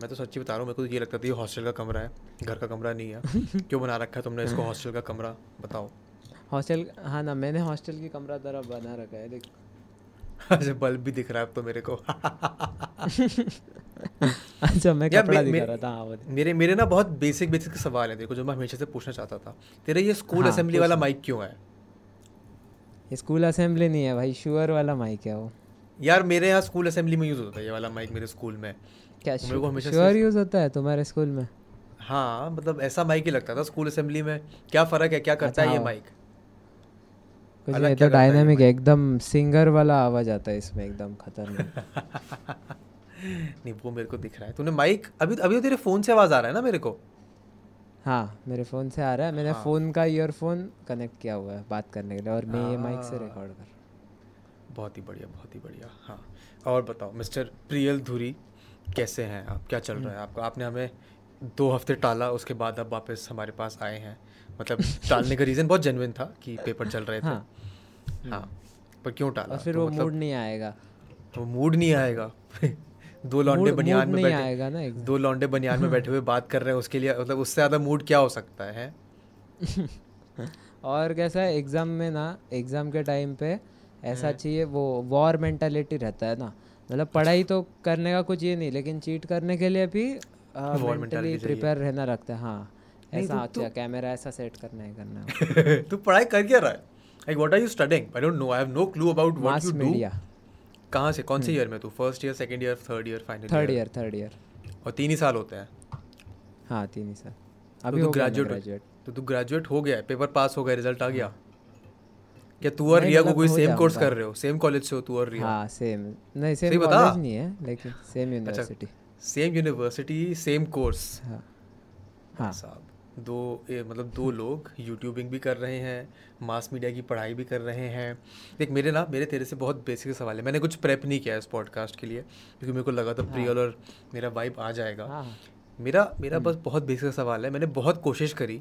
मैं तो सच्ची बता रहा हूँ मेरे को तो ये लगता था ये हॉस्टल का कमरा है घर का कमरा नहीं है। क्यों बना रखा है तुमने इसको हॉस्टल का कमरा? बताओ। हॉस्टल हाँ ना मैंने हॉस्टल की कमरा तरह बना रखा है देख। अच्छा बल्ब भी दिख रहा है अब तो मेरे को। अच्छा मैं कपड़ा मे- दिखा रहा था हाँ मेरे मेरे ना बहुत बेसिक बेसिक सवाल है देखो जो मैं हमेशा से पूछना चाहता था। तेरा ये स्कूल हाँ, असेंबली वाला माइक क्यों है? ये स्कूल असेंबली नहीं है भाई शुअर वाला माइक है वो। यार मेरे यहाँ स्कूल असेंबली में यूज़ होता है ये वाला माइक मेरे स्कूल में। क्या श्योर यूज़ होता है तुम्हारे स्कूल में। हाँ मतलब ऐसा माइक ही लगता था स्कूल असेंबली में। क्या फ़र्क है? क्या करता अच्छा, है ये हाँ। माइक कुछ अलग नहीं तो है डायनामिक है एकदम सिंगर वाला आवाज़ आता है इसमें एकदम खतरनाक। नहीं वो मेरे को दिख रहा है। तूने माइक अभी अभी तो तेरे फ़ोन से आवाज़ आ रहा है ना मेरे को? हाँ मेरे फ़ोन से आ रहा है। मैंने हाँ। फ़ोन का ईयरफोन कनेक्ट किया हुआ है बात करने के लिए और मैं ये माइक से हाँ। रिकॉर्ड कर बहुत ही बढ़िया बहुत ही बढ़िया। हाँ और बताओ मिस्टर प्रियल धुरी। कैसे हैं आप? क्या चल रहा है आपका? आपने हमें दो हफ़्ते टाला उसके बाद अब वापस हमारे पास आए हैं। मतलब टालने का रीज़न बहुत जेनविन था कि पेपर चल रहे थे। हाँ। हाँ। पर क्यों टाला? फिर तो वो मतलब मूड नहीं आएगा। वो मूड नहीं आएगा। दो लौंडे मूड बनियान में बैठे आएगा ना दो लौंडे बनियान में बैठे हुए बात कर रहे हैं उसके लिए मतलब उससे ज़्यादा मूड क्या हो सकता है? और कैसा है एग्ज़ाम में ना एग्ज़ाम के टाइम पे ऐसा हम्म। चाहिए वो वॉर मेंटालिटी रहता है ना। मतलब पढ़ाई तो करने का कुछ ये नहीं लेकिन चीट करने के लिए भी मेंटली प्रिपेयर रहना रखता है हाँ। ऐसा तो- अच्छा तो- कैमरा ऐसा सेट करना है करना है। तू पढ़ाई कर क्या रहा है? Like what are you studying I don't know I have no clue about what you do कहाँ से कौन से ईयर में तू? First year second year third year final third year third year और तीन ही साल होते हैं? हाँ तीन ही साल। तो अभी तू ग्रेजुएट तो तू ग्रेजुएट हो गया पेपर पास हो गया रिज़ल्ट आ गया? क्या तू और रिया को मतलब कोई सेम कोर्स कर रहे हो? सेम कॉलेज से हो तू और रिया? हाँ सेम नहीं सेम। कॉलेज नहीं है लेकिन same university same university same course हाँ। हाँ। साहब दो ए, मतलब दो लोग यूट्यूबिंग भी कर रहे हैं मास मीडिया की पढ़ाई भी कर रहे हैं। देख मेरे ना मेरे तेरे से बहुत बेसिक सवाल है। मैंने कुछ प्रेप नहीं किया इस पॉडकास्ट के लिए क्योंकि मेरे को लगा था प्रियल और मेरा वाइब आ जाएगा। हाँ। हाँ मेरा मेरा बस बहुत बेसिक सवाल है। मैंने बहुत कोशिश करी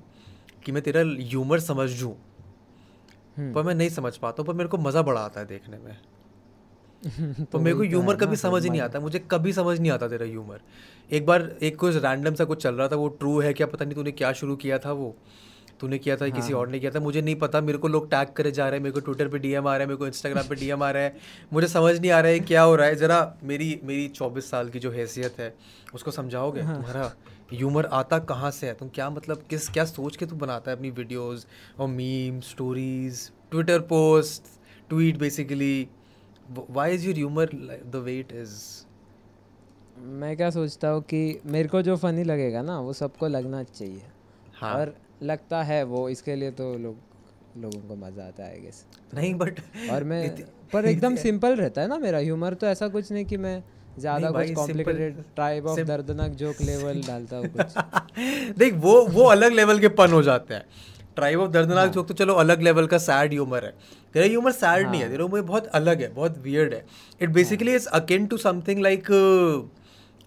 कि मैं तेरा ह्यूमर समझ जूँ। हम्म। पर मैं नहीं समझ पाता हूँ पर मेरे को मज़ा बड़ा आता है देखने में। तो पर मेरे को वही तो ह्यूमर कभी समझ ही नहीं आता मुझे कभी समझ नहीं आता तेरा ह्यूमर एक बार एक कुछ रैंडम सा कुछ चल रहा था वो ट्रू है क्या पता नहीं तूने क्या शुरू किया था वो। तूने किया था हाँ। किसी हाँ, और ने किया था मुझे नहीं पता मेरे को लोग टैग करे जा रहे हैं मेरे को ट्विटर पे डीएम आ रहा है मेरे को इंस्टाग्राम पे डीएम आ रहा है। मुझे समझ नहीं आ रहा है क्या हो रहा है ज़रा मेरी मेरी चौबीस साल की जो हैसियत है उसको समझाओगे हाँ। तुम्हारा ह्यूमर आता कहाँ से है? तुम क्या मतलब किस क्या सोच के तू बनाता है अपनी वीडियोस और meme stories Twitter post tweet basically why is your humour the wait is मैं क्या सोचता हूँ कि मेरे को जो फनी लगेगा ना वो सबको लगना चाहिए। हाँ। और लगता है वो इसके लिए तो लोग लोगों को मज़ा आता है गेस नहीं बट और मैं पर एकदम सिंपल रहता है ना मेरा ह्यूमर तो ऐसा कुछ नहीं कि मैं ज़्यादा कुछ कॉम्प्लिकेटेड टाइप ऑफ़ दर्दनाक जोक लेवल डालता हूँ कुछ। देख वो वो अलग लेवल के पन हो जाते हैं। ट्राइब ऑफ़ दर्दनाक जोक तो चलो अलग लेवल का सैड ह्यूमर है। तेरा ह्यूमर सैड नहीं है तेरा ह्यूमर बहुत अलग है बहुत वियर्ड है। It basically is akin to something like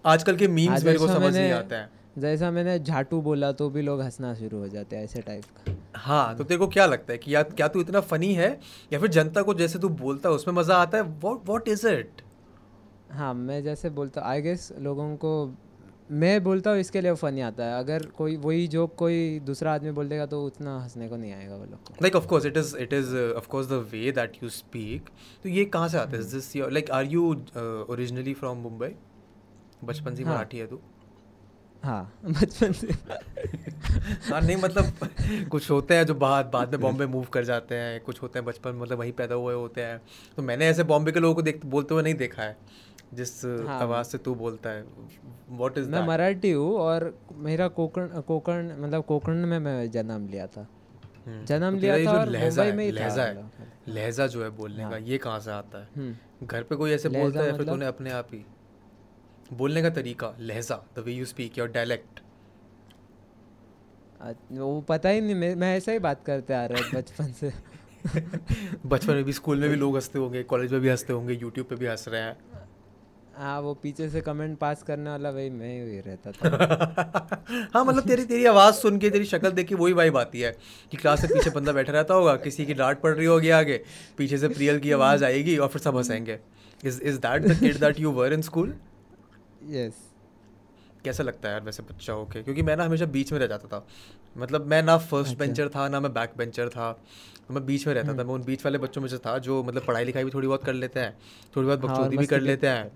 आजकल के मीम्स मेरे को समझ नहीं आता है। जैसा मैंने झाटू बोला तो भी लोग हंसना शुरू हो जाते हैं ऐसे टाइप का। हाँ तो तेरे को क्या लगता है कि या क्या तू इतना फनी है या फिर जनता को जैसे तू बोलता है उसमें मज़ा आता है? व्हाट व्हाट इज़ इट हाँ मैं जैसे बोलता आई गेस लोगों को मैं बोलता हूँ इसके लिए फनी आता है। अगर कोई वही जोक कोई दूसरा आदमी बोल देगा तो उतना हंसने को नहीं आएगा वो लोग like of course it is it is of course the way that you speak तो ये कहाँ से आता है? This like are you originally from Mumbai बचपन से हाँ। मराठी है तू? हाँ बचपन से। हाँ नहीं मतलब कुछ होते हैं जो बाद बाद में बॉम्बे मूव कर जाते हैं। कुछ होते हैं बचपन मतलब वहीं पैदा हुए होते हैं। तो मैंने ऐसे बॉम्बे के लोगों को देख बोलते हुए नहीं देखा है। जिस हाँ। आवाज़ से तू बोलता है व्हाट इज़ मैं मराठी हूँ और मेरा कोकण कोकण मतलब कोकण में मैं जन्म लिया था। जन्म लिया था और लहजा मुंबई में ही लहजा है। लहजा जो है बोलने का हाँ। ये कहाँ से आता है? हम्म। घर पे कोई ऐसे बोलता है फिर मतलब? तूने अपने आप ही? बोलने का तरीका लहजा the way you speak your dialect वो पता ही नहीं मैं, मैं ऐसे ही बात करते आ रहा है बचपन से। बचपन में भी स्कूल में भी लोग हँसते होंगे कॉलेज में भी हँसते होंगे यूट्यूब पे भी हंस रहे हैं। हाँ वो पीछे से कमेंट पास करने वाला भाई मैं ही रहता था। हाँ मतलब तेरी तेरी आवाज़ सुन के तेरी शक्ल देख के वही वाइब आती है कि क्लास से पीछे बंदा बैठा रहता होगा किसी की डांट पड़ रही होगी आगे पीछे से प्रियल की आवाज़ आएगी और फिर सब हंसेंगे। Is is that the kid that you were in school yes कैसा लगता है यार वैसे बच्चा होके? क्योंकि मैं ना हमेशा बीच में रह जाता था। मतलब मैं ना फ़र्स्ट अच्छा। बेंचर था ना मैं बैक बेंचर था। मैं बीच में रहता हम्म। था मैं उन बीच वाले बच्चों में से था जो मतलब पढ़ाई लिखाई भी थोड़ी बहुत कर लेते हैं थोड़ी बहुत हाँ, बकचोदी भी कर लेते हैं।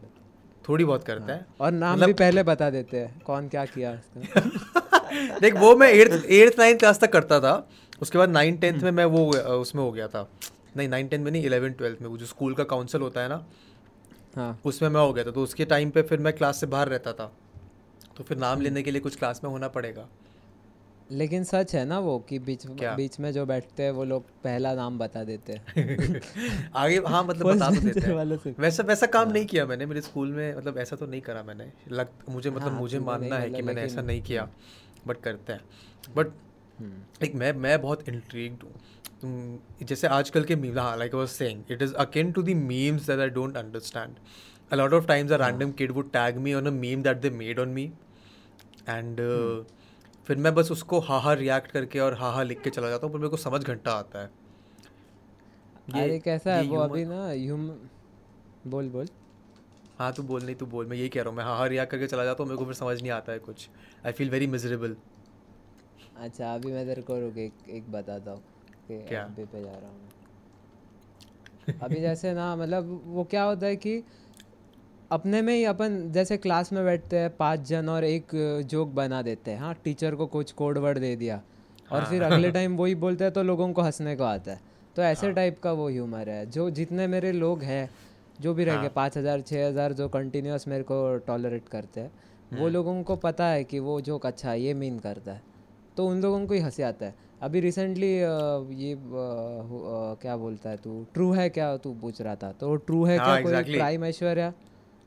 थोड़ी बहुत करते है। और नाम मतलब- भी पहले बता देते हैं कौन क्या किया देख वो मैं एट्थ एट्थ नाइन्थ क्लास तक करता था। उसके बाद नाइन टेंथ हम्म। में मैं वो उसमें हो गया था। नहीं नाइन टेंथ में नहीं इलेवन ट्वेल्थ में वो जो स्कूल का काउंसिल होता है ना हाँ। उसमें मैं हो गया था। तो उसके टाइम पे फिर मैं क्लास से बाहर रहता था। तो फिर नाम लेने के लिए कुछ क्लास में होना पड़ेगा। लेकिन सच है ना वो कि बीच क्या? बीच में जो बैठते हैं वो लोग पहला नाम बता देते हैं। आगे हाँ मतलब बता तो देते हैं। वैसा वैसा काम नहीं किया मैंने मेरे स्कूल में मतलब ऐसा तो नहीं करा मैंने। लग मुझे मतलब हाँ, मुझे मानना नहीं है कि मतलब मैंने ऐसा नहीं किया बट करते हैं। बट हम्म, एक मैं मैं बहुत इंट्रीग्ड हूँ। जैसे आजकल के मीम हाँ like was saying it is akin to the memes that I don't understand a lot of times a random kid would tag me on a meme that they made on me and फिर मैं बस उसको हा हा react करके और हा हा लिख के चला जाता हूँ पर मेरे को समझ घंटा आता है। ये- अरे कैसा है वो अभी ना ह्यूम बोल बोल। हाँ तू बोल नहीं तू बोल मैं यही कह रहा हूँ मैं हाँ हाँ रिएक्ट करके चला जाता हूँ मेरे को फिर समझ नहीं आता है कुछ। आई फील वेरी मिजरेबल अच्छा अभी मैं तेरे को रुक एक, एक बताता हूँ कि क्या? पे जा रहा हूँ अभी जैसे ना मतलब वो क्या होता है कि अपने में ही अपन जैसे क्लास में बैठते हैं पाँच जन और एक जोक बना देते हैं। हाँ टीचर को कुछ कोड वर्ड दे दिया। और फिर हाँ। अगले टाइम वही बोलते हैं तो लोगों को हंसने को आता है। तो ऐसे हाँ। टाइप का वो ह्यूमर है। जो जितने मेरे लोग हैं जो भी रह गए हाँ। पाँच हज़ार छः हज़ार जो कंटिन्यूस मेरे को टॉलरेट करते हैं वो हम्म। लोगों को पता है कि वो जोक अच्छा है ये मीन करता है। तो उन लोगों को ही हँसी आता है। अभी रिसेंटली ये हु- क्या बोलता है तू? ट्रू है क्या? तू पूछ रहा था। तो ट्रू है हाँ, क्या कोई प्राइम ऐश्वर्या?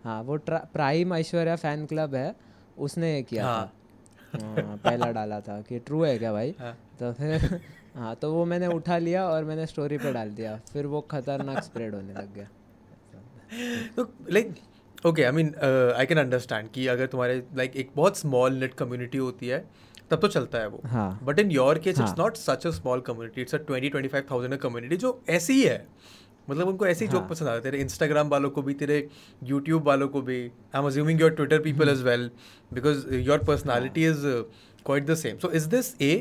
हाँ वो प्राइम ऐश्वर्या फ़ैन क्लब है उसने ये किया हाँ। था। हाँ, पहला डाला था कि ट्रू है क्या भाई? हाँ। तो फिर हाँ तो वो मैंने उठा लिया और मैंने स्टोरी पे डाल दिया। फिर वो खतरनाक स्प्रेड होने लग गया। तो like okay I mean I can understand कि अगर तुम्हारे लाइक like, एक बहुत स्मॉल नेट कम्युनिटी होती है तब तो चलता है वो। But in your case it's. Not such a small community it's a twenty twenty five thousand community जो ऐसी ही है। मतलब उनको ऐसे ही जोक हाँ। पसंद आता है। तेरे इंस्टाग्राम वालों को भी तेरे यूट्यूब वालों को भी। I am assuming your Twitter people as well because your personality is quite the same so is this a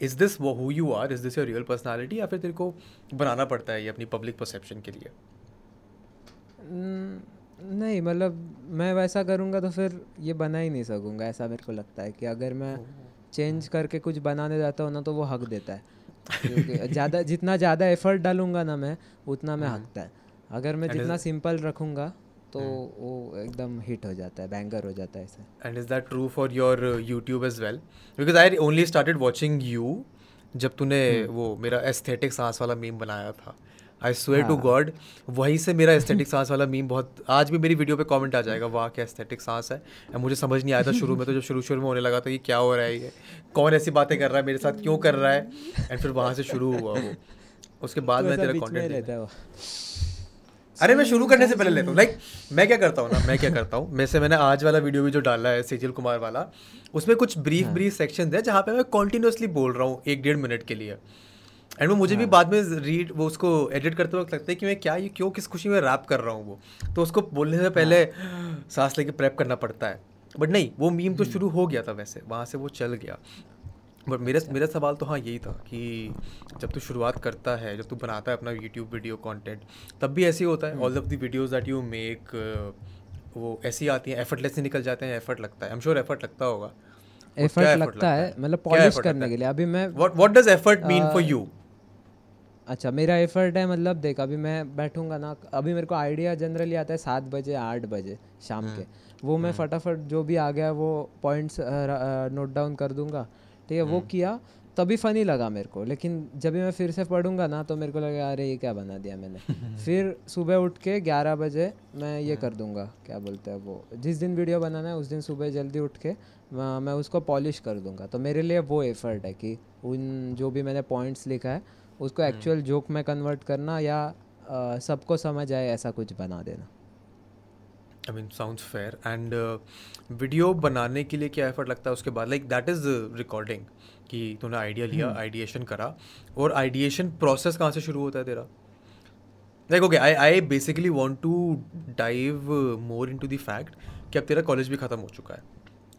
is this वो who you are is this your real personality या फिर तेरे को बनाना पड़ता है ये अपनी पब्लिक परसेप्शन के लिए? नहीं मतलब मैं वैसा करूँगा तो फिर ये बना ही नहीं सकूँगा। ऐसा मेरे को लगता है कि अगर मैं चेंज करके कुछ बनाने जाता हूँ ना तो वो हक देता है। ज़्यादा जितना ज़्यादा एफर्ट डालूँगा ना मैं उतना मैं हकता है। अगर मैं जितना सिंपल रखूँगा तो वो एकदम हिट हो जाता है बैंगर हो जाता है ऐसा। And is that true for your YouTube as well because I only started watching you जब तूने वो मेरा एस्थेटिक सांस वाला मीम बनाया था। I swear to. गॉड वहीं से मेरा एस्थेटिक सांस वाला मीम बहुत आज भी मेरी वीडियो पे कमेंट आ जाएगा वाह क्या एस्थेटिक सांस है? मुझे समझ नहीं आया था शुरू में तो जब शुरू शुरू में होने लगा था कि क्या हो रहा है ये? कौन ऐसी बातें कर रहा है मेरे साथ क्यों कर रहा है? एंड फिर वहाँ से शुरू हुआ वो। उसके बाद तो मैं तेरा ही है वो। अरे मैं शुरू करने से पहले लेता हूँ। लाइक मैं क्या करता हूँ ना मैं क्या करता हूँ? मैं से मैंने आज वाला वीडियो भी जो डाला है सेजल कुमार वाला उसमें कुछ ब्रीफ ब्रीफ सेक्शन है जहाँ पे मैं कॉन्टिन्यूसली बोल रहा हूँ एक डेढ़ मिनट के लिए। एंड वो मुझे भी बाद में रीड वो उसको एडिट करते वक्त लगता है कि मैं क्या ये क्यों किस खुशी में रैप कर रहा हूँ वो। तो उसको बोलने से पहले सांस लेके प्रेप करना पड़ता है। बट नहीं वो मीम तो शुरू हो गया था वैसे वहाँ से वो चल गया। बट मेरा मेरा सवाल तो हाँ यही था कि जब तू शुरुआत करता है जब तू बनाता है अपना यूट्यूब वीडियो कंटेंट तब भी ऐसे ही होता है? All of the videos that you make वो ऐसी आती हैं एफर्टलेसली निकल जाते हैं एफर्ट लगता है। आई एम श्योर एफर्ट लगता होगा। एफर्ट लगता है? मतलब पॉलिश करने के लिए। अभी मैं what what does effort mean for you अच्छा मेरा एफर्ट है मतलब देख अभी मैं बैठूँगा ना अभी मेरे को आइडिया जनरली आता है सात बजे आठ बजे शाम के। वो मैं फटाफट जो भी आ गया वो पॉइंट्स नोट डाउन कर दूँगा। ठीक है वो किया तभी फ़नी लगा मेरे को। लेकिन जब भी मैं फिर से पढ़ूँगा ना तो मेरे को लगा अरे ये क्या बना दिया मैंने? फिर सुबह उठ के ग्यारह बजे मैं ये कर दूँगा क्या बोलते हैं वो जिस दिन वीडियो बनाना है उस दिन सुबह जल्दी उठ के मैं मैं उसको पॉलिश कर दूँगा। तो मेरे लिए वो एफर्ट है कि उन जो भी मैंने पॉइंट्स लिखा है उसको एक्चुअल जोक में कन्वर्ट करना या सबको समझ आए ऐसा कुछ बना देना। I mean sound fair and video बनाने के लिए क्या एफर्ट लगता है उसके बाद? लाइक दैट इज़ रिकॉर्डिंग कि तूने आइडिया लिया आइडिएशन करा और आइडिएशन प्रोसेस कहाँ से शुरू होता है तेरा? Like okay I I basically want to dive more into the fact कि अब तेरा कॉलेज भी ख़त्म हो चुका है।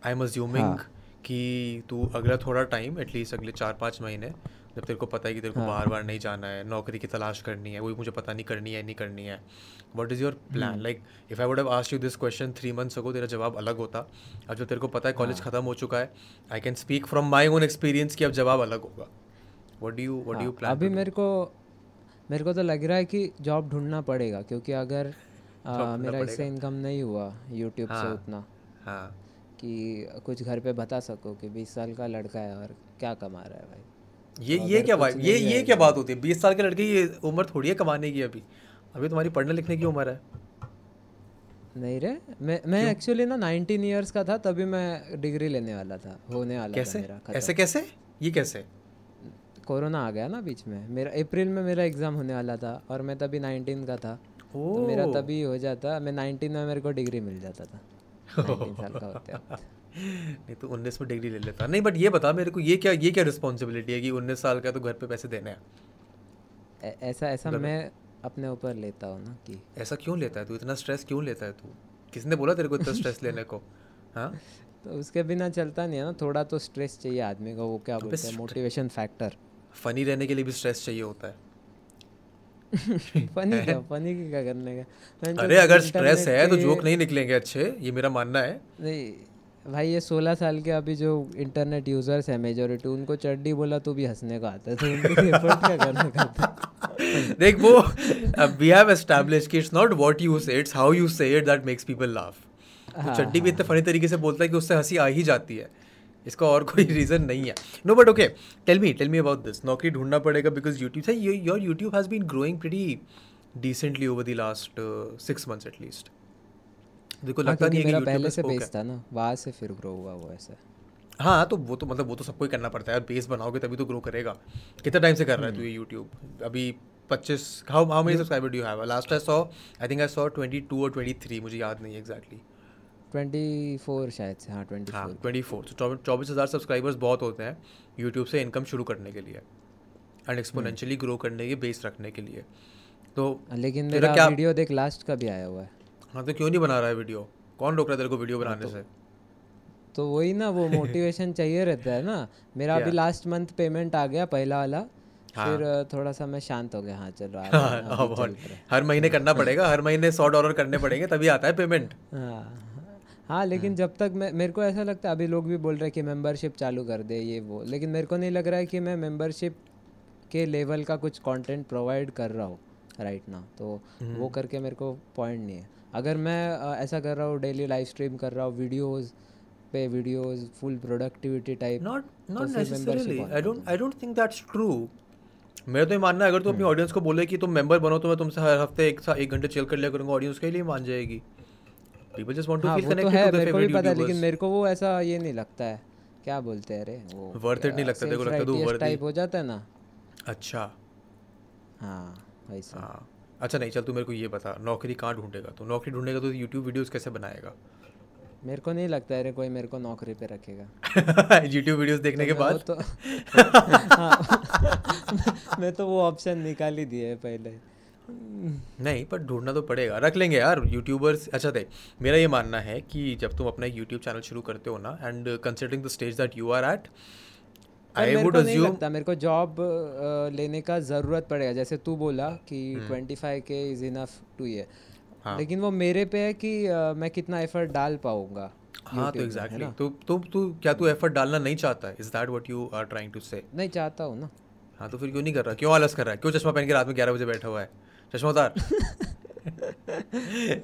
I am assuming. कि तू अगला थोड़ा टाइम एटलीस्ट अगले चार पाँच महीने जब तेरे को पता है कि तेरे को हाँ। बार बार नहीं जाना है नौकरी की तलाश करनी है वही मुझे पता नहीं करनी है नहीं करनी है what is your. Plan like if I would have asked you this question three months ago तेरा जवाब अलग होता अब जब तेरे को पता है कॉलेज हाँ। ख़त्म हो चुका है I can speak from my own experience कि अब जवाब अलग होगा what do you what do you plan अभी मेरे को मेरे को तो लग रहा है कि जॉब ढूंढना पड़ेगा क्योंकि अगर आ, मेरा इससे इनकम नहीं हुआ यूट्यूब से हाँ। उतना हाँ कि कुछ घर पे बता सको कि बीस साल का लड़का है और क्या कमा रहा है भाई ये तो ये क्या बात ये ये क्या बात होती है? बीस साल के लड़के ये उम्र थोड़ी है कमाने की अभी। अभी तुम्हारी पढ़ने लिखने की उम्र है। नहीं रे मैं मैं एक्चुअली ना 19 इयर्स का था तभी मैं डिग्री लेने वाला था होने वाला था कैसे? मेरा ऐसे कैसे? ये कैसे? कोरोना आ गया ना बीच में। मेरा अप्रैल में मेरा एग्ज़ाम होने वाला था और मैं तभी 19 का था। तो मेरा तभी हो जाता मैं 19 में मेरे को डिग्री मिल जाता था। साल का होते। नहीं तो उन्नीस में डिग्री ले लेता। नहीं बट ये बता मेरे को ये क्या ये क्या रिस्पॉन्सिबिलिटी है कि उन्नीस साल का तो घर पे पैसे देने हैं? ऐसा ऐसा मैं अपने ऊपर लेता हूँ ना कि ऐसा क्यों लेता है तू? इतना स्ट्रेस क्यों लेता है तू? किसने बोला तेरे को इतना स्ट्रेस लेने को? हाँ? तो उसके बिना चलता नहीं है ना थोड़ा तो स्ट्रेस चाहिए आदमी को वो क्या बोलते हैं मोटिवेशन फैक्टर फनी रहने के लिए भी स्ट्रेस चाहिए होता है। फनी क्या? फनी क्या करने का? अरे अगर स्ट्रेस है तो जोक नहीं निकलेंगे अच्छे ये मेरा मानना है। नहीं भाई ये सोलह साल के अभी जो इंटरनेट यूज़र्स है मेजोरिटी उनको चड्डी बोला तो भी हंसने का आता है तो उनके क्या करने का देख वो वी हैव एस्टैब्लिश कि it's not what you say it's how you say it that makes people laugh हाँ, चड्डी भी इतने फनी तरीके से बोलता है कि उससे हँसी आ ही जाती है। इसका और कोई रीजन नहीं है। No but okay tell me tell me about this नौकरी ढूंढना पड़ेगा बिकॉज़ यूट्यूब से your YouTube has been growing pretty decently over the last six months at least देखो हाँ, लगता नहीं है कि मेरा पहले से बेस था ना वहाँ से फिर ग्रो हुआ वो ऐसा। हाँ तो वो तो मतलब वो तो सबको ही करना पड़ता है। बेस बनाओगे तभी तो ग्रो करेगा। कितने टाइम से कर रहा है तू ये यूट्यूब अभी पच्चीस how how many subscriber do have last I saw I think I saw twenty two और ट्वेंटी थ्री मुझे याद नहीं एग्जैक्टली ट्वेंटी फोर शायद से हाँ ट्वेंटी हाँ ट्वेंटी फोर तो चौबीस हज़ार सब्सक्राइबर्स बहुत होते हैं यूट्यूब से इनकम शुरू करने के लिए एंड एक्सपोनेंशियली ग्रो करने के बेस रखने के लिए। तो लेकिन मेरा क्या वीडियो देख लास्ट का भी आया हुआ है। हाँ तो क्यों नहीं बना रहा है वीडियो? कौन रोक रहा है तेरे को वीडियो बनाने से? तो वही ना वो मोटिवेशन चाहिए रहता है ना। मेरा अभी लास्ट मंथ पेमेंट आ गया पहला वाला। हाँ। फिर थोड़ा सा मैं शांत हो गया। हाँ चल रहा है। हाँ, चल हर महीने करना पड़ेगा हर महीने सौ डॉलर करने पड़ेंगे तभी आता है पेमेंट हाँ हाँ। लेकिन जब तक मैं मेरे को ऐसा लगता है अभी लोग भी बोल रहे हैं कि मेंबरशिप चालू कर दे ये वो। लेकिन मेरे को नहीं लग रहा है कि मैं मेंबरशिप के लेवल का कुछ कंटेंट प्रोवाइड कर रहा हूँ राइट ना तो वो करके मेरे को पॉइंट नहीं है। अगर मैं ऐसा कर रहा हूँ डेली लाइव स्ट्रीम कर रहा हूँ वीडियोस पे videos full productivity type not not तो I don't I don't think that's true मेरा तो ये मानना है अगर तू अपनी ऑडियंस को बोले कि तुम मेंबर बनो तो मैं तुमसे हर हफ़्ते एक सा- एक घंटे चिल कर लिया करूँगा ऑडियंस के लिए मान जाएगी। People just want to feel connected to मेरे देयर को भी फेवरेट पता है लेकिन मेरे को वो ऐसा ये नहीं लगता है। क्या बोलते हैं अरे वो Worth it नहीं लगता, को लगता है तू worthy- टाइप हो जाता है ना। अच्छा। हाँ वैसा हाँ। अच्छा नहीं चल तू मेरे को ये बता नौकरी कहाँ ढूंढेगा तो? नौकरी ढूंढेगा तो यूट्यूब वीडियोस कैसे बनाएगा? मेरे को नहीं लगता है अरे कोई मेरे को नौकरी पे रखेगा। यूट्यूब वीडियोस देखने तो के बाद? तो हाँ, मैं तो वो ऑप्शन निकाल ही दिए है पहले। नहीं पर ढूंढना तो पड़ेगा। रख लेंगे यार यूट्यूबर्स अच्छा देख मेरा ये मानना है कि जब तुम अपना यूट्यूब चैनल शुरू करते हो ना and considering the stage that you are at I would नहीं अज्यूम लगता मेरे को जॉब लेने का ज़रूरत पड़ेगा। जैसे तू बोला कि। Twenty five K is enough to ये। लेकिन वो मेरे पे है कि मैं कितना एफर्ट डाल पाऊँगा हाँ तो एग्जैक्टली ना? तो तू तू क्या तू एफर्ट डालना नहीं चाहता? Is that what you are trying to say नहीं चाहता हूँ ना। हाँ तो फिर क्यों नहीं कर रहा? क्यों आलस कर रहा है? क्यों चश्मा पहन के रात में ग्यारह बजे बैठा हुआ है? चश्मा उतार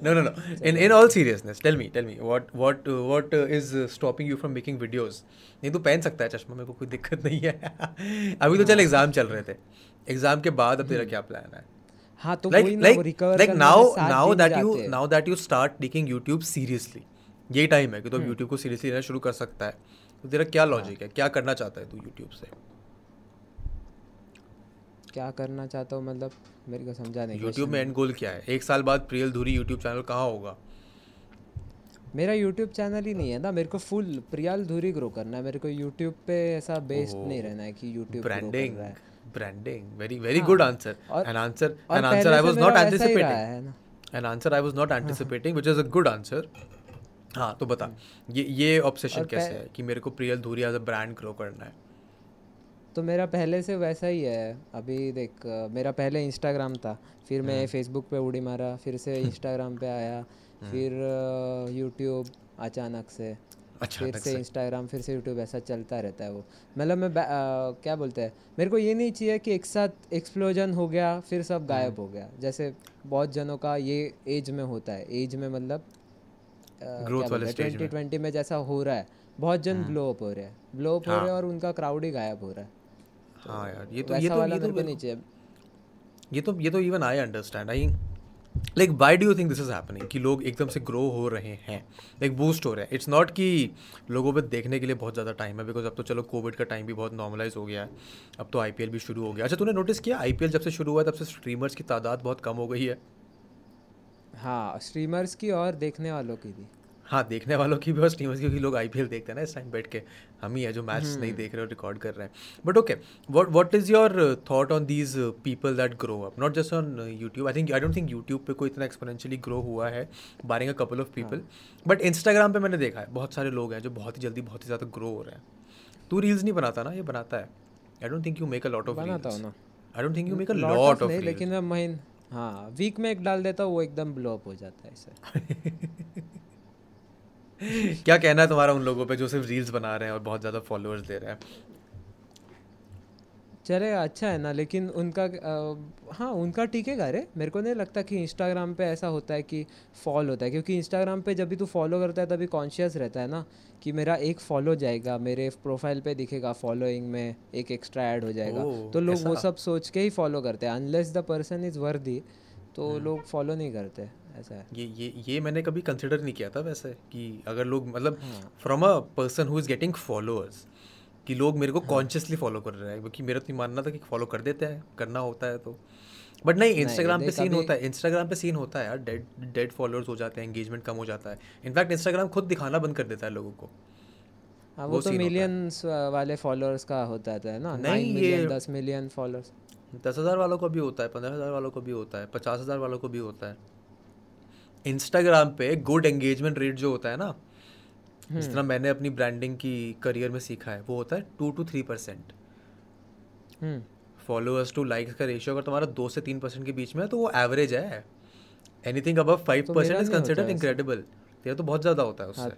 no no no in in all seriousness tell me tell me what what uh, what uh, is uh, stopping you from making videos नहीं तो पहन सकता है चश्मा मेरे को कोई दिक्कत नहीं है अभी तो चल एग्ज़ाम चल रहे थे एग्ज़ाम के बाद अब तेरा क्या प्लान है हाँ तो like वही ना like वो recover like करने now में सात now दिन that you now that you start taking YouTube seriously यही टाइम है कि तो YouTube को सीरियसली लेना शुरू कर सकता है तो तेरा क्या लॉजिक है क्या करना चाहता है तू YouTube से क्या करना चाहता हूँ मतलब मेरे को समझा नहीं यूट्यूब में एंड गोल क्या है? एक साल बाद प्रियल धुरी YouTube चैनल कहाँ होगा? मेरा यूट्यूब चैनल ही नहीं है ना मेरे को फुल प्रियाल धुरी ग्रो करना है। मेरे को यूट्यूब पे ऐसा बेस्ड नहीं रहना है कि YouTube branding branding very very good answer an answer an answer I was not anticipating ना। An answer I was not anticipating, which is a good answer. हाँ तो बता। ये ये ऑब्सेशन कैसे है कि मेरे को Priyal Dhuri as a brand grow करना है? तो मेरा पहले से वैसा ही है। अभी देख मेरा पहले इंस्टाग्राम था फिर मैं फेसबुक पे उड़ी मारा फिर से इंस्टाग्राम पे आया फिर यूट्यूब अचानक से अच्छा फिर से इंस्टाग्राम फिर से यूट्यूब ऐसा चलता रहता है वो। मतलब मैं अ, क्या बोलते हैं मेरे को ये नहीं चाहिए कि एक साथ एक्सप्लोजन हो गया फिर सब गायब हो गया। जैसे बहुत जनों का ये एज में होता है। एज में मतलब ट्वेंटी ट्वेंटी में। जैसा हो रहा है। बहुत जन ब्लो अप हो रहे हैं। ब्लो अप हो रहे हैं और उनका क्राउड ही गायब हो रहा है। हाँ यार ये तो ये तो ये तो चाहिए ये तो ये तो even I understand I like why do you think this is happening कि लोग एकदम से ग्रो हो रहे हैं लाइक बूस्ट हो रहे हैं। इट्स नॉट कि लोगों पे देखने के लिए बहुत ज़्यादा टाइम है बिकॉज़ अब तो चलो कोविड का टाइम भी बहुत नॉर्मलाइज हो गया है। अब तो आईपीएल भी शुरू हो गया। अच्छा तूने नोटिस किया आईपीएल जब से शुरू हुआ है तब से स्ट्रीमर्स की तादाद बहुत कम हो गई है? हाँ स्ट्रीमर्स की और देखने वालों की भी। हाँ देखने वालों की भी और स्ट्रीमर्स की भी लोग आईपीएल देखते हैं ना इस टाइम बैठ के। हम ही है जो मैच नहीं देख रहे और रिकॉर्ड कर रहे हैं। But okay what what is your thought on these people that grow up not just on YouTube I think I don't think YouTube पे कोई इतना एक्सपोनेंशियली ग्रो हुआ है barring a couple of people but Instagram पे मैंने देखा है बहुत सारे लोग हैं जो बहुत ही जल्दी बहुत ही ज़्यादा ग्रो हो रहे हैं। तू रील्स नहीं बनाता ना? ये बनाता है। I don't think you make a lot of बनाता हूँ ना। I don't think you make a lot of लेकिन मैं महीन हाँ वीक में एक डाल देता हूँ वो एकदम ब्लो अप हो जाता है ऐसे क्या कहना है तुम्हारा उन लोगों पे जो सिर्फ़ रील्स बना रहे हैं और बहुत ज़्यादा फॉलोअर्स दे रहे हैं? चले अच्छा है ना लेकिन उनका अ, हाँ उनका टिकेगा रे मेरे को नहीं लगता कि इंस्टाग्राम पे ऐसा होता है कि फॉल होता है क्योंकि इंस्टाग्राम पे जब भी तू फॉलो करता है तभी कॉन्शियस रहता है ना कि मेरा एक फॉलो जाएगा मेरे प्रोफ़ाइल पे दिखेगा फॉलोइंग में एक एक्स्ट्रा ऐड हो जाएगा। ओह, तो लोग वो सब सोच के ही फॉलो करते हैं अनलेस द पर्सन इज़ वर्दी तो हम्म। लोग फॉलो नहीं करते। ऐसा है। ये ये ये मैंने कभी कंसिडर नहीं किया था वैसे कि अगर लोग मतलब। From a person who is getting followers कि लोग मेरे को। कॉन्शियसली फॉलो कर रहे हैं क्योंकि मेरा तो ये मानना था कि फॉलो कर देते हैं करना होता है तो। बट नहीं इंस्टाग्राम पे सीन होता है इंस्टाग्राम पे सीन होता है यार डेड डेड फॉलोअर्स हो जाते हैं एंगेजमेंट कम हो जाता है। इनफैक्ट इंस्टाग्राम खुद दिखाना बंद कर देता है लोगों को। हाँ वो वो तो। मिलियंस वाले फॉलोअर्स का होता है ना? नहीं, ये- दस मिलियन फॉलोअर्स दस हज़ार वालों को भी होता है पंद्रह हज़ार वालों को भी होता है पचास हज़ार वालों को भी होता है। इंस्टाग्राम पे गुड एंगेजमेंट रेट जो होता है ना जितना मैंने अपनी ब्रांडिंग की करियर में सीखा है वो होता है टू टू थ्री परसेंट हम्म। फॉलोअर्स टू लाइक्स का रेशियो अगर तुम्हारा दो से तीन परसेंट के बीच में है तो वो एवरेज है। Anything above five percent is considered incredible तेरा तो बहुत ज़्यादा होता है उससे। हाँ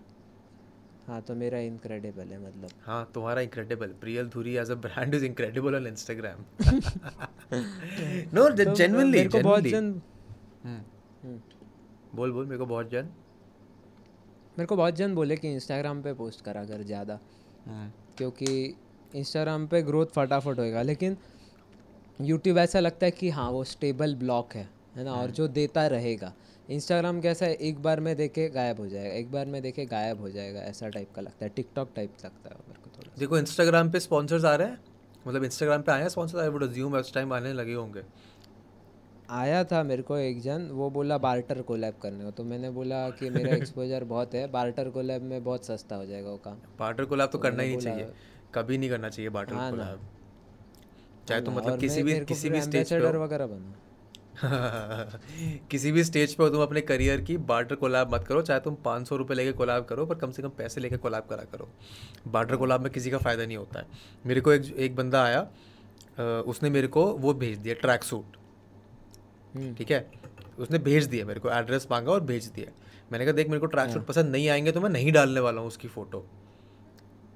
हाँ तो मेरा इनक्रेडिबल है मतलब। हाँ तुम्हारा incredible Priyal Dhuri as a brand is incredible on Instagram no genuinely मेरे को बहुत जन हम्म, बोल बोल मेरे को बहुत जन। मेरे को बहुत जन बोले कि इंस्टाग्राम पे पोस्ट करा कर ज़्यादा। हम्म। क्योंकि इंस्टाग्राम पे ग्रोथ फटाफट होएगा लेकिन यूट्यूब ऐसा लगता है कि हाँ वो स्टेबल ब्लॉक है है ना? और जो देता रहेगा। इंस्टाग्राम कैसा है एक बार में देखे गायब हो जाएगा एक बार में देखे गायब हो जाएगा ऐसा टाइप का लगता है टिकटॉक टाइप लगता है मेरे को थोड़ा देखो इंस्टाग्राम पे स्पॉन्सर्स आ रहे हैं। मतलब इंस्टाग्राम पे आए हैं स्पॉन्सर्स आई वुड अज्यूम उस टाइम आने लगे होंगे। आया था मेरे को एक जन वो बोला बार्टर कोलैब करने को तो मैंने बोला कि मेरा एक्सपोजर बहुत है बार्टर कोलैब में बहुत सस्ता हो जाएगा वो काम। बार्टर कोलैब तो करना ही नहीं चाहिए। कभी नहीं करना चाहिए बार्टर हाँ ना। कोलैब चाहे तो हाँ, मतलब किसी भी किसी भी स्टेज पे ambassador हो। वगैरह बना। किसी भी स्टेज पे हो तुम अपने करियर की बार्टर कोलैब मत करो। चाहे तुम पाँच सौ रुपये लेके कोलैब करो पर कम से कम पैसे लेके कोलाब करा करो। बार्टर कोलैब में किसी का फ़ायदा नहीं होता है। मेरे को एक एक बंदा आया उसने मेरे को वो भेज दिया ट्रैक सूट ठीक है? उसने भेज दिया मेरे को एड्रेस मांगा और भेज दिया। मैंने कहा देख मेरे को ट्रैक सूट पसंद नहीं आएँगे तो मैं नहीं डालने वाला हूँ उसकी फ़ोटो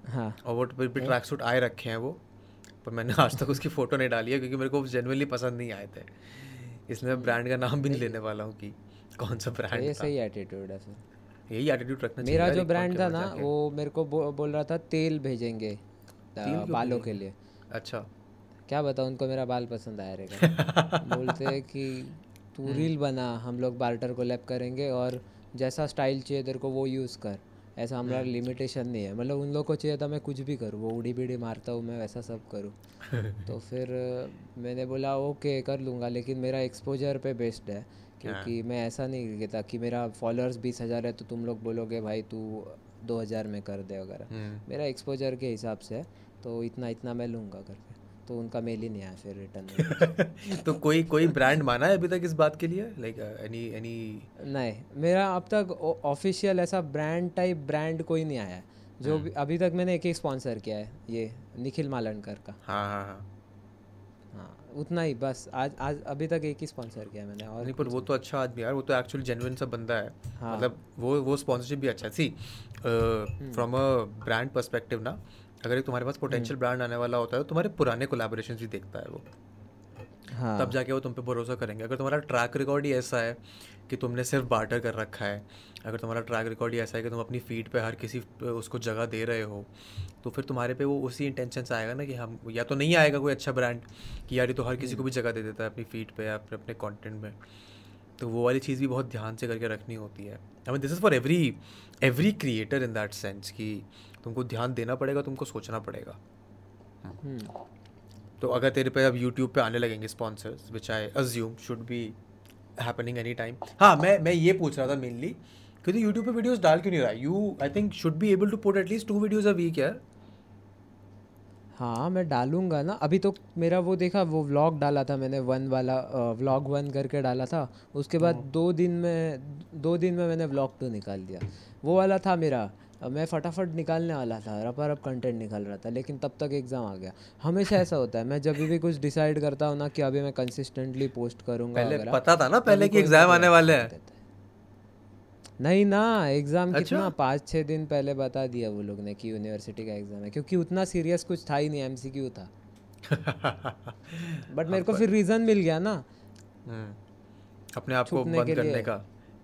हाँ। और वो भी ट्रैक सूट आए रखे हैं वो पर मैंने आज तक उसकी फ़ोटो नहीं डाली है क्योंकि मेरे को जेनुअनली पसंद नहीं आए थे। इसलिए मैं ब्रांड का नाम भी नहीं लेने वाला हूँ कि कौन सा ब्रांड ये सही एटीट्यूड है फिर यही एटीट्यूड रखना चाहिए मेरा जो ब्रांड था ना वो मेरे को बो, बोल रहा था तेल भेजेंगे बालों के लिए। अच्छा। क्या बताऊँ उनको मेरा बाल पसंद आया रहेगा। बोलते हैं कि तू हम्म। रील बना हम लोग बार्टर को लैप करेंगे और जैसा स्टाइल चाहिए तेरे को वो यूज़ कर। ऐसा हमारा हम्म। लिमिटेशन नहीं है। मतलब उन लोग को चाहिए था मैं कुछ भी करूँ। वो उड़ी बीड़ी मारता हूँ मैं वैसा सब करूँ। तो फिर मैंने बोला ओके कर लूँगा। लेकिन मेरा एक्सपोजर पे बेस्ड है क्योंकि मैं ऐसा नहीं कहता कि मेरा फॉलोअर्स बीस हज़ार है तो तुम लोग बोलोगे भाई तू दो हज़ार में कर दे वगैरह हम्म, मेरा एक्सपोजर के हिसाब से है, तो इतना इतना मैं लूँगा करके तो उनका मेल ही नहीं आया फिर रिटर्न तो कोई कोई ब्रांड माना है अभी तक इस बात के लिए? लाइक एनी एनी नहीं मेरा अब तक ऑफिशियल ऐसा ब्रांड टाइप ब्रांड कोई नहीं आया। जो हम्म। अभी तक मैंने एक ही स्पॉन्सर किया है ये निखिल मालनकर का। हाँ हाँ हाँ। हाँ उतना ही बस। आज आज अभी तक एक ही स्पॉन्सर किया है मैंने और नहीं पर वो तो अच्छा आदमी यार वो तो एक्चुअल जेन्युइन सा बंदा है। हाँ। मतलब वो वो स्पॉन्सरशिप भी अच्छा see from a brand perspective ना अगर एक तुम्हारे पास पोटेंशियल ब्रांड आने वाला होता है तो तुम्हारे पुराने कोलैबोरेशन भी देखता है वो। हाँ। तब जाके वो तुम पे भरोसा करेंगे। अगर तुम्हारा ट्रैक रिकॉर्ड ही ऐसा है कि तुमने सिर्फ़ बार्टर कर रखा है अगर तुम्हारा ट्रैक रिकॉर्ड ही ऐसा है कि तुम अपनी फ़ीड पे हर किसी उसको जगह दे रहे हो तो फिर तुम्हारे पे वो उसी इंटेंशन से आएगा ना कि हम या तो नहीं आएगा कोई अच्छा ब्रांड कि यार ये तो हर किसी को भी जगह दे देता है अपनी फ़ीड पे या फिर अपने कॉन्टेंट में। तो वो वाली चीज़ भी बहुत ध्यान से करके रखनी होती है। I mean this is for every every creator in that sense कि तुमको ध्यान देना पड़ेगा तुमको सोचना पड़ेगा। हम्म, तो अगर तेरे पे अब यूट्यूब पे आने लगेंगे sponsors which I assume should be happening any time हाँ मैं मैं ये पूछ रहा था मेनली कि तू यूट्यूब पे वीडियोस डाल क्यों नहीं रहा? You I think should be able to put at least two videos a week यार। हाँ मैं डालूँगा ना। अभी तो मेरा वो देखा वो व्लॉग डाला था मैंने वन वाला व्लॉग वन करके डाला था। उसके बाद दो दिन में दो दिन में मैंने व्लॉग टू निकाल दिया। वो वाला था मेरा। अ, मैं फटाफट निकालने वाला था रपा रप कंटेंट निकाल रहा था लेकिन तब तक एग्ज़ाम आ गया। हमेशा ऐसा होता है मैं जब भी कुछ डिसाइड करता हूँ ना कि अभी मैं कंसिस्टेंटली पोस्ट करूँगा पहले पता था ना पहले कि एग्ज़ाम आने वाले हैं। नहीं ना एग्ज़ाम अच्छा? कितना पाँच छः दिन पहले बता दिया वो लोग ने कि यूनिवर्सिटी का एग्ज़ाम है क्योंकि उतना सीरियस कुछ था ही नहीं एमसीक्यू था। बट मेरे को फिर रीज़न मिल गया ना। हम्म, अपने आप को बंद करने का।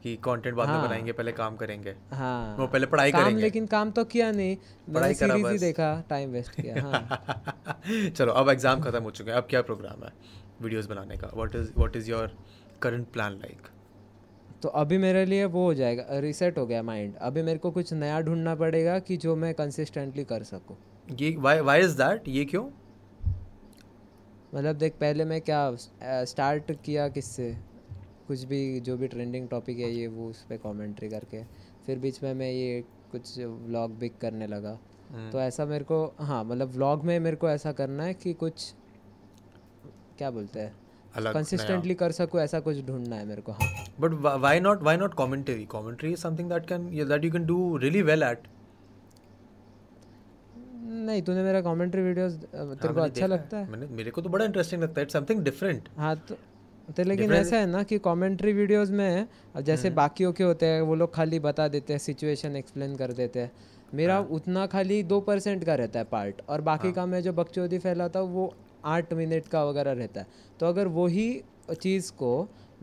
कि कंटेंट बाद में हाँ। बनाएँगे पहले काम करेंगे। हाँ। वो पहले पढ़ाई काम करेंगे। लेकिन काम तो किया नहीं पढ़ाई करा बस। देखा टाइम वेस्ट किया हाँ। चलो अब एग्ज़ाम खत्म हो चुके हैं। अब क्या प्रोग्राम है वीडियोस बनाने का? What is what is your current plan like तो अभी मेरे लिए वो हो जाएगा रिसेट हो गया माइंड अभी मेरे को कुछ नया ढूंढना पड़ेगा कि जो मैं कंसिस्टेंटली कर सकूँ। ये व्हाई व्हाई इज़ दैट ये क्यों? मतलब देख पहले मैं क्या स्टार्ट किया किससे? कुछ भी जो भी ट्रेंडिंग टॉपिक है ये वो उस पर कॉमेंट्री करके फिर बीच में मैं ये कुछ व्लॉग बिग करने लगा। हम्म। तो ऐसा मेरे को हाँ मतलब व्लॉग में मेरे को ऐसा करना है कि कुछ क्या बोलते हैं कंसिस्टेंटली कर सकूँ ऐसा कुछ ढूंढना है मेरे को हाँ। But why not why not commentary commentary is something that can that you can do really well at नहीं तूने मेरा कमेंट्री वीडियोस तेरे को अच्छा लगता है? मैंने मेरे को तो बड़ा इंटरेस्टिंग लगता है। इट्स समथिंग डिफरेंट हाँ तो तो लेकिन ऐसा है ना कि कमेंट्री वीडियोस में जैसे हम्म। बाकियों के होते हैं वो लोग खाली बता देते हैं सिचुएशन एक्सप्लेन कर देते हैं मेरा हाँ। उतना खाली दो परसेंट का रहता है पार्ट और बाकी हाँ। का मैं जो बकचोदी फैलाता हूँ वो आठ मिनट का वगैरह रहता है तो अगर वही चीज़ को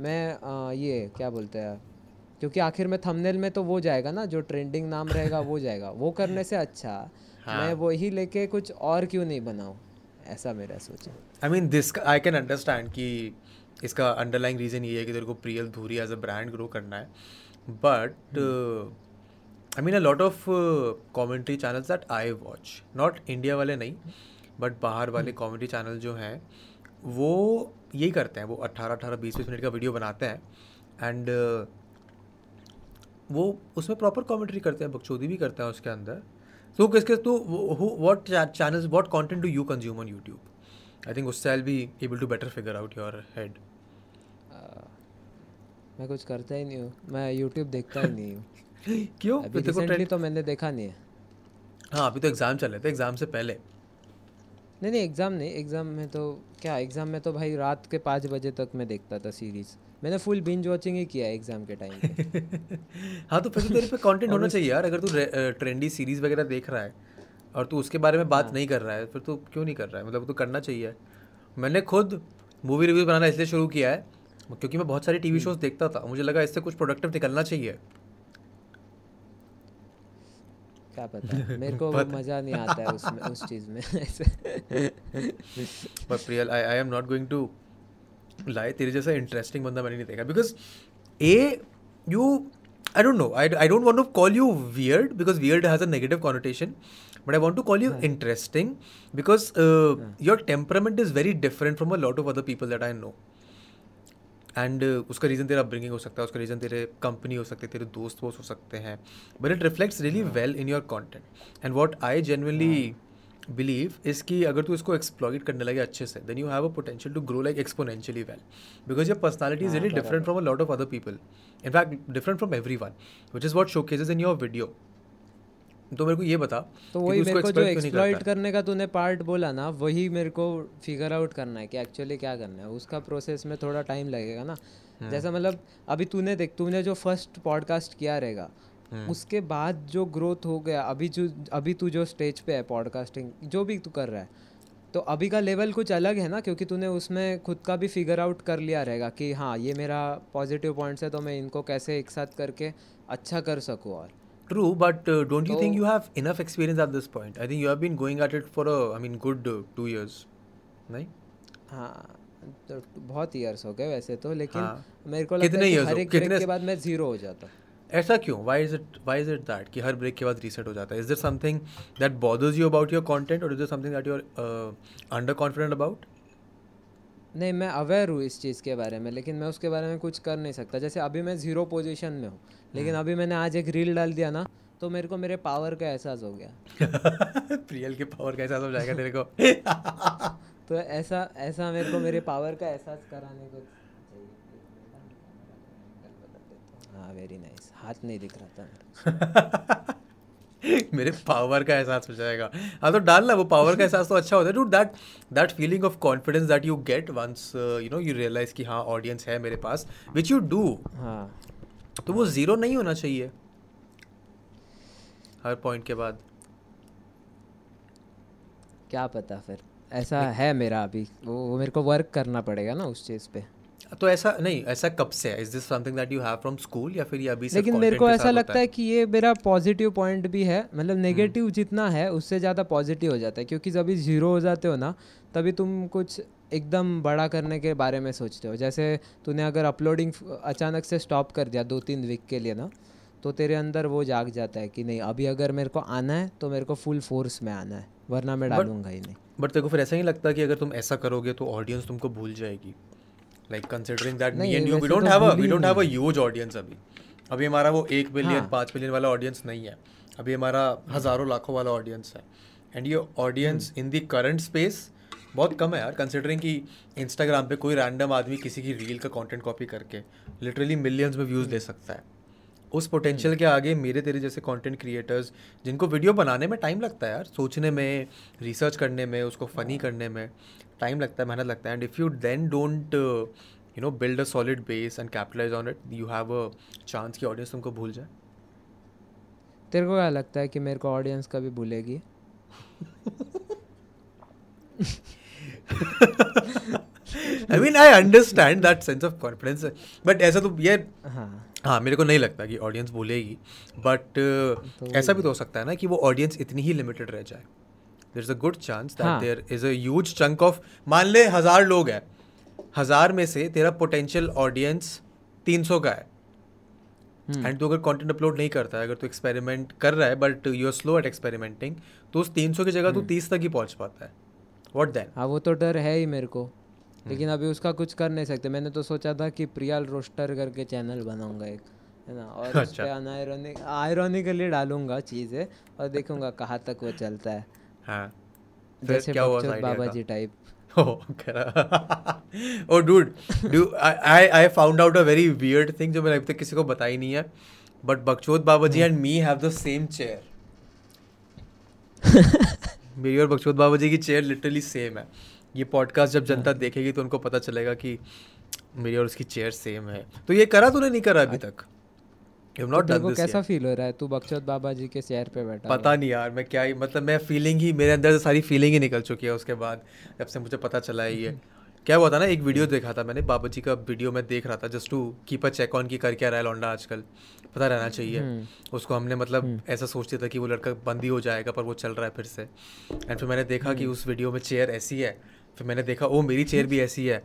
मैं अ, ये क्या बोलते हैं क्योंकि आखिर में थंबनेल में तो वो जाएगा ना जो ट्रेंडिंग नाम रहेगा वो जाएगा वो करने से अच्छा हाँ। मैं वही लेके कुछ और क्यों नहीं बनाऊँ ऐसा मेरा सोच I mean this I can understand कि इसका अंडरलाइंग रीज़न ये है कि तेरे को Priyal Dhuri as a brand grow करना है. But I mean a lot of commentary channels that I watch not India वाले नहीं बट बाहर वाले कॉमेडी चैनल जो हैं वो यही करते हैं वो अट्ठारह अट्ठारह बीस बीस मिनट का वीडियो बनाते हैं एंड वो उसमें प्रॉपर कॉमेंट्री करते हैं बकचोदी भी करते हैं उसके अंदर. तो किसके तो what channels what content do you consume on YouTube I think उससे I be able to better figure out your head मैं कुछ करता ही नहीं हूँ। मैं यूट्यूब देखता ही नहीं हूँ। क्यों? अभी रिसेंटली तो मैंने देखा नहीं है। हाँ अभी तो एग्ज़ाम चल रहे थे एग्ज़ाम से पहले। नहीं नहीं एग्ज़ाम नहीं एग्ज़ाम में तो क्या एग्ज़ाम में तो भाई रात के पाँच बजे तक मैं देखता था सीरीज़ मैंने फुल बिंज वॉचिंग ही किया एग्ज़ाम के टाइम पे। हाँ तो फिर तो तेरे पे कंटेंट होना चाहिए यार अगर तू ट्रेंडी सीरीज़ वगैरह देख रहा है और तू उसके बारे में बात हाँ। नहीं कर रहा है फिर तो क्यों नहीं कर रहा है? मतलब तो करना चाहिए। मैंने खुद मूवी रिव्यू बनाना इसलिए शुरू किया है क्योंकि मैं बहुत सारी टीवी। शोज़ देखता था मुझे लगा इससे कुछ प्रोडक्टिव निकलना चाहिए। क्या पता मेरे को मज़ा नहीं आता है उसमें उस चीज़ में पर Priyal I I am not going to lie तेरे जैसा इंटरेस्टिंग बंदा मैंने नहीं देखा। Because uh you I don't know I I don't want to call you weird because weird has a negative connotation but I want to call you interesting because your temperament is very different from a lot of other people that I know and उसका reason तेरा upbringing हो सकता है उसका reason तेरे company हो सकती है तेरे दोस्त वोस्त हो सकते हैं। But it reflects really well in your content and what I genuinely believe कि अगर तू इसको एक्सप्लॉइट करने लगे अच्छे से then you have a potential to grow like exponentially well because your personality is really different from a lot of other people in fact different from every one which is what showcases in your video तो मेरे को ये बता तो वही मेरे को जो exploit एक्सप्लॉइट करने का तूने पार्ट बोला ना वही मेरे को फिगर आउट करना है कि एक्चुअली क्या करना है उसका प्रोसेस में थोड़ा टाइम लगेगा ना हम्म। जैसा मतलब अभी तूने देख तूने जो फ़र्स्ट पॉडकास्ट किया रहेगा हम्म। उसके बाद जो ग्रोथ हो गया अभी जो अभी तू जो स्टेज पे है पॉडकास्टिंग जो भी तू कर रहा है तो अभी का लेवल कुछ अलग है ना क्योंकि तूने उसमें खुद का भी फिगर आउट कर लिया रहेगा कि हाँ ये मेरा पॉजिटिव पॉइंट्स है तो मैं इनको कैसे एक साथ करके अच्छा कर सकूँ और True, but uh, don't you think you have enough experience at this point? I think you have been going at it for a, I mean, good uh, two years, नहीं? हाँ तो बहुत ईयर्स हो गए वैसे तो लेकिन हाँ। मेरे को लगता है कि हर हो- एक ब्रेक के बाद मैं ज़ीरो हो जाता ऐसा क्यों? Why is it? Why is it that कि हर ब्रेक के बाद रीसेट हो जाता है? Is there something that bothers you about your content, or is there something that you're uh, underconfident about? नहीं मैं अवेयर हूँ इस चीज़ के बारे में लेकिन मैं उसके बारे में कुछ कर नहीं सकता। जैसे अभी मैं ज़ीरो पोजीशन में हूँ। लेकिन अभी मैंने आज एक रील डाल दिया ना तो मेरे को मेरे पावर का एहसास हो गया। प्रियल के पावर का एहसास हो जाएगा तेरे को। तो ऐसा ऐसा मेरे को मेरे पावर का एहसास कराने को हाँ वेरी नाइस हाथ नहीं दिख रहा था मेरे पावर का एहसास हो जाएगा। हाँ तो डालना वो पावर का एहसास तो अच्छा होता है। Do that that feeling of confidence that you get once you know you realize कि हाँ ऑडियंस है मेरे पास विच यू डू हाँ। तो वो ज़ीरो नहीं होना चाहिए। हर पॉइंट के बाद। क्या पता फिर। ऐसा है मेरा अभी। वो वो मेरे को वर्क करना पड़ेगा ना उस चीज़ पे। तो ऐसा नहीं ऐसा कब से है? Is this something that you have from school या फिर ये अभी लेकिन मेरे को ऐसा लगता है? कि ये मेरा पॉजिटिव पॉइंट भी है। मतलब हम्म। नेगेटिव जितना है उससे ज़्यादा पॉजिटिव हो जाता है। क्योंकि जब ज़ीरो हो जाते हो ना तभी तुम कुछ एकदम बड़ा करने के बारे में सोचते हो। जैसे तूने अगर अपलोडिंग अचानक से स्टॉप कर दिया दो तीन वीक के लिए ना तो तेरे अंदर वो जाग जाता है कि नहीं अभी अगर मेरे को आना है तो मेरे को फुल फोर्स में आना है वरना मैं डालूँगा ही नहीं। बट तेरे को फिर ऐसा नहीं लगता कि अगर तुम ऐसा करोगे तो ऑडियंस तुमको भूल जाएगी। Like considering that me and you we don't have a we don't have a huge audience अभी। अभी हमारा वो एक मिलियन हाँ। पाँच मिलियन वाला ऑडियंस नहीं है। अभी हमारा हज़ारों लाखों वाला ऑडियंस है। एंड ये audience in the current space बहुत कम है यार कंसिडरिंग कि इंस्टाग्राम पे कोई रैंडम आदमी किसी की रील का कंटेंट कॉपी करके लिटरली मिलियंस में व्यूज़ ले सकता है। उस पोटेंशियल के आगे मेरे तेरे जैसे कंटेंट क्रिएटर्स जिनको वीडियो बनाने में टाइम लगता है यार सोचने में रिसर्च करने में उसको फ़नी करने में। टाइम लगता है मेहनत लगता है। And if you then don't you know build a solid base and capitalize on it you have a chance कि ऑडियंस तुमको भूल जाए। तेरे को क्या लगता है कि मेरे को ऑडियंस कभी भूलेगी? I mean I understand that sense of confidence but ऐसा तो ये हाँ। हाँ मेरे को नहीं लगता कि ऑडियंस भूलेगी बट ऐसा भी तो हो सकता है ना कि वो ऑडियंस इतनी ही लिमिटेड रह जाए। There is a good chance that हाँ। There is a huge chunk of मान ले हज़ार लोग हैं हज़ार में से तेरा पोटेंशियल ऑडियंस तीन सौ का है हम्म। एंड तू अगर कंटेंट अपलोड नहीं करता है अगर तू एक्सपेरिमेंट कर रहा है but you are slow at experimenting तो उस तीन सौ की जगह तू हम्म। तीस तक ही पहुँच पाता है वॉट देन हाँ वो तो डर है ही मेरे को हम्म। लेकिन अभी उसका कुछ कर नहीं सकते मैंने तो सोचा था कि प्रियाल रोस्टर करके चैनल बनाऊँगा एक है ना और अच्छा। पे अनायरोनिक आयरोनिकली डालूँगा चीज़ें और देखूँगा कहाँ तक वो चलता है हाँ। फिर जैसे क्या हुआ उस बाबा जी टाइप करा। dude do I I I found out a very weird thing जो मैंने अभी तक किसी को बताई नहीं है but बकचोद Baba ji and me have the same chair मेरी और बकचोद बाबा जी की चेयर लिटरली सेम है। ये पॉडकास्ट जब जनता देखेगी तो उनको पता चलेगा कि मेरी और उसकी चेयर सेम है। तो ये करा तूने नहीं करा अभी तक? यू नॉट तेरे डन को दिस कैसा फील हो रहा है? तू बकचोद बाबा जी के चेयर पे बैठा पता नहीं यार मैं क्या ही मतलब मैं फीलिंग ही मेरे अंदर से सारी फीलिंग ही निकल चुकी है उसके बाद जब से मुझे पता चला है ये। क्या हुआ था ना एक वीडियो देखा था मैंने बाबा जी का वीडियो मैं देख रहा था just to keep a check on की कर क्या रहा है लौंडा आजकल। पता रहना चाहिए। हम्म। उसको हमने मतलब ऐसा सोचते था कि वो लड़का बंद ही हो जाएगा पर वो चल रहा है फिर से। एंड फिर मैंने देखा कि उस वीडियो में चेयर ऐसी है फिर मैंने देखा ओ मेरी चेयर भी ऐसी है।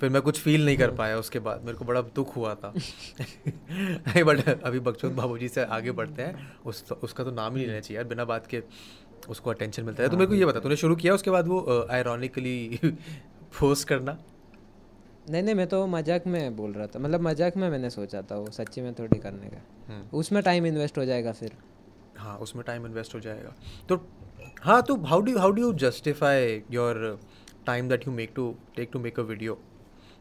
फिर मैं कुछ फील नहीं कर पाया उसके बाद। मेरे को बड़ा दुख हुआ था। बट अभी बकचोद बाबू जी से आगे बढ़ते हैं। उस उसका तो नाम ही नहीं लेना चाहिए यार बिना बात के उसको अटेंशन मिलता है। तो मेरे को ये बता तूने शुरू किया उसके बाद वो आयरॉनिकली फोर्स करना? नहीं नहीं मैं तो मज़ाक में बोल रहा था। मतलब मज़ाक में मैंने सोचा था वो सच्ची में थोड़ी करने का। हम्म। उसमें टाइम इन्वेस्ट हो जाएगा फिर। हाँ उसमें टाइम इन्वेस्ट हो जाएगा। तो हाँ तो how do how do you justify your time that you make to take to make a video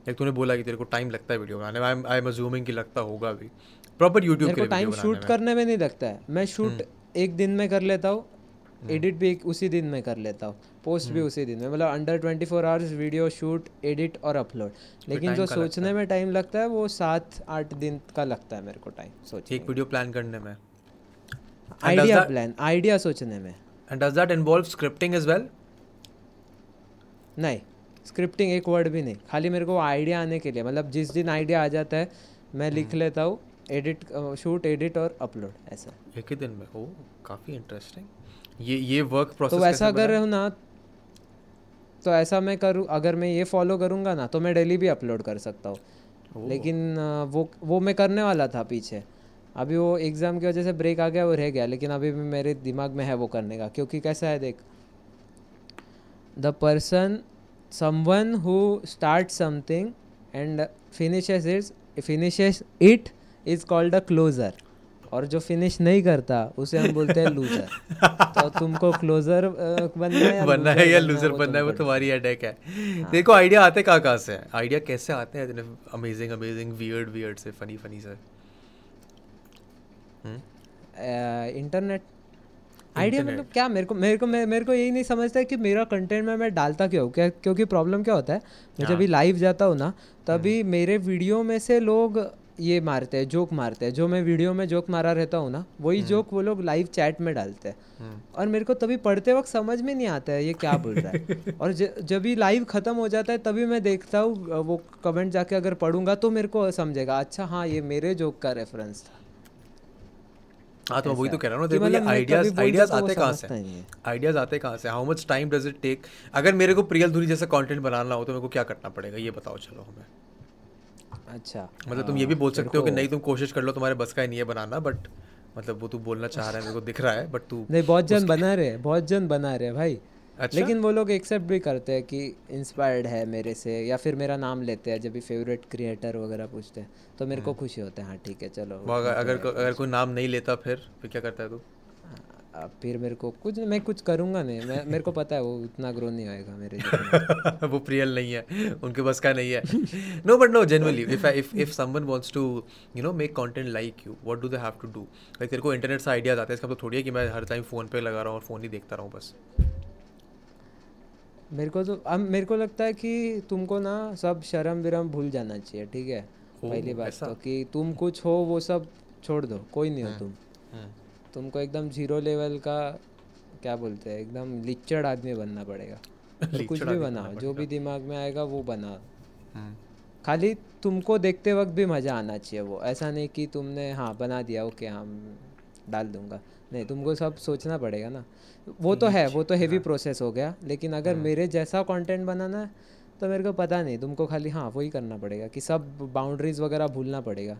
एक तूने बोला कि तेरे को टाइम लगता है वीडियो बनाने में। आई एम अज्यूमिंग कि लगता होगा भी। प्रॉपर यूट्यूब के टाइम शूट करने में नहीं लगता है। मैं शूट हम्म। एक दिन में कर लेता हूँ एडिट भी एक उसी दिन में कर लेता हूँ। पोस्ट हम्म। भी उसी दिन में। मतलब under twenty four hours video shoot edit और अपलोड लेकिन जो सोचने में टाइम लगता है वो सात आठ दिन का लगता है मेरे को टाइम सोचने एक वीडियो प्लान करने में। आइडिया प्लान आइडिया सोचने में। And does that involve scripting as well नहीं स्क्रिप्टिंग एक वर्ड भी नहीं। खाली मेरे को आइडिया आने के लिए मतलब जिस दिन आइडिया आ जाता है मैं हम्म। लिख लेता हूँ एडिट शूट एडिट और अपलोड ऐसा। एक ही दिन में? ओ काफ़ी इंटरेस्टिंग ये ये वर्क प्रोसेस तो वैसा अगर हूँ ना तो ऐसा मैं करूँ अगर मैं ये फॉलो करूँगा ना तो मैं डेली भी अपलोड कर सकता हूँ। लेकिन वो वो मैं करने वाला था पीछे। अभी वो एग्ज़ाम की वजह से ब्रेक आ गया वो रह गया लेकिन अभी भी मेरे दिमाग में है वो करने का क्योंकि कैसा है देख the person someone who start something and finishes it finishes it is called a closer और जो फिनिश नहीं करता उसे हम बोलते हैं लूजर तो तुमको क्लोजर बनना है या बनना है या लूजर बनना है वो तुम्हारी अटैक है। देखो आइडिया आते कहाँ कहाँ से है? आइडिया कैसे आते हैं इतने अमेजिंग अमेजिंग वियर्ड वियर्ड से फनी फनी से? हम्म? इंटरनेट आइडिया मतलब क्या? मेरे को मेरे को मैं मेरे को यही नहीं समझता है कि मेरा कंटेंट में मैं डालता क्यों? क्या क्योंकि प्रॉब्लम क्या होता है? मैं जब भी लाइव जाता हूँ ना तभी मेरे वीडियो में से लोग ये मारते हैं जोक मारते हैं। जो मैं वीडियो में जोक मारा रहता हूँ ना वही जोक वो लोग लाइव चैट में डालते हैं। हम्म। और मेरे को तभी पढ़ते वक्त समझ में नहीं आता है ये क्या बोल रहा है। और ज- जब भी लाइव ख़त्म हो जाता है तभी मैं देखता हूँ वो कमेंट जाके अगर पढ़ूँगा तो मेरे को समझेगा अच्छा हाँ ये मेरे जोक का रेफरेंस था। हाँ तो वही तो कह रहा हूँ ना देखो ये मतलब आइडियाज़ आइडियाज़ तो आते कहाँ से? ही है। आइडियाज़ आते कहाँ से? How much time does it take अगर मेरे को प्रियल धुरी जैसा कंटेंट बनाना हो तो मेरे को क्या करना पड़ेगा? ये बताओ चलो हमें। अच्छा। मतलब तुम ये भी बोल सकते हो कि नहीं तुम कोशिश कर लो तुम्हारे बस का ही नहीं है बनाना बट मतलब वो तू बोलना चाह रहा है मेरे को दिख रहा है बट तू नहीं बहुत जन बना रहे हैं बहुत जन बना रहे हैं भाई। अच्छा। लेकिन वो लोग एक्सेप्ट भी करते हैं कि इंस्पायर्ड है मेरे से या फिर मेरा नाम लेते हैं जब भी फेवरेट क्रिएटर वगैरह पूछते हैं तो मेरे को खुशी होता है हाँ ठीक है चलो। अगर अगर को- अगर कोई नाम नहीं लेता फिर फिर क्या करता है तू? फिर मेरे को कुछ मैं कुछ करूँगा नहीं मैं मेरे को पता है वो उतना ग्रो नहीं होएगा मेरे वो प्रियल नहीं है उनके बस का नहीं है। No but no generally if if if someone wants to you know make content like you what do they have to do like तेरे को इंटरनेट से आइडियाज़ आते हैं इसका तो थोड़ी है कि मैं हर टाइम फ़ोन पे लगा रहा हूँ और फ़ोन ही देखता रहा हूँ बस। मेरे को तो अब मेरे को लगता है कि तुमको ना सब शर्म विरम भूल जाना चाहिए ठीक है? पहली बात तो कि तुम कुछ हो वो सब छोड़ दो कोई नहीं हो तुम। हम्म, तुमको एकदम ज़ीरो लेवल का क्या बोलते हैं एकदम लिचड़ आदमी बनना पड़ेगा। तो कुछ भी बनाओ जो भी दिमाग में आएगा वो बनाओ। हम्म, खाली तुमको देखते वक्त भी मज़ा आना चाहिए वो। ऐसा नहीं कि तुमने हाँ बना दिया ओके हाँ डाल दूँगा। नहीं तुमको सब सोचना पड़ेगा ना। वो तो है वो तो हेवी प्रोसेस हो गया लेकिन अगर मेरे जैसा कंटेंट बनाना है तो मेरे को पता नहीं तुमको खाली हाँ वही करना पड़ेगा कि सब बाउंड्रीज वगैरह भूलना पड़ेगा।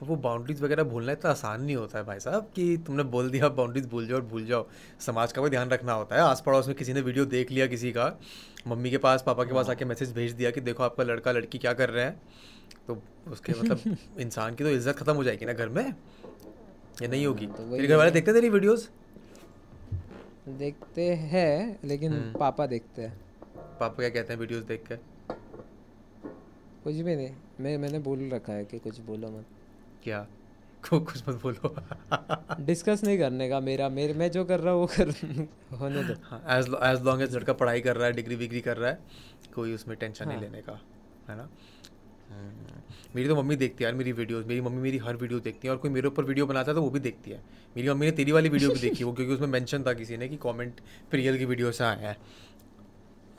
तो वो बाउंड्रीज वगैरह भूलना इतना आसान नहीं होता है भाई साहब कि तुमने बोल दिया बाउंड्रीज भूल जाओ और भूल जाओ। समाज का भी ध्यान रखना होता है। आस पड़ोस में किसी ने वीडियो देख लिया किसी का मम्मी के पास पापा के पास आके मैसेज भेज दिया कि देखो आपका लड़का लड़की क्या कर रहे हैं। तो उसके मतलब इंसान की तो इज़्ज़त खत्म हो जाएगी ना घर में। ये नहीं होगी। तो वही तेरे घर वाले देखते तेरी वीडियोस देखते हैं लेकिन पापा देखते हैं। पापा क्या कहते हैं वीडियोस देख के? कुछ भी नहीं। मैं मैंने बोल रखा है कि कुछ बोलो मत। क्या? को कुछ मत बोलो। डिस्कस नहीं करने का मेरा मेरे मैं जो कर रहा हूँ वो कर होने दो। हाँ एज एज लॉन्ग एज लड़का पढ़ाई कर रहा है डिग्री विग्री कर रहा है कोई उसमें टेंशन नहीं लेने का है ना? हम्म, मेरी तो मम्मी देखती है यार मेरी वीडियोस मेरी मम्मी मेरी हर वीडियो देखती है और कोई मेरे ऊपर वीडियो बनाता है तो वो भी देखती है। मेरी मम्मी ने तेरी वाली वीडियो भी देखी वो क्योंकि उसमें मेंशन था किसी ने कि कमेंट प्रियल की वीडियो से आया है।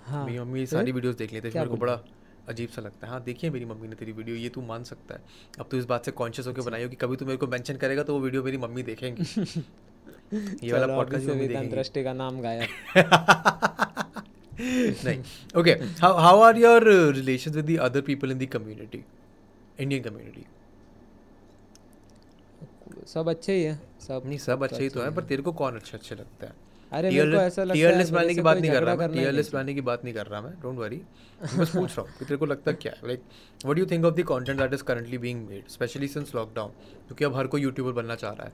हाँ मेरी मम्मी सारी वीडियोस देख लेते हैं मेरे को बड़ा अजीब सा लगता है। हाँ देखिए मेरी मम्मी ने तेरी वीडियो ये तू मान सकता है। अब तो इस बात से कॉन्शियस होकर बनाई हो कि कभी तू मेरे को मेंशन करेगा तो वो वीडियो मेरी मम्मी देखेंगी। ये वाला पॉडकास्ट मम्मी देखेंगी। दृष्टि का नाम गाया नहीं okay how are your relations with the other people in the community Indian community सब अच्छे ही है सब नहीं सब अच्छे ही तो है पर तेरे को कौन अच्छा अच्छे लगता है? अरे मेरे को ऐसा लगता है बनाने की बात नहीं कर रहा मैं। बनाने की बात नहीं कर रहा मैं डोंट वरी बस पूछ रहा हूँ कि तेरे को लगता क्या? है like what do you think of the content that is currently being made specially since lockdown क्योंकि अब हर कोई यूट्यूबर बनना चाह रहा है।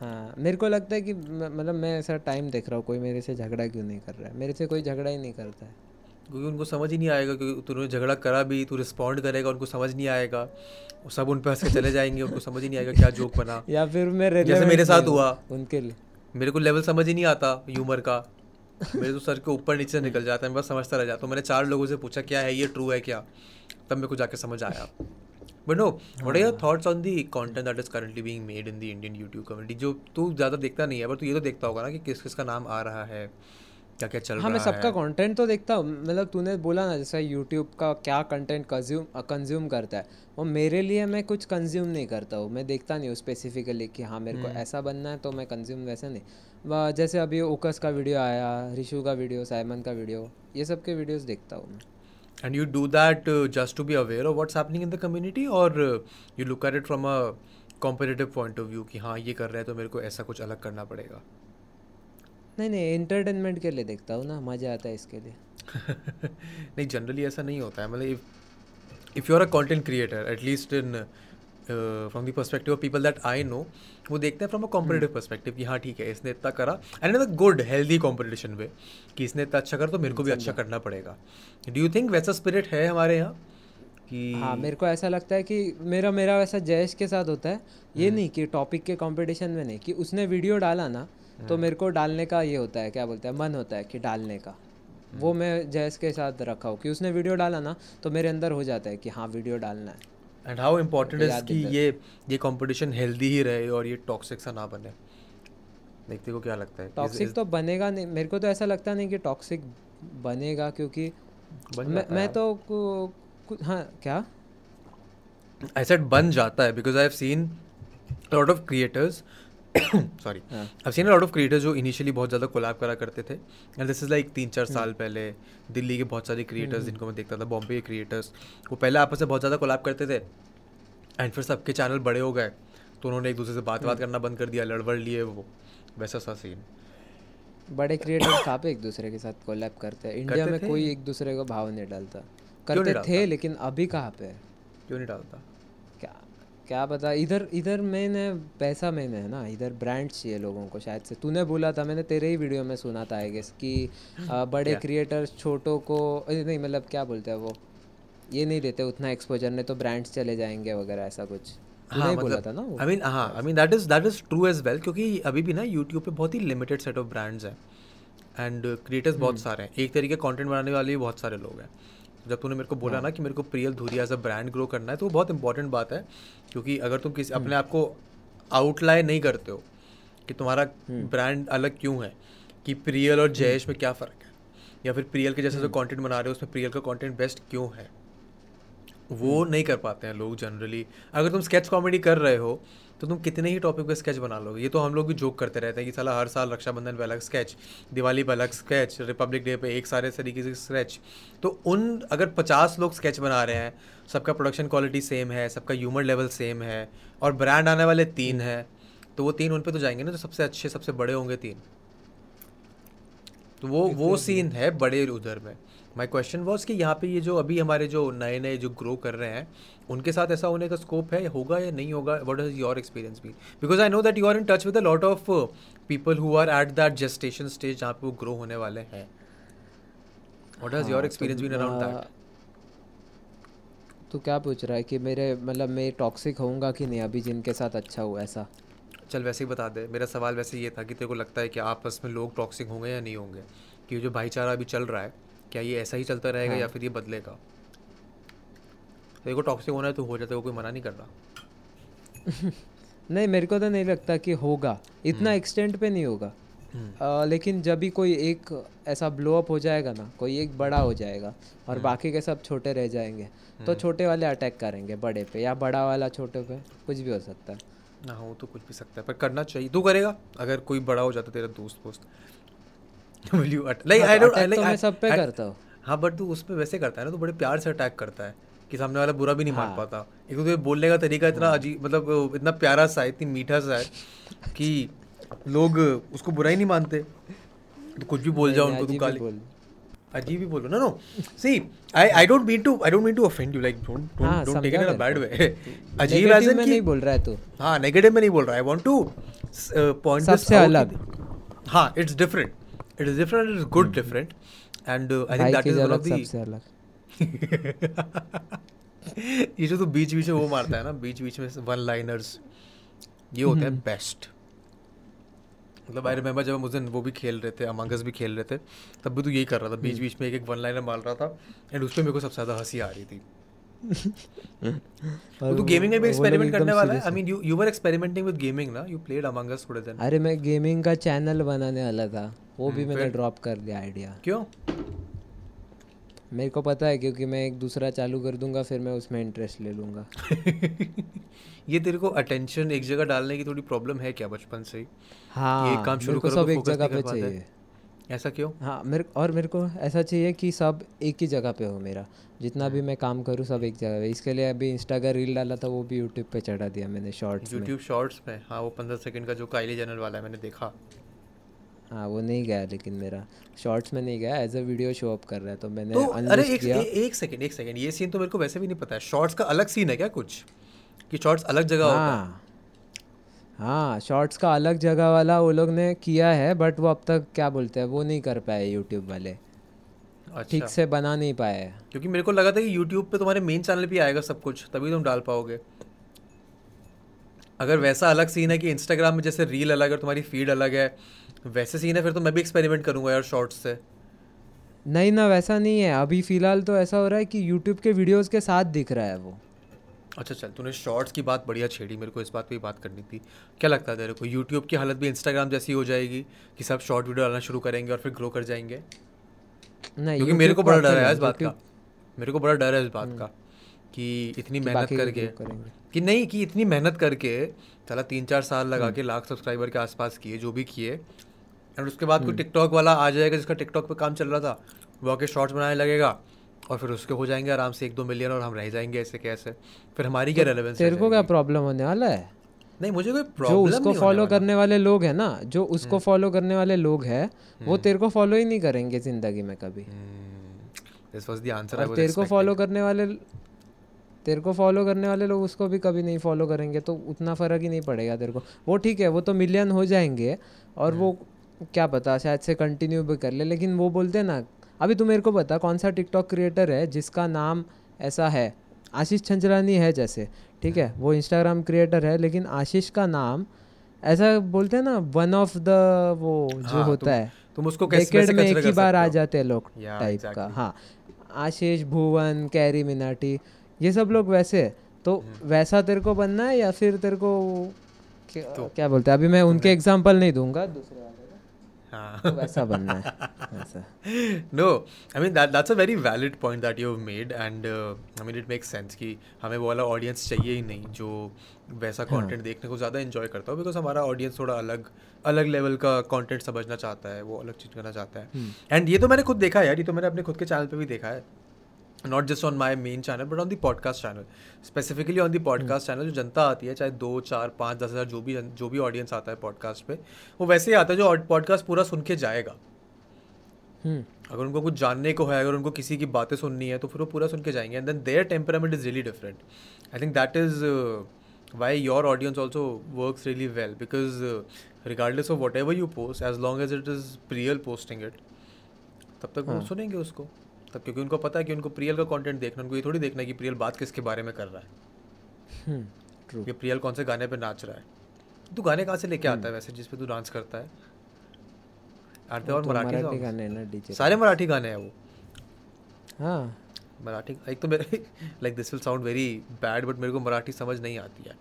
हाँ मेरे को लगता है कि मतलब मैं ऐसा टाइम देख रहा हूँ कोई मेरे से झगड़ा क्यों नहीं कर रहा है? मेरे से कोई झगड़ा ही नहीं करता है। क्योंकि उनको समझ ही नहीं आएगा क्योंकि तूने झगड़ा करा भी तू रिस्पॉन्ड करेगा उनको समझ नहीं आएगा। सब उन पे हंस के चले जाएँगे उनको समझ ही नहीं आएगा क्या जोक बना। या फिर मैं जैसे मेरे साथ हुआ। उनके लिए। मेरे को लेवल समझ ही नहीं आता ह्यूमर का। मेरे तो सर के ऊपर नीचे निकल जाता है मैं बस समझता रह जाता हूँ। मैंने चार लोगों से पूछा क्या है ये ट्रू है क्या? तब मेरे को जाके समझ आया। But no what are your thoughts on the content that is currently being made in the Indian YouTube community जो तू ज़्यादा देखता नहीं है पर तू ये तो देखता होगा ना कि किस किस का नाम आ रहा है। क्या क्या चल हाँ मैं रहा सबका है? कंटेंट तो देखता हूँ। मतलब तूने बोला ना जैसे यूट्यूब का क्या कंटेंट कंज्यूम कंज्यूम करता है। वो मेरे लिए मैं कुछ कंज्यूम नहीं करता हूँ। मैं देखता नहीं हूँ स्पेसिफिकली कि हाँ मेरे को हम्म। ऐसा बनना है तो मैं कंज्यूम वैसे नहीं। जैसे अभी ओकस का वीडियो आया रिशु का वीडियो साइमन का वीडियो ये सब के वीडियोस देखता हूँ मैं। And you do that uh, just to be aware of what's happening in the community or uh, you look at it from a competitive point of view कि हाँ ये कर रहे हैं तो मेरे को ऐसा कुछ अलग करना पड़ेगा? नहीं नहीं एंटरटेनमेंट के लिए देखता हूँ ना मज़ा आता है इसके लिए। नहीं जनरली ऐसा नहीं होता है। मतलब if if you are a content creator at least in from the perspective of people that I know वो देखते हैं फ्रॉम अ कॉम्पिटेटिव पर्सपेक्टिव कि हाँ ठीक है इसने इतना करा। And in good healthy competition way कि इसने इतना अच्छा करा तो मेरे को भी अच्छा करना पड़ेगा। डू यू थिंक वैसा स्पिरिट है हमारे यहाँ? कि हाँ मेरे को ऐसा लगता है कि मेरा मेरा वैसा जयेश के साथ होता है। ये हम्म। नहीं कि टॉपिक के कंपटीशन में नहीं कि उसने वीडियो डाला ना। तो मेरे को डालने का ये होता है क्या बोलते हैं मन होता है कि डालने का। हम्म। वो मैं जयेश के साथ रखा हूँ कि उसने वीडियो डाला ना तो मेरे अंदर हो जाता है कि हाँ वीडियो डालना है। एंड हाउ इम्पोर्टेंट इज़ कि ये ये कंपटीशन हेल्दी ही रहे और ये टॉक्सिक सा ना बने। देखते को क्या लगता है? टॉक्सिक तो बनेगा नहीं मेरे को तो ऐसा लगता नहीं कि टॉक्सिक बनेगा क्योंकि बन मैं मैं तो कु- कु- हाँ क्या? Said बन जाता है because I've seen a lot of creators sorry. I've seen a lot of creators जो इनिशियली बहुत ज़्यादा कोलैब करा करते थे एंड दिस इज़ लाइक तीन चार हम्म। साल पहले दिल्ली के बहुत सारे क्रिएटर्स जिनको मैं देखता था बॉम्बे के क्रिएटर्स वो पहले आपस में बहुत ज़्यादा कोलैब करते थे एंड फिर सबके चैनल बड़े हो गए तो उन्होंने एक दूसरे से बात। बात करना बंद कर दिया लड़वड़ लिए वो वैसा सा सीन बड़े क्रिएटर्स कहाँ पे एक दूसरे के साथ कोलैब करते हैं? इंडिया में कोई एक दूसरे को भाव नहीं डालता। करते थे लेकिन अभी कहाँ पे क्यों नहीं डालता? क्या पता इधर इधर मेन है पैसा मेन है ना इधर ब्रांड चाहिए लोगों को शायद से। तूने बोला था मैंने तेरे ही वीडियो में सुना था आई गेस कि बड़े क्रिएटर्स छोटों को नहीं मतलब क्या बोलते हैं वो? ये नहीं देते उतना एक्सपोजर नहीं तो ब्रांड्स चले जाएँगे वगैरह ऐसा कुछ। तूने ही बोला था ना वो? आई मीन हाँ I mean that is that is true as well क्योंकि अभी भी ना यूट्यूब पे बहुत ही लिमिटेड सेट ऑफ़ ब्रांड्स हैं। एंड क्रिएटर्स बहुत हम्म। सारे हैं। एक तरीके कंटेंट बनाने वाले भी बहुत सारे लोग हैं। जब तूने मेरे को बोला हाँ। ना कि मेरे को Priyal Dhuria as a brand grow करना है तो वो बहुत इंपॉर्टेंट बात है क्योंकि अगर तुम किसी हम्म। अपने आप को आउटलाइन नहीं करते हो कि तुम्हारा हम्म। ब्रांड अलग क्यों है कि प्रियल और जयेश में क्या फ़र्क है या फिर प्रियल के जैसे हम्म। जो कंटेंट बना रहे हो उसमें प्रियल का कंटेंट बेस्ट क्यों है वो नहीं कर पाते हैं लोग जनरली अगर तुम स्केच कॉमेडी कर रहे हो तो तुम कितने ही टॉपिक पे स्केच बना लोगे? ये तो हम लोग भी जोक करते रहते हैं कि साला हर साल रक्षाबंधन पे अलग स्केच दिवाली पे अलग स्केच रिपब्लिक डे पे एक सारे तरीके से स्केच तो उन अगर पचास लोग स्केच बना रहे हैं सबका प्रोडक्शन क्वालिटी सेम है सबका ह्यूमर लेवल सेम है और ब्रांड आने वाले तीन हैं तो वो तीन उन पर तो जाएँगे ना जो सबसे अच्छे सबसे बड़े होंगे तीन। तो वो वो सीन है बड़े उधर में। माई क्वेश्चन वॉज़ कि यहाँ पे ये जो अभी हमारे जो नए नए जो ग्रो कर रहे हैं उनके साथ ऐसा होने का स्कोप है होगा या नहीं होगा? वट इज़ योर एक्सपीरियंस भी because I know that you are in touch with a lot of people who are at that gestation stage जहाँ पे वो ग्रो होने वाले हैं. What has your experience been around that तू क्या पूछ रहा है कि मेरे मतलब मैं टॉक्सिक होऊँगा कि नहीं अभी जिनके साथ अच्छा हुआ ऐसा? चल वैसे ही बता दे। मेरा सवाल वैसे ये था कि तेरे को लगता है कि आपस में लोग टॉक्सिक होंगे या नहीं होंगे? कि जो भाईचारा अभी चल रहा है क्या ये ऐसा ही चलता रहेगा हाँ। या फिर ये बदलेगा? को टॉक्सिक होना है तो हो जाता है कोई मना नहीं कर रहा। नहीं मेरे को तो नहीं लगता कि होगा। इतना एक्सटेंट पे नहीं होगा। हम्म। आ, लेकिन जब भी कोई एक ऐसा ब्लो अप हो जाएगा ना कोई एक बड़ा हो जाएगा और बाकी के सब छोटे रह जाएँगे तो छोटे वाले अटैक करेंगे बड़े पे या बड़ा वाला छोटे पे कुछ भी हो सकता है। ना हो तो कुछ भी सकता है पर करना चाहिए। तू करेगा? अगर कोई बड़ा हो जाता तेरा दोस्त दोस्त will you like I don't तो मैं सब पे करता हूँ। हाँ बट तू उस पे वैसे करता है ना तो बड़े प्यार से अटैक करता है कि सामने वाला बुरा भी नहीं हाँ. मान हाँ। पाता। एक तो बोलने का तरीका इतना अजीब मतलब इतना प्यारा सा है इतनी मीठा सा है कि लोग उसको बुरा ही नहीं मानते। तो कुछ भी बोल जाओ उनको तू ही गाली अजीब ही बोलो ना no see I I don't mean to I don't mean to offend you like don't हाँ, don't don't take it in a bad way अजीब एज Negative इन में नहीं बोल रहा है तू। हाँ नेगेटिव में नहीं बोल रहा आई वांट टू पॉइंट सबसे अलग। हाँ it's different it is different it is good different and I think that is one of the ये जो तू बीच बीच में वो मारता है ना बीच बीच में वन लाइनर्स ये होते हैं बेस्ट मतलब आई रिमेम्बर जब हम उस दिन वो भी खेल रहे थे अमंगस भी खेल रहे थे तब भी तू यही कर रहा था बीच बीच में एक एक वन लाइनर मार रहा था एंड उस पर मेरे को सबसे ज़्यादा हँसी आ रही थी और तो गेमिंग में भी एक्सपेरिमेंट करने वाला है I mean you you were experimenting with gaming ना यू प्लेड अमंगस थोड़े दिन. अरे मैं गेमिंग का चैनल बनाने वाला था। वो भी हम्म, मैंने ड्रॉप कर दिया आइडिया क्यों? मेरे को पता है क्योंकि मैं एक दूसरा चालू कर दूँगा फिर मैं उसमें इंटरेस्ट ले लूँगा। ये तेरे को अटेंशन एक जगह डालने की थोड़ी प्रॉब्लम है क्या बचपन से ही? ये काम शुरू करो तो सब एक जगह पे चाहिए। ऐसा क्यों? हाँ मेरे और मेरे को ऐसा चाहिए कि सब एक ही जगह पे हो मेरा। जितना भी मैं काम करूँ सब एक जगह पे। इसके लिए अभी इंस्टा का रील डाला था वो भी यूट्यूब पे चढ़ा दिया मैंने शॉर्ट्स यूट्यूब शॉर्ट्स में? हाँ वो पंद्रह सेकंड का जो काइली चैनल वाला है मैंने देखा। हाँ वो नहीं गया लेकिन मेरा। शॉर्ट्स में नहीं गया as a video show up कर रहा है तो मैंने तो अरे एक किया। ए, एक सेकंड एक सेकंड ये सीन तो मेरे को वैसे भी नहीं पता है। शॉर्ट्स का अलग सीन है क्या कुछ? कि शॉर्ट्स अलग जगह होता है? हाँ। हाँ शॉर्ट्स का अलग जगह वाला वो लोग ने किया है बट वो अब तक क्या बोलते हैं वो नहीं कर पाए यूट्यूब वाले। ठीक अच्छा से बना नहीं पाए। क्योंकि मेरे को लगा था कि यूट्यूब पे तुम्हारे मेन चैनल पे आएगा सब कुछ तभी तुम डाल पाओगे। अगर वैसा अलग सीन है कि इंस्टाग्राम में जैसे रील अलग है तुम्हारी फ़ीड अलग है वैसे सीन है फिर तो मैं भी एक्सपेरिमेंट करूँगा यार शॉर्ट्स से। नहीं ना वैसा नहीं है। अभी फ़िलहाल तो ऐसा हो रहा है कि यूट्यूब के वीडियोस के साथ दिख रहा है वो। अच्छा चल तूने शॉर्ट्स की बात बढ़िया छेड़ी मेरे को इस बात पे ही बात करनी थी। क्या लगता है तेरे को यूट्यूब की हालत भी इंस्टाग्राम जैसी हो जाएगी कि सब शॉर्ट वीडियो डालना शुरू करेंगे और फिर ग्रो कर जाएँगे? नहीं क्योंकि मेरे को बड़ा डर है इस बात का। मेरे को बड़ा डर है इस बात का कि इतनी मेहनत करके। कि नहीं कि इतनी मेहनत करके चला तीन चार साल लगा के लाख सब्सक्राइबर के आसपास किए जो भी किए एंड उसके बाद कोई टिकटॉक वाला आ जाएगा जिसका टिकटॉक पे काम चल रहा था वो आके शॉर्ट्स बनाने लगेगा और फिर उसके हो जाएँगे आराम से एक दो मिलियन और हम रह जाएँगे ऐसे कैसे फिर हमारी क्या रेलेवेंस तेरे को क्या प्रॉब्लम होने वाला है? नहीं मुझे कोई जो उसको फॉलो करने वाले लोग हैं ना जो उसको फॉलो करने वाले लोग हैं वो तेरे को फॉलो ही नहीं करेंगे ज़िंदगी में कभी। This was the answer I तेरे को फॉलो करने वाले तेरे को फॉलो करने वाले लोग उसको भी कभी नहीं फॉलो करेंगे तो उतना फ़र्क ही नहीं पड़ेगा तेरे को। वो ठीक है वो तो मिलियन हो जाएँगे और वो क्या पता शायद से कंटिन्यू भी कर ले लेकिन वो बोलते हैं ना अभी तू मेरे को बता कौन सा टिकटॉक क्रिएटर है जिसका नाम ऐसा है? आशीष छंचलानी है जैसे ठीक है वो इंस्टाग्राम क्रिएटर है लेकिन आशीष का नाम ऐसा बोलते हैं ना वन ऑफ़ द वो जो हाँ, होता तुम- है तुम उसको कैसे में एक ही बार आ जाते हैं लोग टाइप का हाँ। आशीष भुवन कैरी मिनाटी ये सब लोग वैसे। तो हम्म। वैसा तेरे को बनना है या फिर तेरे को क्या, तो क्या बोलते हैं? अभी मैं उनके एग्ज़ाम्पल नहीं दूँगा दूसरे हाँ तो वैसा बनना है ऐसा valid point it that that's a very valid point that you've made and uh, i mean it makes sense कि हमें वो वाला ऑडियंस चाहिए ही नहीं जो वैसा हाँ। कंटेंट देखने को ज़्यादा इन्जॉय करता हो बिकॉज़ हमारा ऑडियंस थोड़ा अलग अलग लेवल का कंटेंट समझना चाहता है वो अलग चीज़ करना चाहता है हम्म। एंड ये तो मैंने खुद देखा है यार ये तो मैंने अपने खुद के चैनल पर भी देखा है not just on my main channel but on the podcast channel specifically on the podcast channel जो जनता आती है चाहे दो चार पाँच दस हज़ार जो भी जो भी ऑडियंस आता है पॉडकास्ट पे वो वैसे ही आता है जो पॉडकास्ट पूरा सुन के जाएगा। हम्म अगर उनको कुछ जानने को है अगर उनको किसी की बातें सुननी है तो फिर वो पूरा सुन के जाएँगे। And then their temperament is really different I think that is why your audience also works really well because regardless of whatever you post as long as it is really posting it तब तक वो हाँ। सुनेंगे उसको। तब क्योंकि उनको पता है कि उनको प्रियल का कंटेंट देखना उनको ये थोड़ी देखना है कि प्रियल बात किसके बारे में कर रहा है। हम्म ट्रू ये प्रियल कौन से गाने पे नाच रहा है? तू गाने कहाँ से लेके आता है वैसे जिस पे तू डांस करता है? आते और तो मराठी मराठी गाने ना डीजे सारे मराठी गाने हैं वो। हाँ. मराठी एक तो मेरे like this will sound very bad but मेरे को मराठी समझ नहीं आती है।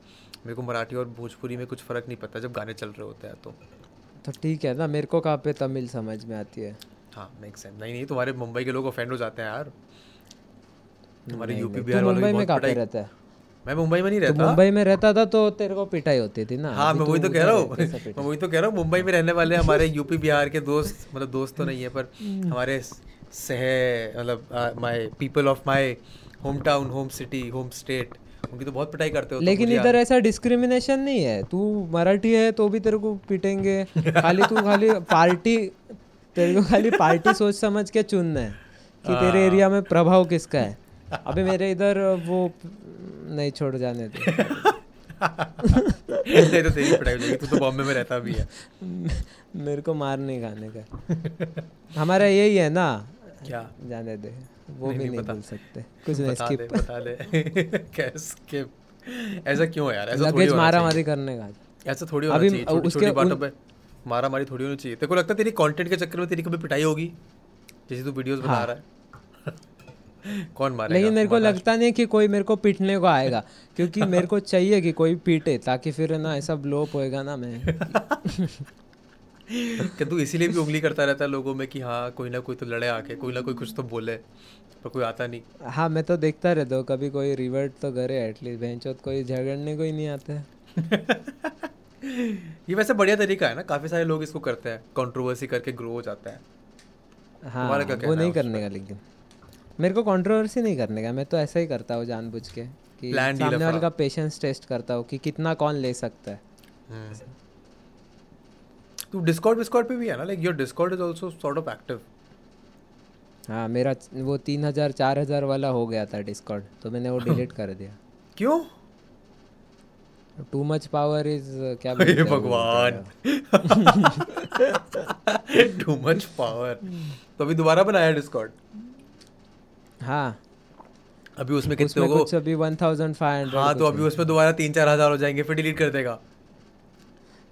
मेरे को मराठी और भोजपुरी में कुछ फ़र्क नहीं पता जब गाने चल रहे होते हैं तो। तो ठीक है ना मेरे को कहाँ पे तमिल समझ में आती है? हाँ मेक सेंस नहीं नहीं तुम्हारे मुंबई के लोग ऑफेंड हो जाते हैं यार। तुम्हारे यूपी बिहार वालों मुंबई में बहुत कहाँ पे रहता है? मैं मुंबई में नहीं तू रहता। मुंबई में रहता था तो तेरे को पिटाई होती थी ना। हाँ मैं वही तो कह रहा हूँ। मैं वही तो कह रहा हूँ मुंबई में रहने वाले हमारे यूपी बिहार के दोस्त मतलब दोस्त तो नहीं है पर हम्म। हमारे सह मतलब my people of my home town home city home state उनकी तो बहुत पिटाई करते हो लेकिन इधर ऐसा डिस्क्रिमिनेशन नहीं है। तू मराठी है तो भी तेरे को पीटेंगे। खाली तू खाली पार्टी तेरे को खाली पार्टी सोच समझ के चुनना है कि तेरे एरिया में प्रभाव किसका है? अभी मेरे इधर वो नहीं छोड़ जाने दे। नहीं तो तेरी पिटाई हो जाएगी तू तो बॉम्बे में रहता भी है। मेरे को मार नहीं खाने का। हमारा यही है ना। क्या? जाने दे। वो नहीं, भी नहीं, नहीं। बोल सकते। कुछ नहीं बता स्किप बता दे। क्या skip? ऐसा क्यों है यार? ऐसा थोड़ी लगेज मारा मारी करने का। ऐसा थोड़ी होना चाहिए छोटी छोटी बातों पे। मारा मारी थोड़ी होनी चाहिए। तेरे को लगता है तेरी कंटेंट के चक्कर में तेरी कभी पिटाई होगी? जैसे तू वीडियोस बना हाँ। रहा है। कौन मारेगा? लेकिन मेरे को लगता नहीं कि कोई मेरे को पीटने को आएगा क्योंकि मेरे को चाहिए कि कोई पीटे ताकि फिर ना ऐसा ब्लोप होएगा ना मैं। कि तू इसीलिए भी उंगली करता रहता है लोगों में कि हाँ कोई ना कोई तो लड़े आके कोई ना कोई कुछ तो बोले पर कोई आता नहीं। हाँ मैं तो देखता रहता हूँ कभी कोई रिवर्ट तो करे एटलीस्ट बेंचोत कोई झगड़ने को ही नहीं आता है। ये वैसे बढ़िया तरीका है ना काफ़ी सारे लोग इसको करते हैं कंट्रोवर्सी करके ग्रो हो जाता है। हाँ क्या वो नहीं करने का लेकिन। मेरे को कंट्रोवर्सी नहीं करने का मैं तो ऐसा ही करता हूँ जानबूझ के कि सामने वाले का पेशेंस टेस्ट करता हूँ कि कितना कौन ले सकता है। तू डिस्कॉर्ड विस्कॉर्ड पे भी है ना? Like your Discord is also sort of active हाँ मेरा वो तीन हज़ार चार हज़ार वाला हो गया था डिस्कॉर्ड तो मैंने वो डिलीट कर दिया। क्यों? टू मच पावर इज़ क्या बोलते हैं भगवान। टू मच पावर तो अभी दोबारा बनाया डिस्कॉर्ड हाँ। अभी उसमें कितने को कुछ अभी वन थाउज़ेंड फाइव हंड्रेड हाँ तो अभी उसमें दोबारा तीन चार हज़ार हो जाएँगे फिर डिलीट कर देगा।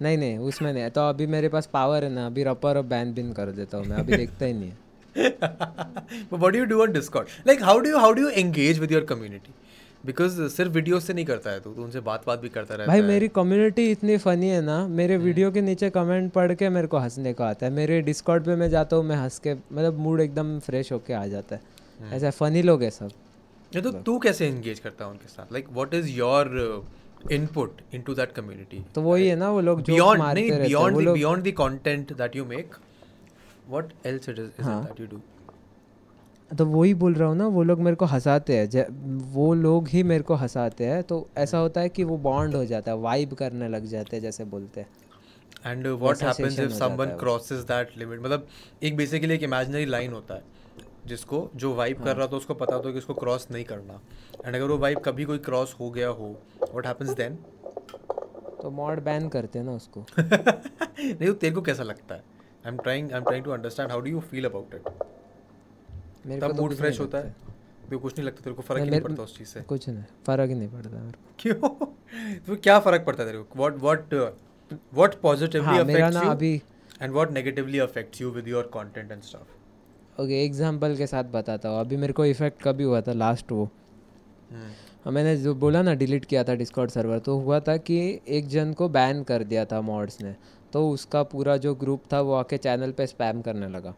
नहीं नहीं उसमें नहीं तो अभी मेरे पास पावर है ना अभी रपर और बैन बिन कर देता हूँ मैं अभी देखता ही नहीं है। But what do you do on discord? Like how do you how do you engage with your community? Because सिर्फ़ वीडियो से नहीं करता है तू तू उनसे बात बात भी करता रहता भाई है। मेरी कम्युनिटी इतनी फनी है ना मेरे वीडियो के नीचे कमेंट पढ़ के मेरे को हंसने को आता है। मेरे डिस्कॉर्ड पे मैं जाता हूँ मैं हंस के मतलब मूड एकदम फ्रेश होके आ जाता है। ऐसा फनी लोग है सब। ये तो तू कैसे एंगेज करता है उनके साथ? Like what is your input into that community तो वही है ना वो लोग जो beyond मारते नहीं रहते हैं beyond वो the लोग beyond the content that you make what else it is, is हाँ। it that you do तो वही बोल रहा हूँ ना वो लोग मेरे को हंसाते हैं वो लोग ही मेरे को हंसाते हैं तो ऐसा होता है कि वो बॉन्ड हो जाता है वाइब करने लग जाते हैं जैसे बोलते हैं। एंड व्हाट वैसा हैपेंस इफ़ जाता समवन क्रॉसेस दैट लिमिट मतलब एक बेसिकली एक इमेजिनरी लाइन होता है जिसको जो वाइब हाँ। कर रहा था उसको पता होता है कि उसको क्रॉस नहीं करना। एंड अगर वो वाइब कभी कोई क्रॉस हो गया हो व्हाट हैपेंस देन तो मॉड बैन करते हैं ना उसको। नहीं तो तेरे को कैसा लगता है? I am trying I am trying to understand how do you feel about it तब तो मूड फ्रेश होता है। को कुछ नहीं लगता तेरे को फ़र्क ही नहीं पड़ता उस चीज़ से। कुछ नहीं फ़र्क ही नहीं पड़ता मेरे को। क्यों? तो क्या फ़र्क पड़ता है तेरे को? व्हाट व्हाट व्हाट पॉजिटिवली मेरा अफेक्ट्स ना यू अभी and what negatively affects you with your content and stuff okay example के साथ बताता हूँ। अभी मेरे को इफ़ेक्ट कभी हुआ था लास्ट वो। हाँ, मैंने जो बोला ना डिलीट किया था डिस्कॉर्ड सर्वर तो हुआ था कि एक जन को बैन कर दिया था मॉड्स ने। तो उसका पूरा जो ग्रुप था वो आके चैनल पे स्पैम करने लगा।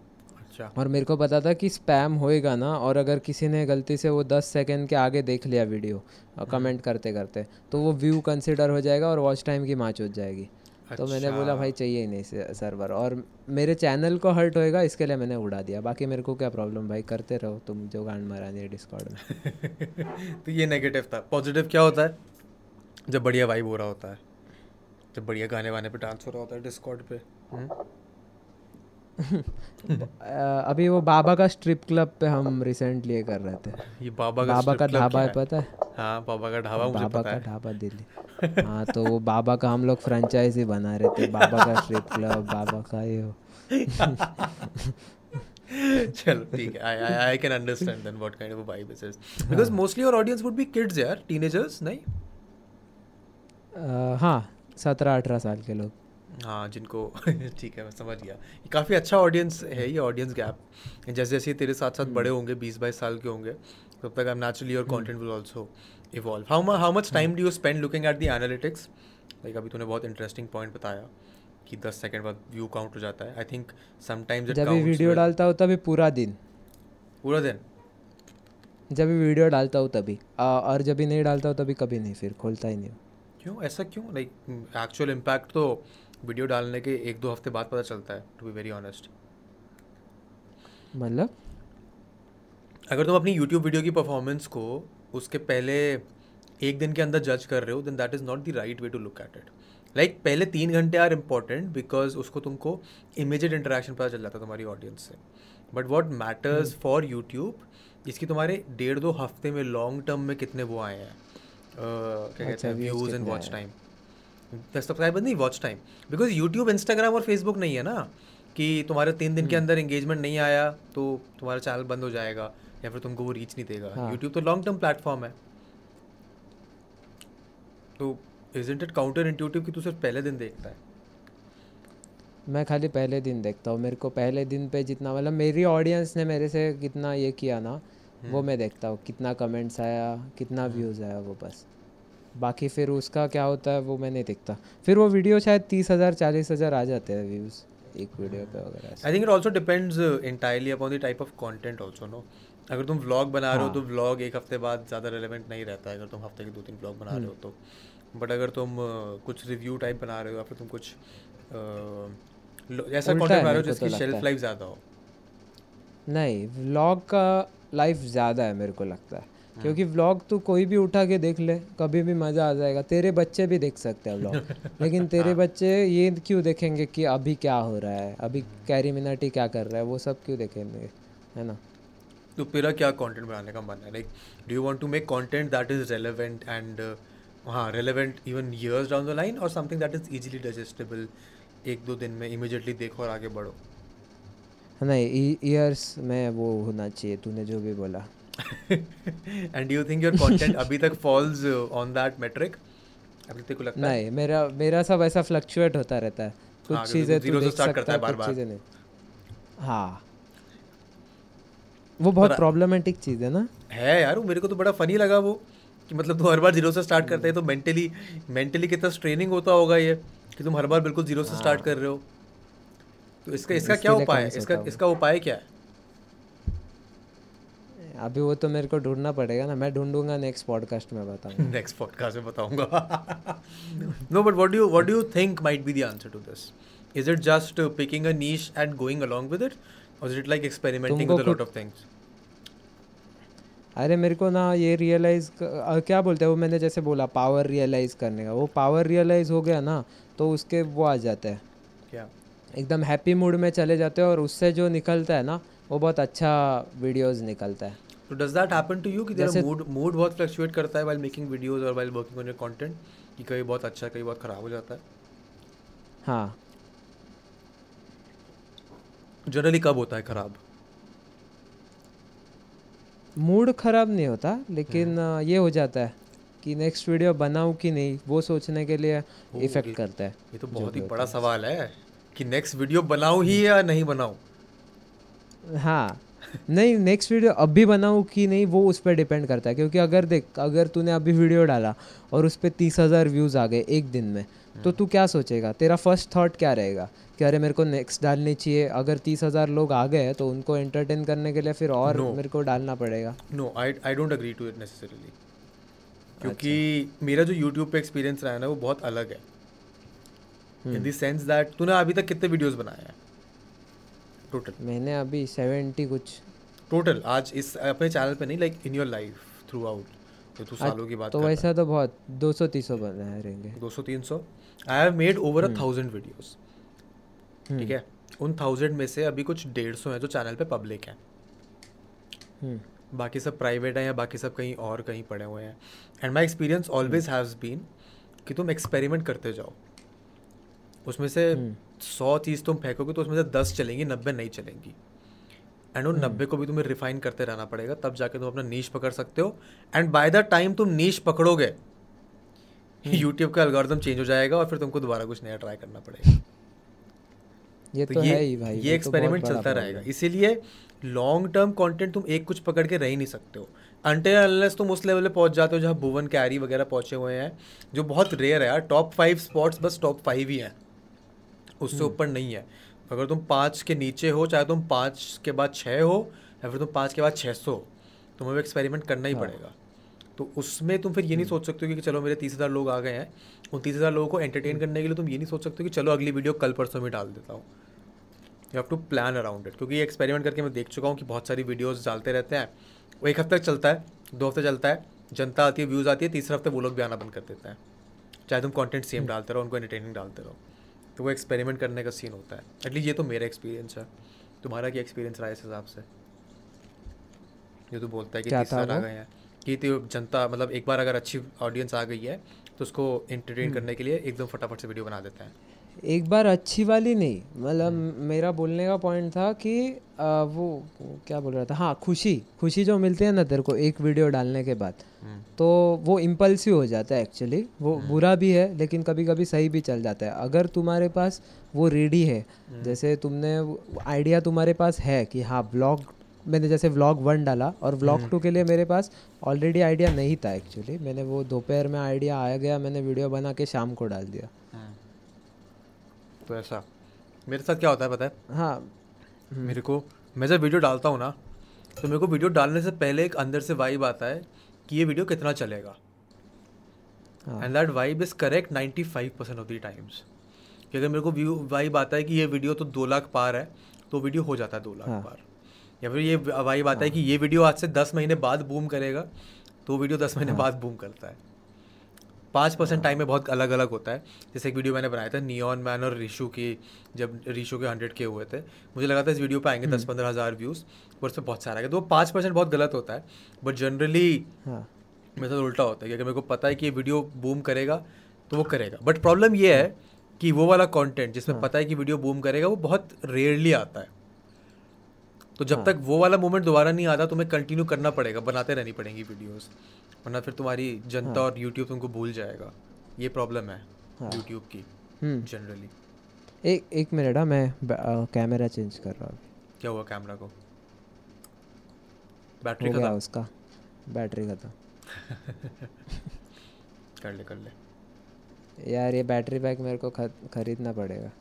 अच्छा। और मेरे को पता था कि स्पैम होएगा ना और अगर किसी ने गलती से वो दस सेकंड के आगे देख लिया वीडियो और कमेंट करते करते तो वो व्यू कंसिडर हो जाएगा और वॉच टाइम की माच हो जाएगी। अच्छा। तो मैंने बोला भाई चाहिए ही नहीं सर्वर और मेरे चैनल को हर्ट होएगा इसके लिए मैंने उड़ा दिया। बाकी मेरे को क्या प्रॉब्लम भाई करते रहो तुम जो गांड मारानी है डिस्कॉर्ड में। तो ये नेगेटिव था। पॉजिटिव क्या होता है? जब बढ़िया वाइब हो रहा होता है। जब बढ़िया गाने वाने पे डांस हो रहा होता है डिस्कॉर्ड पे। हम्म? अभी वो बाबा का स्ट्रिप क्लब पे हम रिसेंटली ये कर रहे थे। ये बाबा का बाबा का ढाबा है? पता है? हाँ बाबा का ढाबा मुझे बाबा का है। ढाबा दिल्ली। हाँ तो वो बाबा का हम लोग फ्रेंचाइजी बना रहे थे बाबा का स्ट्रिप क्लब बाबा का ये वो। चलो ठीक है। I I can understand then what kind of vibe this is because mostly your audience would be kids यार टीनेजर्स नहीं? हाँ सत्रह अठारह साल के लोग। हाँ जिनको ठीक है मैं समझ गया। काफ़ी अच्छा ऑडियंस है ये ऑडियंस गैप जैसे जैसे तेरे साथ साथ बड़े होंगे बीस बाईस साल के होंगे तब तक naturally your content will also evolve how how much time do you spend looking at the analytics like अभी तूने बहुत इंटरेस्टिंग पॉइंट बताया कि दस सेकंड बाद व्यू काउंट हो जाता है। आई थिंक समटाइम्स जब भी वीडियो डालता हूँ तभी पूरा दिन। पूरा दिन? जब भी वीडियो डालता हूँ तभी। और जब भी नहीं डालता हूँ तभी कभी नहीं फिर खोलता ही नहीं क्यों? ऐसा क्यों? लाइक एक्चुअल इम्पैक्ट तो वीडियो डालने के एक दो हफ़्ते बाद पता चलता है टू बी वेरी ऑनेस्ट मतलब? अगर तुम अपनी यूट्यूब वीडियो की परफॉर्मेंस को उसके पहले एक दिन के अंदर जज कर रहे हो then that is not the right way to look at it like पहले तीन घंटे आर इंपॉर्टेंट बिकॉज़ उसको तुमको इमीजिएट इंटरेक्शन पता चल जाता है तुम्हारी ऑडियंस से. But what matters for YouTube इसकी तुम्हारे डेढ़ दो हफ़्ते में लॉन्ग टर्म में कितने वो आए हैं? क्या कहते हैं views and watch time subscriber नहीं watch time because YouTube Instagram और फेसबुक नहीं है ना कि तुम्हारे तीन दिन के हम्म। अंदर एंगेजमेंट नहीं आया तो तुम्हारा चैनल बंद हो जाएगा या फिर तुमको वो रीच नहीं देगा। हाँ. यूट्यूब तो लॉन्ग टर्म प्लेटफॉर्म है। तो इजंट इट काउंटर इंट्यूटिव कि तू सिर्फ़ पहले दिन देखता है? मैं खाली पहले दिन देखता हूँ। मेरे को पहले दिन पे जितना मतलब मेरी ऑडियंस ने मेरे से कितना ये किया ना वो हम्म। मैं देखता हूँ। कितना कमेंट्स आया कितना व्यूज़ आया वो बस। बाकी फिर उसका क्या होता है वो मैं नहीं देखता। फिर वो वीडियो शायद तीस हज़ार चालीस हज़ार आ जाते हैं व्यूज़ एक वीडियो पे वगैरह I think it also depends entirely upon the type of content also no अगर तुम व्लॉग बना रहे हो तो व्लॉग हाँ। एक हफ़्ते बाद ज़्यादा रेलेवेंट नहीं रहता है। अगर तुम हफ़्ते के दो तीन व्लॉग बना रहे हो हम्म। तो। बट अगर तुम कुछ रिव्यू टाइप बना रहे हो या फिर तुम कुछ ऐसा कंटेंट बना रहे हो जिसकी शेल्फ लाइफ ज़्यादा हो। नहीं व्लॉग का लाइफ ज़्यादा है मेरे को लगता है। क्योंकि व्लॉग तो कोई भी उठा के देख ले कभी भी मज़ा आ जाएगा। तेरे बच्चे भी देख सकते हैं व्लॉग लेकिन तेरे हाँ। बच्चे ये क्यों देखेंगे कि अभी क्या हो रहा है? अभी कैरी मिनाटी क्या कर रहा है? वो सब क्यों देखेंगे? है ना? तो तेरा क्या कंटेंट बनाने का मन है? Like do you want to make content that is relevant and हाँ relevant even years down the line और something that is easily digestible एक दो दिन में इमीडिएटली देखो और आगे बढ़ो। नहीं ईयर्स में वो होना चाहिए तूने जो भी बोला। And you think your content अभी तक फॉल्स ऑन दैट मेट्रिक अभी तक लगता नहीं मेरा मेरा सब ऐसा फ्लक्चुएट होता रहता है। कुछ हाँ, चीज़ें तू देख सकता है कुछ चीज़ें नहीं। हाँ। वो बहुत प्रॉब्लमेटिक चीज़ है ना? है यार वो मेरे को तो बड़ा फनी लगा वो कि मतलब तुम हर बार ज़ीरो से स्टार्ट करते हैं तो मेंटली मेंटली कितना स्ट्रेनिंग होता होगा ये कि तुम हर बार बिल्कुल ज़ीरो से स्टार्ट हाँ। कर रहे हो। तो इसका इसका क्या उपाय है? इसका इसका उपाय क्या है? अभी वो तो मेरे को ढूंढना पड़ेगा ना मैं ढूंढूँगा नेक्स्ट पॉडकास्ट में बताऊँगा। नेक्स्ट पॉडकास्ट में बताऊँगा। No but what do what do you think might be the answer to this is it just picking a niche and going along with it और is it like experimenting with a lot of things अरे मेरे को ना ये realise क्या बोलते हैं वो मैंने जैसे बोला पावर रियलाइज़ करने का। वो पावर रियलाइज़ हो गया ना तो उसके वो आ जाते हैं। क्या? एकदम हैप्पी मूड में चले जाते हैं और उससे जो निकलता है ना वो बहुत अच्छा वीडियोस निकलता है। तो does that happen to you कि तेरा मूड मूड बहुत फ्लक्चुएट करता है व्हाइल मेकिंग वीडियोस और while working on your content कि कभी बहुत अच्छा कभी बहुत ख़राब हो जाता है? हाँ। जनरली कब होता है ख़राब? मूड ख़राब नहीं होता लेकिन हम्म। ये हो जाता है कि नेक्स्ट वीडियो बनाऊँ कि नहीं वो सोचने के लिए इफ़ेक्ट करता है ये तो बहुत ही बड़ा सवाल है कि नेक्स्ट वीडियो बनाऊँ ही या नहीं बनाऊँ? हाँ। नहीं नेक्स्ट वीडियो अभी बनाऊँ कि नहीं वो उस पर डिपेंड करता है। क्योंकि अगर देख अगर तूने अभी वीडियो डाला और उस पर तीस हज़ार व्यूज़ आ गए एक दिन में तो हम्म। तू क्या सोचेगा? तेरा फ़र्स्ट थॉट क्या रहेगा? कि अरे मेरे को नेक्स्ट डालनी चाहिए। अगर तीस हज़ार लोग आ गए तो उनको एंटरटेन करने के लिए फिर और no. मेरे को डालना पड़ेगा। No I I don't agree to it necessarily क्योंकि अच्छा। मेरा जो यूट्यूब पे एक्सपीरियंस रहा है ना वो बहुत अलग है। इन द सेंस दैट तूने अभी तक कितने वीडियोस बनाए हैं? टोटल मैंने अभी सेवेंटी कुछ। टोटल आज इस अपने चैनल पे नहीं like in your life throughout तो तू सालों की बात तो वैसा तो बहुत दो सौ तीन सौ बनाए रहेंगे। दो सौ तीन सौ? I have made over a thousand videos ठीक है? उन थाउज़ेंड में से अभी कुछ डेढ़ सौ हैं जो चैनल पे पब्लिक हैं। हम्म। बाकी सब प्राइवेट हैं या बाकी सब कहीं और कहीं पड़े हुए हैं। And my experience always has been कि तुम एक्सपेरिमेंट करते जाओ। उसमें से हम्म। सौ चीज़ तुम फेंकोगे तो उसमें से दस चलेंगी नब्बे नहीं चलेंगी। एंड उन हम्म। नब्बे को भी तुम्हें रिफाइन करते रहना पड़ेगा तब जाके तुम अपना नीच पकड़ सकते हो। एंड बाय द टाइम तुम नीच पकड़ोगे यूट्यूब का अलगोरिदम चेंज हो जाएगा और फिर तुमको दोबारा कुछ नया ट्राई करना पड़ेगा। ये तो, तो ये, है ही भाई ये एक्सपेरिमेंट तो चलता रहेगा। इसीलिए लॉन्ग टर्म कंटेंट तुम एक कुछ पकड़ के रह ही नहीं सकते हो। अनटिल अनलेस तुम उस लेवल पे पहुँच जाते हो जहाँ भुवन कैरी वगैरह पहुँचे हुए हैं जो बहुत रेयर है यार। टॉप फाइव स्पॉट्स बस टॉप फाइव ही हैं। उससे हम्म। ऊपर नहीं है अगर तुम पाँच के नीचे हो चाहे तुम पाँच के बाद छः हो या फिर तुम पाँच के बाद छः सौ तुम्हें एक्सपेरिमेंट करना ही हाँ। पड़ेगा तो उसमें तुम फिर ये नहीं हम्म। सोच सकते हो कि चलो मेरे तीस हज़ार लोग आ गए हैं उन तीस हज़ार लोगों को एंटरटेन हम्म। करने के लिए तुम ये नहीं सोच सकते हो कि चलो अगली वीडियो कल परसों में डाल देता हूँ you have to plan around it क्योंकि ये एक्सपेरिमेंट करके मैं देख चुका हूँ कि बहुत सारी वीडियोज़ डालते रहते हैं वो एक हफ़्ते तक चलता है दो हफ़्ते चलता है जनता आती है व्यूज़ आती है तीसरे हफ़्ते वो लोग भी आना बंद कर देते हैं चाहे तुम कंटेंट सेम डालते रहो उनको एंटरटेनिंग डालते रहो तो वो एक्सपेरिमेंट करने का सीन होता है। एटलीस्ट ये तो मेरा एक्सपीरियंस है। तुम्हारा क्या एक्सपीरियंस रहा है इस हिसाब से? जो तू बोलता है कि तीस साल आ गए हैं कि तो जनता मतलब एक बार अगर अच्छी ऑडियंस आ गई है तो उसको एंटरटेन हम्म। करने के लिए एकदम फटाफट से वीडियो बना देते हैं। एक बार अच्छी वाली नहीं मतलब मेरा बोलने का पॉइंट था कि आ, वो क्या बोल रहा था? हाँ खुशी खुशी जो मिलती है ना तेरे को एक वीडियो डालने के बाद हम्म। तो वो इम्पल्सिव हो जाता है एक्चुअली वो बुरा भी है लेकिन कभी कभी सही भी चल जाता है। अगर तुम्हारे पास वो रेडी है जैसे तुमने आइडिया तुम्हारे पास है कि हाँ ब्लॉग मैंने जैसे व्लॉग वन डाला और व्लॉग टू के लिए मेरे पास ऑलरेडी आइडिया नहीं था एक्चुअली मैंने वो दोपहर में आइडिया आया गया मैंने वीडियो बना के शाम को डाल दिया। तो ऐसा मेरे साथ क्या होता है पता है हाँ मेरे को मैं जब वीडियो डालता हूँ ना तो मेरे को वीडियो डालने से पहले एक अंदर से वाइब आता है कि ये वीडियो कितना चलेगा। And that vibe is correct ninety five percent of the times कि अगर मेरे को व्यू वाइब आता है कि ये वीडियो तो दो लाख पार है तो वीडियो हो जाता है दो लाख हाँ। पार या फिर ये वाइब आता हाँ. है कि ये वीडियो आज से दस महीने बाद बूम करेगा तो वीडियो दस महीने हाँ। महीने बाद बूम करता है पाँच परसेंट टाइम में बहुत अलग अलग होता है। जैसे एक वीडियो मैंने बनाया था नियॉन मैन और रिशु की जब रिशु के हंड्रेड के हुए थे। मुझे लगा था इस वीडियो पर आएँगे हम्म। दस पंद्रह हज़ार व्यूज़ पर उसमें बहुत सारा आएगा। तो वो पाँच परसेंट बहुत गलत होता है बट जनरली हाँ। मेरे साथ उल्टा होता है कि अगर मेरे को पता है कि ये वीडियो बूम करेगा तो वो करेगा। बट प्रॉब्लम ये है कि वो वाला कंटेंट जिसमें हाँ। पता है कि वीडियो बूम करेगा वो बहुत रेयरली आता है। तो जब हाँ। तक वो वाला मोमेंट दोबारा नहीं आता तुम्हें कंटिन्यू करना पड़ेगा बनाते रहनी पड़ेंगी वीडियोस वरना फिर तुम्हारी जनता और यूट्यूब तुमको भूल जाएगा। ये प्रॉब्लम है हाँ। यूट्यूब की हम्म। जनरली एक एक मिनट हाँ मैं कैमरा चेंज कर रहा हूँ क्या हुआ कैमरा को? बैटरी हो खत्म। उसका। बैटरी खत्म। कर ले कर ले। यार ये बैटरी बैक मेरे को खरीदना पड़ेगा।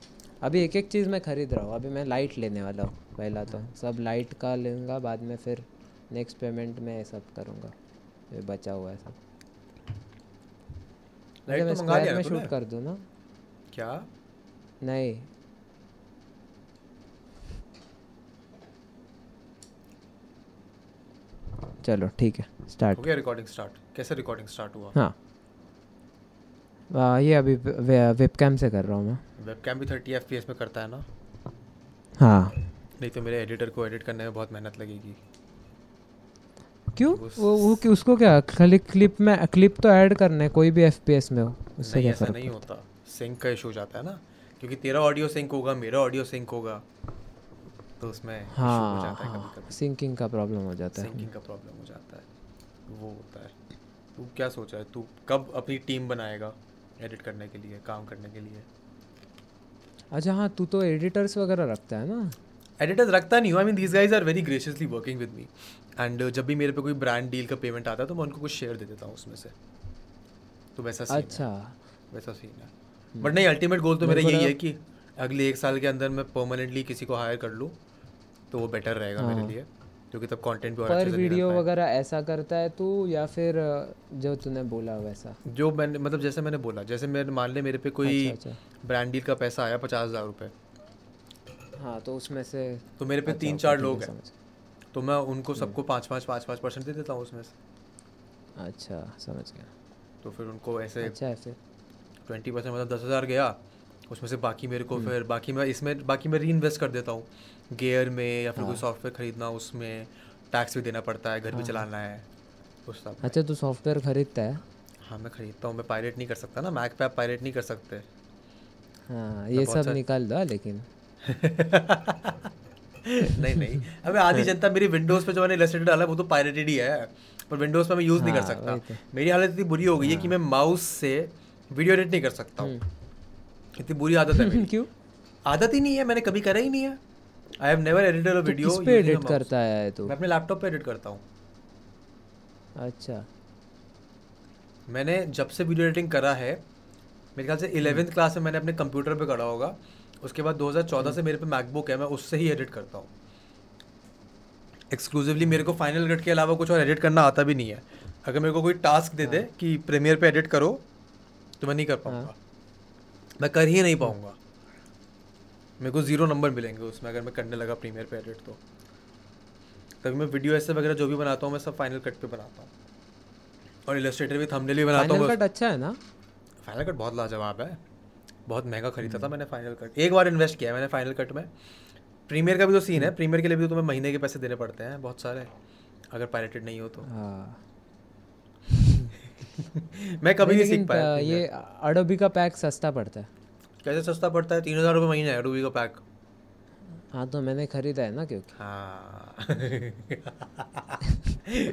अभी एक एक चीज़ मैं खरीद रहा हूँ। अभी मैं लाइट लेने वाला हूँ पहला तो। सब लाइट का लूँगा बाद में फिर नेक्स्ट पेमेंट में सब करूँगा। ये बचा हुआ है सब। लाइट मैं तो मंगा लिया में शूट कर दूँ ना? क्या? नहीं। चलो ठीक है। स्टार्ट हो गया रिकॉर्डिंग स्टार्ट कैसे रिकॉर्डिंग स्टार्ट हुआ? हाँ। आ, ये अभी वेबकैम से कर रहा हूँ मैं। वेबकैम भी थर्टी एफ़ में करता है ना? हाँ। नहीं तो मेरे एडिटर को एडिट करने में बहुत मेहनत लगेगी। क्यों? उस- वो वो कि- उसको क्या खाली क्लिप में क्लिप तो ऐड करना है कोई भी एफ़ में हो उससे नहीं क्या ऐसा फ़र्क नहीं होता। सिंक का इशू हो जाता है ना। क्योंकि तेरा ऑडियो सिंक होगा मेरा ऑडियो सिंक होगा तो उसमें issue हो जाता है हाँ। कभी हाँ सिंकिंग का प्रॉब्लम हो जाता है। सिंकिंग का प्रॉब्लम हो जाता है। वो होता है। तू क्या सोचा है? तू कब अपनी टीम बनाएगा? एडिट करने के लिए काम करने के लिए। अच्छा हाँ तू तो एडिटर्स वगैरह रखता है ना? एडिटर्स रखता नहीं हूँ। I mean these guys are very graciously working with me and जब भी मेरे पे कोई ब्रांड डील का पेमेंट आता है तो मैं उनको कुछ शेयर दे देता हूँ उसमें से। तो वैसा सीन अच्छा। है वैसा सीन है। बट नहीं अल्टीमेट गोल तो मेरा यही है कि अगले एक साल के अंदर मैं परमानेंटली किसी को हायर कर लूँ तो वो बेटर रहेगा मेरे हाँ। लिए। क्योंकि तब कंटेंट भी और पर अच्छे वीडियो वगैरह ऐसा करता है तू या फिर जो तूने बोला वैसा? जो मैंने मतलब जैसे मैंने बोला जैसे मेरे मान ले मेरे पे कोई अच्छा अच्छा। ब्रांड डील का पैसा आया पचास हज़ार रुपये हाँ तो उसमें से तो मेरे पे अच्छा, तीन चार लोग हैं। तो मैं उनको सबको पाँच पाँच पाँच पाँच परसेंट दे देता हूँ उसमें से। अच्छा समझ गया। तो फिर उनको ऐसे अच्छा फिर। ट्वेंटी परसेंट मतलब दस हज़ार गया उसमें से बाकी मेरे हम्म। को फिर बाकी मैं इसमें बाकी मैं री इन्वेस्ट कर देता हूँ। गेयर में या फिर कोई हाँ। सॉफ्टवेयर खरीदना उसमें टैक्स भी देना पड़ता है घर भी हाँ। चलाना है उस सब अच्छा तू सॉफ्टवेयर खरीदता है? हाँ मैं खरीदता हूँ मैं पायरेट नहीं कर सकता ना मैक पे आप पायरेट नहीं कर सकते। हाँ ये सब निकाल दो हाँ, लेकिन। नहीं नहीं अबे आधी जनता मेरी विंडोज़ पे जो मैंने इलस्ट्रेटर डाला वो तो पायरेटेड ही है पर विंडोज़ पे मैं यूज़ नहीं कर हाँ, सकता। तो। मेरी हालत इतनी बुरी हो गई है कि मैं माउस से वीडियो एडिट नहीं कर सकता हूँ। इतनी बुरी आदत है मेरी। क्यों? आदत ही नहीं है मैंने कभी करा ही नहीं है। I have never edited a video किस पे एडिट करता है तू? मैं अपने लैपटॉप पे एडिट करता हूँ। अच्छा। मैंने जब से वीडियो एडिटिंग करा है मेरे ख्याल से इलेवेंथ हम्म। क्लास में मैंने अपने कंप्यूटर पे करा होगा। उसके बाद 2014 से मेरे पे मैकबुक है मैं उससे ही एडिट करता हूँ। एक्सक्लूसिवली मेरे को फाइनल कट के अलावा कुछ और एडिट करना आता भी नहीं है। अगर मेरे को कोई टास्क दे दे हाँ। कि प्रीमियर पे एडिट करो तो मैं नहीं कर पाऊँगा। मैं कर ही नहीं पाऊँगा। मेरे को ज़ीरो नंबर मिलेंगे उसमें अगर मैं करने लगा प्रीमियर पे एडिट तो। तभी मैं वीडियो ऐसे वगैरह जो भी बनाता हूँ मैं सब फाइनल कट पे बनाता हूँ। और इलस्ट्रेटर भी थंबनेल भी बनाता हूँ फाइनल कट अच्छा है ना? फाइनल कट बहुत लाजवाब है। बहुत महँगा खरीदा था मैंने फाइनल कट एक बार इन्वेस्ट किया मैंने फाइनल कट में। प्रीमियर का भी तो सीन है। प्रीमियर के लिए भी तो तुम्हें महीने के पैसे देने पड़ते हैं बहुत सारे। अगर पायरेटेड नहीं हो तो। हाँ। मैं कभी नहीं सीख पाया ये अडोबी का पैक सस्ता पड़ता है। कैसे सस्ता पड़ता है? तीन हज़ार रुपये महीना है रूबी का पैक। हाँ तो मैंने खरीदा है ना क्योंकि। हाँ।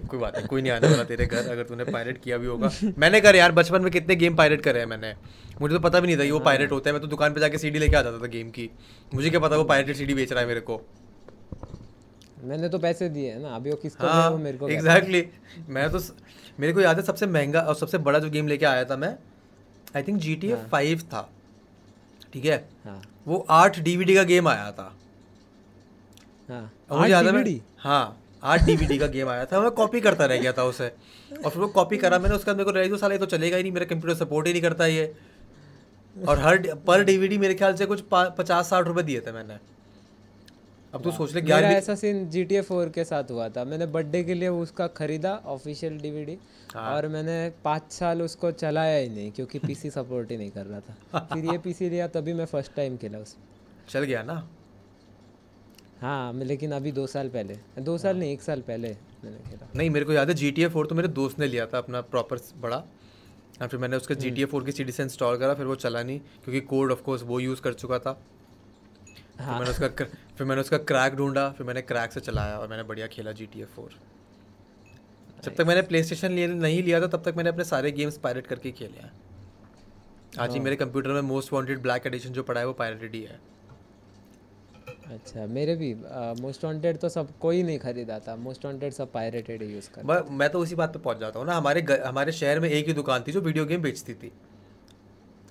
कोई बात नहीं कोई नहीं आने वाला तेरे घर अगर तूने पायरेट किया भी होगा। मैंने कर यार बचपन में कितने गेम पायरेट करे हैं मैंने। मुझे तो पता भी नहीं था कि वो पायरेट होते हैं। मैं तो दुकान पे जाके सीडी लेके आ जाता था गेम की। मुझे क्या पता वो पायरेटेड सीडी बेच रहा है मेरे को। मैंने तो पैसे दिए हैं ना अभी वो किसको हाँ वो मेरे को एग्जैक्टली मैं तो मेरे को याद है सबसे महँगा और सबसे बड़ा जो गेम लेके आया था मैं I think G T five था। ठीक है? हाँ। वो आठ डीवीडी का गेम आया था। हाँ। और मुझे याद है मैं हाँ आठ डीवीडी का गेम आया था। मैं कॉपी करता रह गया था उसे। और फिर वो कॉपी करा मैंने उसके बाद मेरे को रह साला ये तो चलेगा ही नहीं मेरा कंप्यूटर सपोर्ट ही नहीं करता ये। और हर पर डीवीडी मेरे ख्याल से कुछ पचास साठ रुपए दिए थे मैंने। अब तू सोच ले मेरा ऐसा सीन जी टी फोर के साथ हुआ था। मैंने बर्थडे के लिए उसका खरीदा ऑफिशियल डीवीडी हाँ। और मैंने पाँच साल उसको चलाया ही नहीं क्योंकि पीसी सपोर्ट ही नहीं कर रहा था। फिर ये पीसी लिया तभी मैं फ़र्स्ट टाइम खेला उसमें। चल गया ना? हाँ लेकिन अभी दो साल पहले। दो साल नहीं एक साल पहले मैंने खेला। नहीं मेरे को याद है जी टी ए फोर तो मेरे दोस्त ने लिया था अपना प्रॉपर बड़ा। और फिर मैंने उसका जी टी ए फोर की सी से इंस्टॉल करा फिर वो चला नहीं क्योंकि कोड ऑफ़ कोर्स वो यूज़ कर चुका था। फिर मैंने उसका फिर मैंने उसका क्रैक ढूंढा फिर मैंने क्रैक से चलाया और मैंने बढ़िया खेला जी टी ए फोर जब तक मैंने प्ले स्टेशन लिए नहीं लिया था तब तक मैंने अपने सारे गेम्स पायरेट करके खेले हैं। आज ही मेरे कंप्यूटर में मोस्ट वांटेड ब्लैक एडिशन जो पड़ा है वो पायरेटेड ही है। अच्छा मेरे भी मोस्ट वांटेड तो सब कोई नहीं खरीदा था मोस्ट वांटेड सब पायरेटेड ही यूज़ कर मैं मैं तो उसी बात पे पहुँच जाता हूँ ना हमारे हमारे शहर में एक ही दुकान थी जो वीडियो गेम बेचती थी।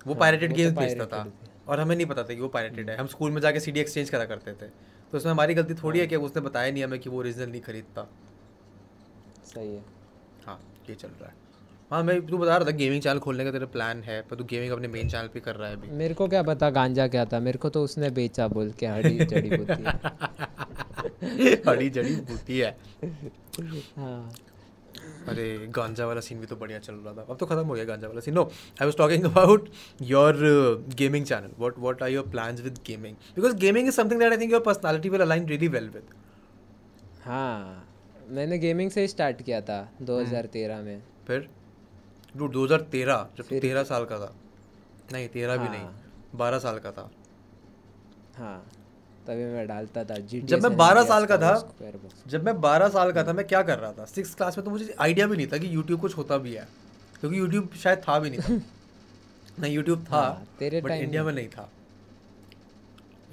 वो पायरेटेड हाँ, वो तो गेम्स बेचता था। और हमें नहीं पता था कि वो पायरेटेड है। हम स्कूल में जाके सीडी एक्सचेंज करा करते थे। तो उसमें हमारी गलती थोड़ी हाँ। है। कि उसने बताया नहीं हमें कि वो ओरिजिनल नहीं खरीदता। सही है। हाँ ये चल रहा है। हाँ मैं तू बता रहा था गेमिंग चैनल खोलने का तेरा प्लान है पर तू गेमिंग अपने मेन चैनल पे कर रहा है अभी। मेरे को क्या पता गांजा क्या था मेरे को तो उसने बेचा बोल के हड़ी जड़ी बूटी। है बड़ी जड़ी बूटी है। हाँ। अरे गांजा वाला सीन भी तो बढ़िया चल रहा था। अब तो खत्म हो गया गांजा वाला scene no I was talking about your gaming channel what what are your plans with gaming because gaming is something that I think your personality will align really well with हाँ मैंने गेमिंग से ही start किया था 2013 में। फिर? Dude 2013 जब तू तेरह साल का था। नहीं तेरह भी नहीं हाँ। बारह साल का था। हाँ। तभी मैं डालता था जी जब मैं 12 साल का था जब मैं 12 साल का था मैं क्या कर रहा था? सिक्स क्लास में तो मुझे आइडिया भी नहीं था कि यूट्यूब कुछ होता भी है क्योंकि यूट्यूब शायद था भी नहीं था। नहीं यूट्यूब था हाँ, तेरे बट इंडिया में। नहीं था।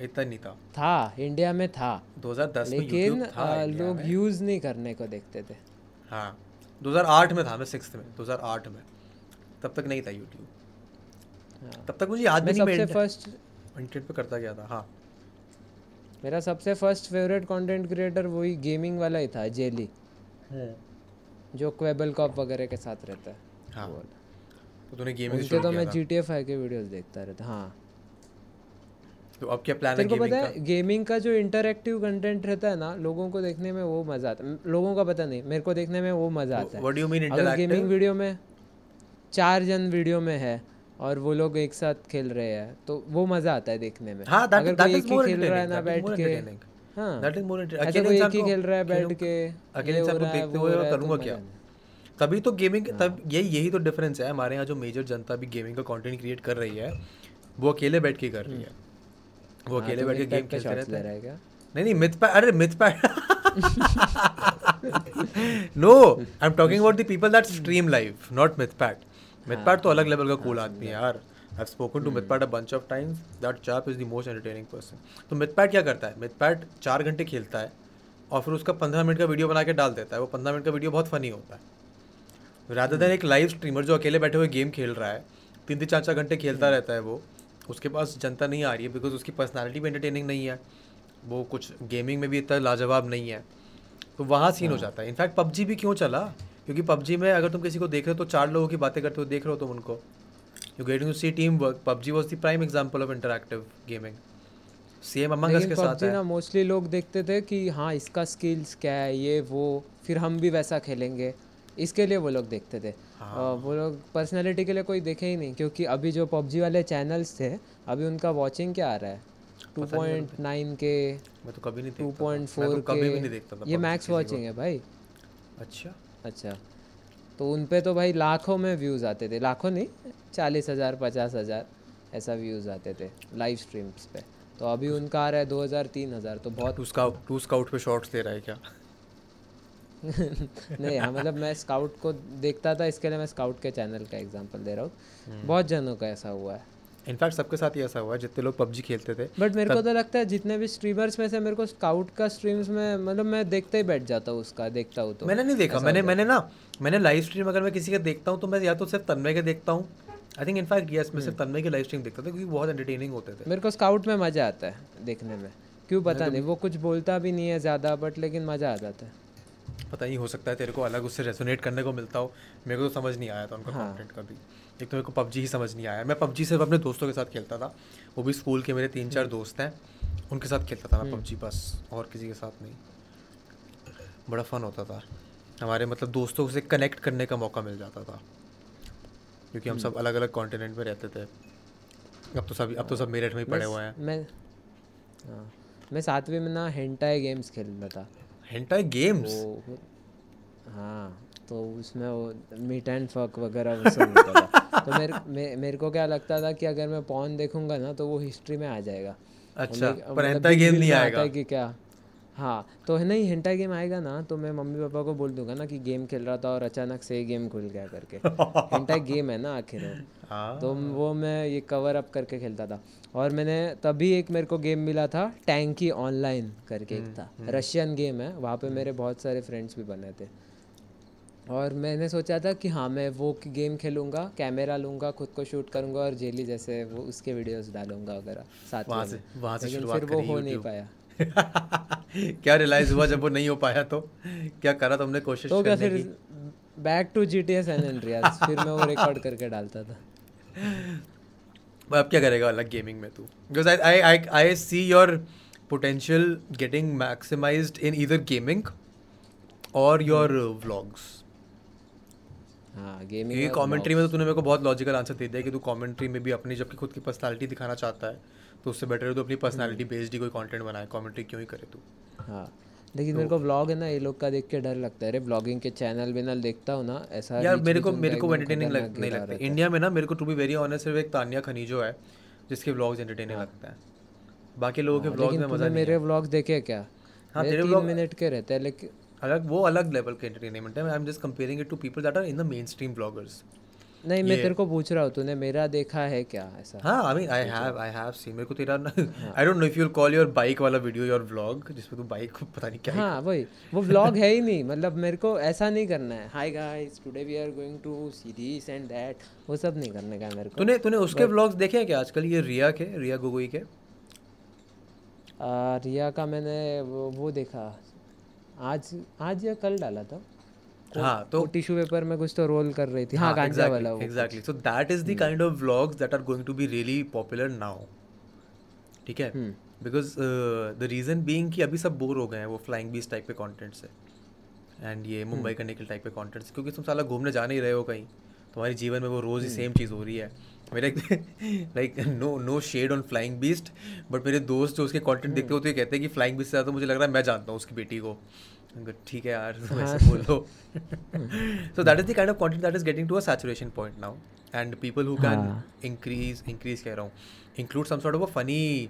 इतना नहीं था। था इंडिया में था। 2010 में लेकिन यूट्यूब था लोग यूज़ नहीं करने को देखते थे। हाँ 2008 में था मैं सिक्स में 2008 में। तब तक नहीं था यूट्यूब हाँ। तब तक मुझे याद भी मैं नहीं सबसे मैं फ़र्स्ट इंटरनेट पे करता गया था हाँ। मेरा सबसे फ़र्स्ट फेवरेट कंटेंट क्रिएटर वही गेमिंग वाला ही था जेली जो क्वेबल कॉप वगैरह के साथ रहता है। हाँ। वो वाला। तो तूने गेमिंग उनके शुरू तो मैं जी टी एफ़ के वीडियोस देखता रहता हाँ। तो अब क्या प्लान है गेमिंग पता का है गेमिंग का? जो इंटरेक्टिव कंटेंट रहता है ना लोगों को देखने में वो मज़ा आता है। लोगों का पता नहीं मेरे को देखने में वो मज़ा आता है। व्हाट डू यू मीन अगर गेमिंग वीडियो में चार जन वीडियो में है और वो लोग एक साथ खेल रहे हैं। तो वो मज़ा आता है देखने में। हाँ दैट अगर दैट कोई एक ही खेल रहा है ना बैठ के हाँ। दैट इज़ मोर ऐसा कोई एक ही खेल रहा है बैठ के अकेले इंसान को देखते हुए हो मैं रहा है, तो करूँगा मज़ा क्या तभी तो गेमिंग हाँ। तब यही यही तो डिफरेंस है। हमारे यहाँ जो मेजर जनता भी गेमिंग का कंटेंट क्रिएट कर रही है वो अकेले बैठ के कर रही है। वो हाँ, अकेले बैठ के गेम खेलते रहते हैं। नहीं नहीं मिथ पैड अरे Mythpat no I am talking about the people that stream live not Mythpat Mythpat तो अलग लेवल का कूल आदमी है यार। I spoken to Pat a bunch of times that chap is the most entertaining person तो Mythpat क्या करता है? मिथ पैड चार घंटे खेलता है और फिर उसका पंद्रह मिनट का वीडियो बना के डाल देता है। वो पंद्रह मिनट का वीडियो बहुत फनी होता है। राधा देन एक लाइव स्ट्रीमर जो अकेले बैठे हुए गेम खेल रहा है तीन तीन चार चार घंटे खेलता रहता है वो उसके पास जनता नहीं आ रही है बिकॉज़ उसकी पर्सनैलिटी भी एंटरटेनिंग नहीं है। वो कुछ गेमिंग में भी इतना लाजवाब नहीं है। तो वहाँ सीन हो जाता है। इनफैक्ट पबजी भी क्यों चला? क्योंकि पबजी में अगर तुम किसी को देख रहे हो तो चार लोगों की बातें करते हो देख रहे हो तुम उनको। You getting to see team work PUBG was the prime example of interactive gaming same among लेकिन के साथ है। ना मोस्टली लोग देखते थे कि हाँ इसका स्किल्स क्या है ये वो फिर हम भी वैसा खेलेंगे। इसके लिए वो लोग देखते थे। हाँ। वो लोग पर्सनैलिटी के लिए कोई देखे ही नहीं क्योंकि अभी जो पबजी वाले चैनल्स थे अभी उनका वॉचिंग क्या आ रहा है? टू पॉइंट नाइन के मैं तो कभी नहीं टू पॉइंट फोर कभी भी नहीं के देखता था ये मैक्स वॉचिंग है भाई। अच्छा। अच्छा। तो उन पे तो भाई लाखों में व्यूज़ आते थे। लाखों नहीं चालीस हज़ार पचास हज़ार ऐसा व्यूज़ आते थे लाइव स्ट्रीम्स पे। तो अभी उनका आ रहा है दो हज़ार तीन हज़ार तो बहुत टू स्काउट टू स्काउट पे शॉट्स दे रहा है क्या? नहीं हाँ मतलब मैं स्काउट को देखता था इसके लिए मैं स्काउट के चैनल का एग्जांपल दे रहा हम्म। हूँ बहुत जनों का ऐसा हुआ है। इनफैक्ट सबके साथ ही ऐसा हुआ जितने लोग पबजी खेलते थे बट मेरे को तो लगता है जितने भी स्ट्रीमर्स में से मेरे को स्काउट का स्ट्रीम्स में मतलब मैं देखते ही बैठ जाता हूँ उसका देखता हूँ तो। मैंने नहीं देखा मैंने मैंने ना मैंने लाइव स्ट्रीम अगर मैं किसी का देखता हूँ तो मैं या तो सिर्फ़ तन्मय के देखता हूँ। आई थिंक इनफैक्ट यस मैं हम्म। सिर्फ़ तन्मय के लाइव स्ट्रीम देखता था क्योंकि बहुत एंटरटेनिंग होते थे। मेरे को स्काउट में मज़ा आता है देखने में। क्यों पता नहीं वो कुछ बोलता भी नहीं है ज़्यादा बट लेकिन मज़ा आ जाता है। पता नहीं हो सकता है तेरे को अलग उससे रेसोनेट करने को मिलता हो। मेरे को तो समझ नहीं आया था उनका हाँ। कंटेंट कभी। एक तो मेरे को पबजी ही समझ नहीं आया। मैं पबजी सिर्फ़ अपने दोस्तों के साथ खेलता था। वो भी स्कूल के मेरे तीन चार दोस्त हैं उनके साथ खेलता था मैं हम्म। पबजी बस और किसी के साथ नहीं। बड़ा फन होता था। हमारे मतलब दोस्तों से कनेक्ट करने का मौका मिल जाता था। क्योंकि हम हम्म। सब अलग अलग कॉन्टिनेंट में रहते थे। अब तो सब अब तो सब मेरठ में ही पड़े हुए हैं। मैं हाँ। मैं सातवीं में ना हेंटाई गेम्स खेलता था। हेंटाई गेम्स हाँ। तो उसमें वो मीट एंड फक वगैरह वो सब होता था। तो मेरे मे, मेरे को क्या लगता था कि अगर मैं पॉन देखूँगा ना तो वो हिस्ट्री में आ जाएगा। अच्छा मतलब- पर मतलब हेंटाई big गेम नहीं में आएगा। है कि क्या? हाँ तो है नहीं हिंटा गेम आएगा ना तो मैं मम्मी पापा को बोल दूँगा ना कि गेम खेल रहा था और अचानक से गेम खुल गया करके। हिंटा गेम है ना आखिर वो। हाँ। तो वो मैं ये कवर अप करके खेलता था। और मैंने तभी एक मेरे को गेम मिला था टैंकी ऑनलाइन करके एक था। रशियन गेम है वहाँ पे मेरे बहुत सारे फ्रेंड्स भी बने थे। और मैंने सोचा था कि हाँ मैं वो गेम खेलूँगा कैमरा लूँगा खुद को शूट करूँगा और जेली जैसे वो उसके वीडियोस डालूँगा वगैरह साथ वहाँ से वहाँ से शुरुआत फिर वो हो नहीं पाया। क्या रियलाइज़ हुआ जब वो नहीं हो पाया तो? क्या करा तुमने कोशिश तो क्या करने फिर की? Back to G T San Andreas फिर मैं वो रिकॉर्ड करके डालता था। अब क्या करेगा अलग गेमिंग में तू? Because I I I I see your potential getting maximized in either gaming और योर व्लॉग्स हाँ क्योंकि गेमिंग कमेंट्री में तो तूने मेरे को बहुत लॉजिकल आंसर दे दिया कि तू कमेंट्री में भी अपनी जबकि खुद की पर्सनालिटी दिखाना चाहता है तो उससे बेटर है तो अपनी पर्सनालिटी बेस्ड ही कोई कंटेंट बनाए कमेंट्री क्यों ही करे तू? हाँ लेकिन मेरे को व्लॉग है ना ये लोग का देख के डर लगता है अरे व्लॉगिंग के चैनल विनल देखता हूँ ना ऐसा यार मेरे को तो मेरे को एंटरटेनिंग लग, नहीं लगता। इंडिया में ना मेरे को टू बी वेरी ऑनेस्ट सिर्फ़ एक तानिया खनीजो है जिसके व्लॉग्स एंटरटेनिंग लगता है। बाकी लोगों के हाँ, व्लॉग्स लेकिन में मज़ा नहीं मेरे है। व्लॉग्स देखे क्या? हाँ, तेरे vlog- मिनट के रहते हैं लेकिन अलग वो अलग लेवल के एंटरटेनमेंट है। I am just comparing it to people that are in the main stream bloggers नहीं मैं तेरे को पूछ रहा हूँ तूने मेरा देखा है क्या ऐसा? हाँ I mean I have I have seen मेरे को तेरा। I don't know if you call your bike वाला वीडियो योर व्लॉग जिसमें तू बाइक पता नहीं क्या हाँ वही वो व्लॉग है ही नहीं मतलब मेरे को ऐसा नहीं करना है। Hi guys today we are going to see this and that वो सब नहीं करने का मेरे को। तूने तूने उसके व्लॉग्स देखे हैं क्या? आजकल ये रिया के रिया गोगोई के? रिया का मैंने वो देखा। आज आज या कल डाला था? हाँ तो टिश्यू पेपर में कुछ तो रोल कर रही थी। हाँ गांजा वाला exactly so that is the kind of vlogs that are going to be really popular now ठीक है? Hmm. Because the reason being कि अभी सब बोर हो गए हैं वो फ्लाइंग बीस टाइप के कंटेंट से। एंड ये हम्म। मुंबई का निकल टाइप के कंटेंट से। क्योंकि तुम साला घूमने जा नहीं रहे हो कहीं। तुम्हारे जीवन में वो रोज़ ही हम्म। सेम चीज़ हो रही है। मेरा like no no shade on Flying Beast but मेरे दोस्त जो उसके कंटेंट hmm. देखते हो तो ये कहते हैं कि फ्लाइंग बीस्ट से ज़्यादा मुझे लग रहा है मैं जानता हूँ उसकी बेटी को। ठीक है यार वैसे बोल। दो so that is the kind of content that is getting to a saturation point now and people who. Can increase increase कह रहा हूँ include some sort of a funny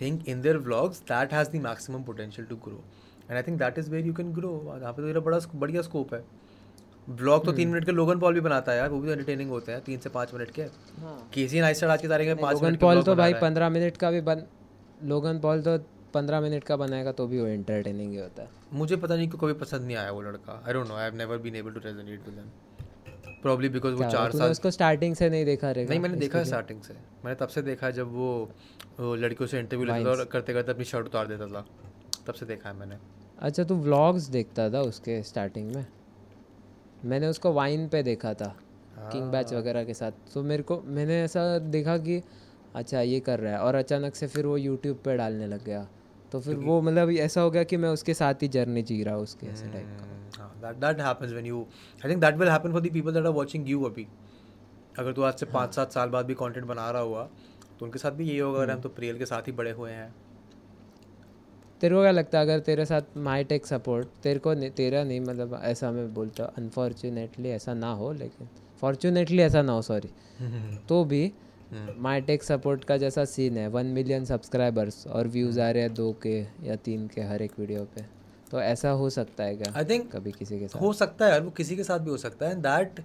thing in their vlogs that has the maximum potential to grow and I think that is where you can grow यहाँ पर तो मेरा बड़ा बढ़िया scope है। ब्लॉग तो हम्म। तीन मिनट के लोगन पॉल भी बनाता है यार वो भी एंटरटेनिंग होते हैं तीन से पाँच मिनट के। हाँ। केसी नाइस्टर आज की तारीख में पाँच मिनट पॉल तो भाई पंद्रह मिनट का भी बन लोगन पॉल तो पंद्रह मिनट का बनाएगा तो भी वो एंटरटेनिंग ही होता है। मुझे पता नहीं क्यों कभी पसंद नहीं आया वो लड़का। I don't know I have never been able to resonate with him probably because वो चार साल उसको स्टार्टिंग से नहीं देखा रहेगा नहीं मैंने देखा है स्टार्टिंग से। मैंने तब से देखा जब वो, वो लड़कियों से इंटरव्यू लेता था और करते करते अपनी शर्ट उतार देता था। तब से देखा है मैंने। अच्छा तू व्लॉग्स देखता था उसके स्टार्टिंग में? मैंने उसको वाइन पे देखा था किंग बैच हाँ। वगैरह के साथ। तो मेरे को मैंने ऐसा देखा कि अच्छा ये कर रहा है। और अचानक से फिर वो यूट्यूब पे डालने लग गया। तो फिर वो मतलब ऐसा हो गया कि मैं उसके साथ ही जर्नी जी रहा हूँ उसके ऐसे टाइप का। हम्म, हाँ that that happens when you I think that will happen for the people that are watching you अभी। अगर तू आज से पाँच सात साल बाद भी कंटेंट बना रहा हुआ तो उनके साथ भी यही होगा अगर हम तो प्रियल के साथ ही बड़े हुए हैं। तेरे को क्या लगता है अगर तेरे साथ माई टेक सपोर्ट तेरे को नहीं तेरा नहीं मतलब ऐसा मैं बोलता अनफॉर्चुनेटली ऐसा ना हो लेकिन फॉर्चुनेटली ऐसा ना हो सॉरी तो भी माई टेक सपोर्ट का जैसा सीन है वन मिलियन सब्सक्राइबर्स और व्यूज़ आ रहे हैं दो के या तीन के हर एक वीडियो पे. तो ऐसा हो सकता है क्या आई थिंक कभी किसी के साथ? हो सकता है यार वो किसी के साथ भी हो सकता है. And that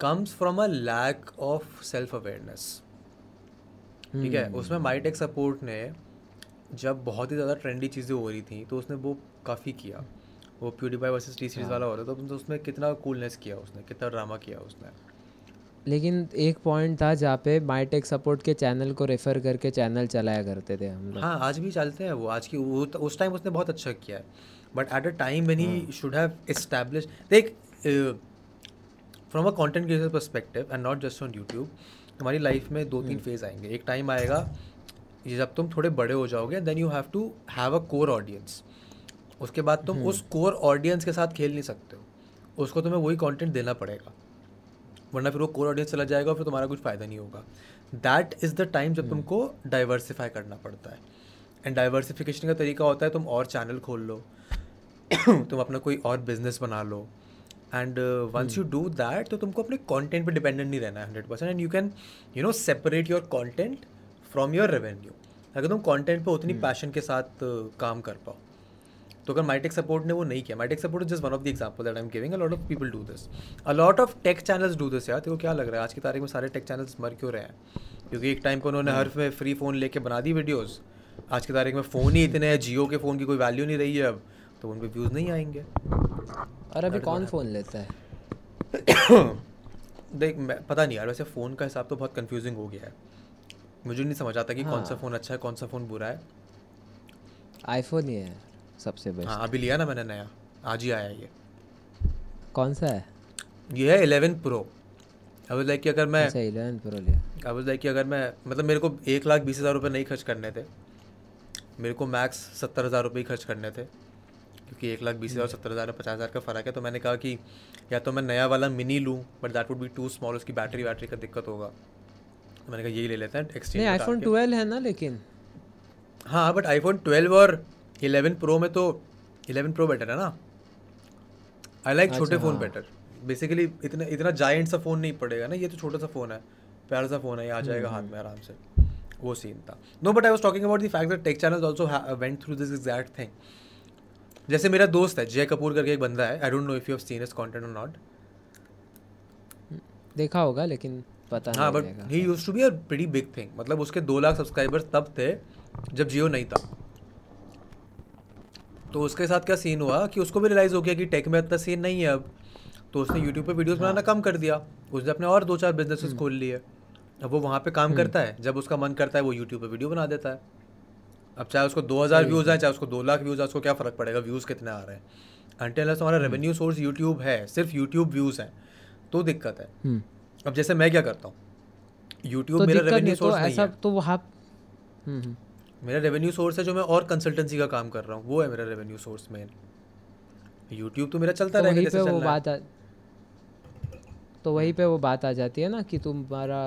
comes from a lack of self awareness ठीक है? उसमें माई टेक सपोर्ट ने जब बहुत ही ज़्यादा ट्रेंडी चीज़ें हो रही थी तो उसने वो काफ़ी किया। वो प्यूरीफाई वर्सेस टी सीरीज़ वाला हो रहा था तो उसमें कितना कूलनेस किया उसने कितना ड्रामा किया उसने। लेकिन एक पॉइंट था जहाँ पे माई टेक सपोर्ट के चैनल को रेफर करके चैनल चलाया करते थे हम लोग। हाँ आज भी चलते हैं वो आज की वो उस टाइम उसने बहुत अच्छा किया है। But at a time when he. Should have establish देख from a content creator perspective and not just on YouTube हमारी लाइफ में दो तीन फ़ेज़ आएँगे। एक टाइम आएगा ये जब तुम थोड़े बड़े हो जाओगे then you have to have a core audience उसके बाद तुम उस कोर ऑडियंस के साथ खेल नहीं सकते हो। उसको तुम्हें वही कंटेंट देना पड़ेगा। वरना फिर वो कोर ऑडियंस चला जाएगा और फिर तुम्हारा कुछ फ़ायदा नहीं होगा। दैट इज़ द टाइम जब तुमको डाइवर्सिफाई करना पड़ता है। एंड डाइवर्सिफिकेशन का तरीका होता है तुम और चैनल खोल लो। तुम अपना कोई और बिज़नेस बना लो। And once you do that तो तुमको अपने कॉन्टेंट पर डिपेंडेंट नहीं रहना है hundred percent and you can you know separate your content from your revenue अगर तुम कॉन्टेंट पर उतनी पैशन के साथ काम कर पाओ तो अगर माइटेक सपोर्ट ने वो नहीं किया My Tech Support just one of the example that I am giving a lot of people do this a lot of tech channels do this यार. तेरे को क्या लग रहा है? आज की तारीख में सारे टेक चैनल्स मर क्यों रहे हैं? क्योंकि एक टाइम पर उन्होंने हर में फ्री फ़ोन लेके बना दी वीडियोज़ आज की तारीख में फ़ोन ही इतने हैं जियो के फ़ोन की कोई वैल्यू नहीं रही है अब तो उन पर व्यूज़ नहीं आएँगे. और अभी कौन फ़ोन लेता है? देख मैं पता नहीं यार वैसे फ़ोन का हिसाब तो बहुत कंफ्यूजिंग हो गया है. मुझे नहीं समझ आता कि कौन सा फ़ोन अच्छा है कौन सा फ़ोन बुरा है। आईफोन ही है सबसे बेस्ट हाँ अभी लिया ना मैंने नया। आज ही आया ये। कौन सा है? ये है इलेवन प्रो वाज लाइक कि अगर मैं अच्छा इलेवन प्रो लिया। वाज लाइक कि अगर मैं मतलब मेरे को एक लाख बीस हज़ार रुपये नहीं खर्च करने थे। मेरे को मैक्स सत्तर हज़ार रुपये ही खर्च करने थे। क्योंकि एक लाख बीस हज़ार सत्तर हज़ार पचास हज़ार का फ़र्क है तो मैंने कहा कि या तो मैं नया वाला मिनी लूँ but that would be too small उसकी बैटरी वैटरी का दिक्कत होगा। मैंने कहा यही ले लेते हैं एक्सचेंज नहीं आईफोन ट्वेल्व है ना लेकिन। हाँ बट आईफोन ट्वेल्व और इलेवन प्रो में तो इलेवन प्रो बेटर है ना? आई लाइक छोटे फ़ोन बेटर बेसिकली इतना इतना जाइंट सा फ़ोन नहीं पड़ेगा ना ये तो छोटा सा फ़ोन है प्यारा सा फ़ोन है ये आ जाएगा हाथ में आराम से। वो सीन था। No but I was talking about the fact that tech channel also went through this exact thing जैसे मेरा दोस्त है जय कपूर करके एक बंदा है I don't know if you have seen his content और नॉट देखा होगा लेकिन पता हाँ but he used to be a pretty big thing मतलब उसके दो लाख सब्सक्राइबर्स तब थे जब जियो नहीं था। तो उसके साथ क्या सीन हुआ कि उसको भी रियलाइज़ हो गया कि टेक में इतना सीन नहीं है अब। तो उसने यूट्यूब पे वीडियोस बनाना कम कर दिया। उसने अपने और दो चार बिजनेसेस खोल लिए। अब वो वहाँ पे काम करता है। जब उसका मन करता है वो यूट्यूब पे वीडियो बना देता है। अब चाहे उसको दो हज़ार व्यूज़ आए चाहे उसको दो लाख व्यूज़ आए उसको क्या फ़र्क पड़ेगा? व्यूज़ कितने आ रहे हैं? अनटिल हमारा रेवेन्यू सोर्स यूट्यूब है सिर्फ़ यूट्यूब व्यूज़ हैं तो दिक्कत है। हम्म। अब जैसे मैं क्या करता हूँ? यूट्यूब तो मेरा रेवेन्यू तो सोर्स नहीं है। तो वहाँ हम्म, हम्म। मेरा रेवेन्यू सोर्स है जो मैं और कंसल्टेंसी का काम कर रहा हूँ। वो है मेरा रेवेन्यू सोर्स मेन यूट्यूब तो मेरा चलता तो रहेगा जैसे वो बात आ तो वहीं पे वो बात आ जाती है ना कि तुम्हारा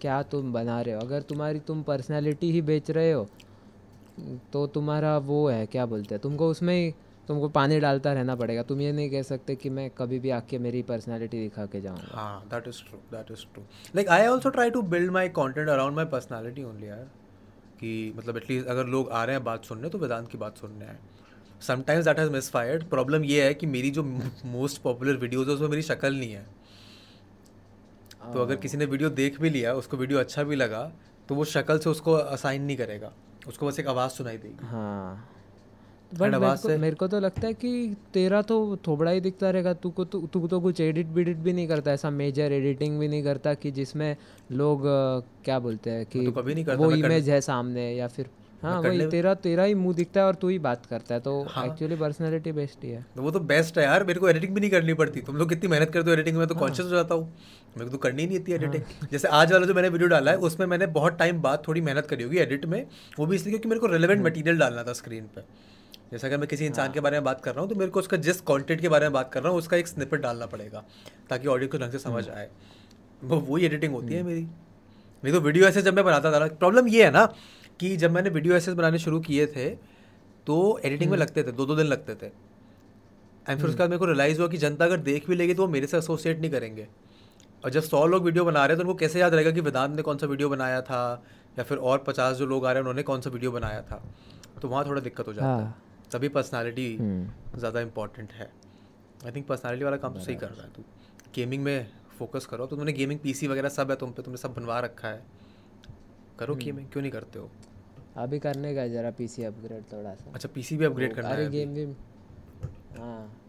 क्या तुम बना रहे हो? अगर तुम्हारी तुम पर्सनालिटी ही बेच रहे हो तो तुम्हारा वो है क्या बोलते हैं तुमको उसमें तुमको पानी डालता रहना पड़ेगा। तुम ये नहीं कह सकते कि मैं कभी भी आके मेरी पर्सनालिटी दिखा के जाऊँगा। हाँ that is true that is true like I also try to build my content around my personality only यार। कि मतलब एटलीस्ट अगर लोग आ रहे हैं बात सुनने तो वेदांत की बात सुनने आए sometimes that has misfired problem ये है कि मेरी जो मोस्ट पॉपुलर वीडियोज़ है उसमें मेरी शक्ल नहीं है। तो अगर किसी ने वीडियो देख भी लिया उसको वीडियो अच्छा भी लगा तो वो शक्ल से उसको असाइन नहीं करेगा। उसको बस एक आवाज़ सुनाई देगी। हाँ। बट मेरे को मेरे को तो लगता है कि तेरा तो थोबड़ा ही दिखता रहेगा तू को तू तू तो कुछ एडिट बिडिट भी नहीं करता ऐसा मेजर एडिटिंग भी नहीं करता कि जिसमें लोग क्या बोलते हैं कि तो कभी नहीं करता, वो इमेज है सामने या फिर हाँ वही तेरा तेरा ही मुँह दिखता है और तू ही बात करता है तो हाँ। एक्चुअली पर्सनैलिटी बेस्ट ही है तो वो तो बेस्ट है यार मेरे को एडिटिंग भी नहीं करनी पड़ती तुम लोग कितनी मेहनत करते हो एडिटिंग में तो हाँ। कॉन्शियस हो जाता हूँ मेरे को तो करनी ही नहीं इतनी एडिटिंग जैसे आज वाला जो मैंने वीडियो डाला है उसमें मैंने बहुत टाइम बाद थोड़ी मेहनत करी होगी एडिट में वो भी इसलिए क्योंकि मेरे को हाँ। रेलेवेंट मटेरियल डालना था स्क्रीन पे जैसे अगर मैं किसी इंसान के बारे में बात कर रहा हूँ तो मेरे को उसका जिस कंटेंट के बारे में बात कर रहा हूँ उसका एक स्निपेट डालना पड़ेगा ताकि ऑडियो को ढंग से समझ आए। वो वही एडिटिंग होती है मेरी। नहीं तो वीडियो ऐसे जब मैं बनाता था प्रॉब्लम ये है ना कि जब मैंने वीडियो ऐसे बनाने शुरू किए थे तो एडिटिंग में लगते थे दो दो दिन लगते थे। एंड फिर उसके बाद मेरे को रियलाइज़ हुआ कि जनता अगर देख भी लेगी तो वो मेरे से एसोसिएट नहीं करेंगे। और जब सौ लोग वीडियो बना रहे हैं तो उनको कैसे याद रहेगा कि वेदांत ने कौन सा वीडियो बनाया था या फिर और पचास जो लोग आ रहे हैं उन्होंने कौन सा वीडियो बनाया था। तो वहाँ थोड़ा दिक्कत हो जाता है। हाँ। तभी पर्सनालिटी हम्म। ज़्यादा इंपॉर्टेंट है। आई थिंक पर्सनालिटी वाला काम तो सही कर रहा है तू। गेमिंग में फोकस करो। तो तुमने गेमिंग पीसी वगैरह सब है तुम पे तुमने सब बनवा रखा है। करो गेमिंग क्यों नहीं करते हो? अभी करने का जरा पीसी अपग्रेड थोड़ा सा। अच्छा पीसी भी अपग्रेड करना अरे है गेम भी हाँ।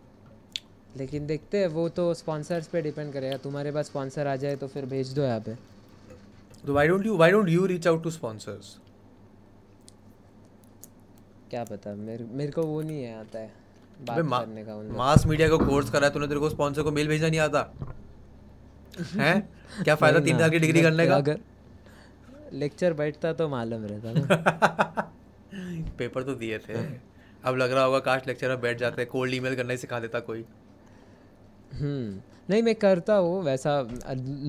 लेकिन देखते हैं वो तो स्पॉन्सर्स पे डिपेंड करेगा। तुम्हारे पास स्पॉन्सर आ जाए तो फिर भेज दो यहाँ पे। तो why don't you why don't you reach out to sponsors क्या पता मेरे मेरे को वो नहीं है आता है बात मा, करने का उन मास मीडिया का कोर्स करा है तूने तेरे को स्पॉन्सर को मेल भेजना नहीं आता। हैं? क्या फ़ायदा तीन साल की डिग्री करने का? अगर लेक्चर बैठता तो मालूम रहता पेपर तो दिए थे। अब लग रहा होगा काश लेक्चर में बैठ जाते कोल्ड ईमेल करना ही सिखा देता कोई। हम्म। नहीं मैं करता हूँ वैसा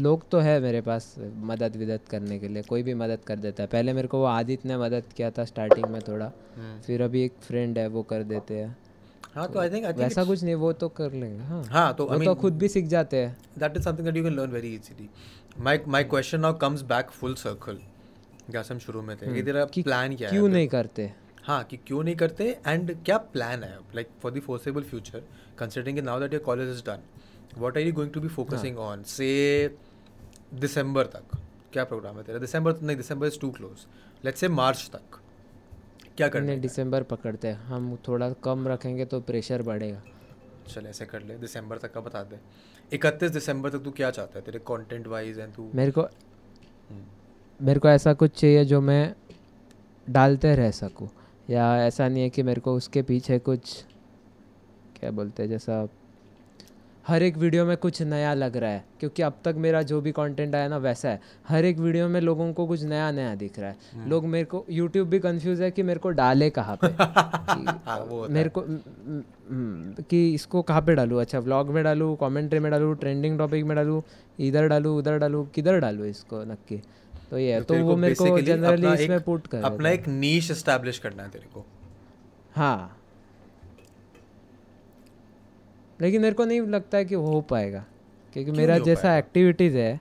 लोग तो है मेरे पास मदद विदत करने के लिए कोई भी मदद कर देता है। पहले मेरे को वो आदित्य ने मदद किया था स्टार्टिंग में थोड़ा हम्म। फिर अभी एक फ्रेंड है वो कर देते हैं। हाँ तो आई थिंक आई थिंक वैसा कुछ नहीं वो तो कर लेंगे हाँ। हाँ तो आई वो तो खुद भी सीख जाते हैं। that is something that you can learn very easily. My my question now comes back full circle जैसे हम शुरू में थे। कि तेरा हम्म। प्लान क्या क्यों नहीं करते? हाँ कि क्यों नहीं करते? एंड क्या प्लान है? Like for the foreseeable future considering now that your college is done what are you going to be focusing on say December तक। क्या प्रोग्राम है तेरा? दिसंबर नहीं December is too close let's say March तक। क्या करना नहीं है? दिसंबर पकड़ते हैं। हम थोड़ा कम रखेंगे तो प्रेशर बढ़ेगा। चल ऐसे कर ले। दिसंबर तक का बता दे। इकतीस दिसंबर तक तू क्या चाहता है? तेरे कंटेंट वाइज एंड तू? मेरे को हम्म। मेरे को ऐसा कुछ चाहिए जो मैं डालते रह सकूँ। या ऐसा नहीं है कि मेरे को उसके पीछे कुछ क्या बोलते हैं जैसा हर एक वीडियो में कुछ नया लग रहा है क्योंकि अब तक मेरा जो भी कंटेंट आया ना वैसा है। हर एक वीडियो में लोगों को कुछ नया नया दिख रहा हम्म। है लोग मेरे को यूट्यूब भी कंफ्यूज है कि मेरे को डाले कहाँ पे। हाँ, मेरे को म- म- म- कि इसको कहाँ पे डालूँ? अच्छा व्लॉग में डालूँ कमेंट्री में डालूँ ट्रेंडिंग टॉपिक में डालूँ इधर डालूँ उधर डालूँ किधर डालूँ इसको नक्की? तो ये तो वो मेरे को जनरली इसमें पुट कर अपना एक नीश एस्टैब्लिश करना है तेरे को। हाँ। लेकिन मेरे को नहीं लगता है कि वो हो पाएगा क्योंकि क्यों मेरा जैसा एक्टिविटीज़ है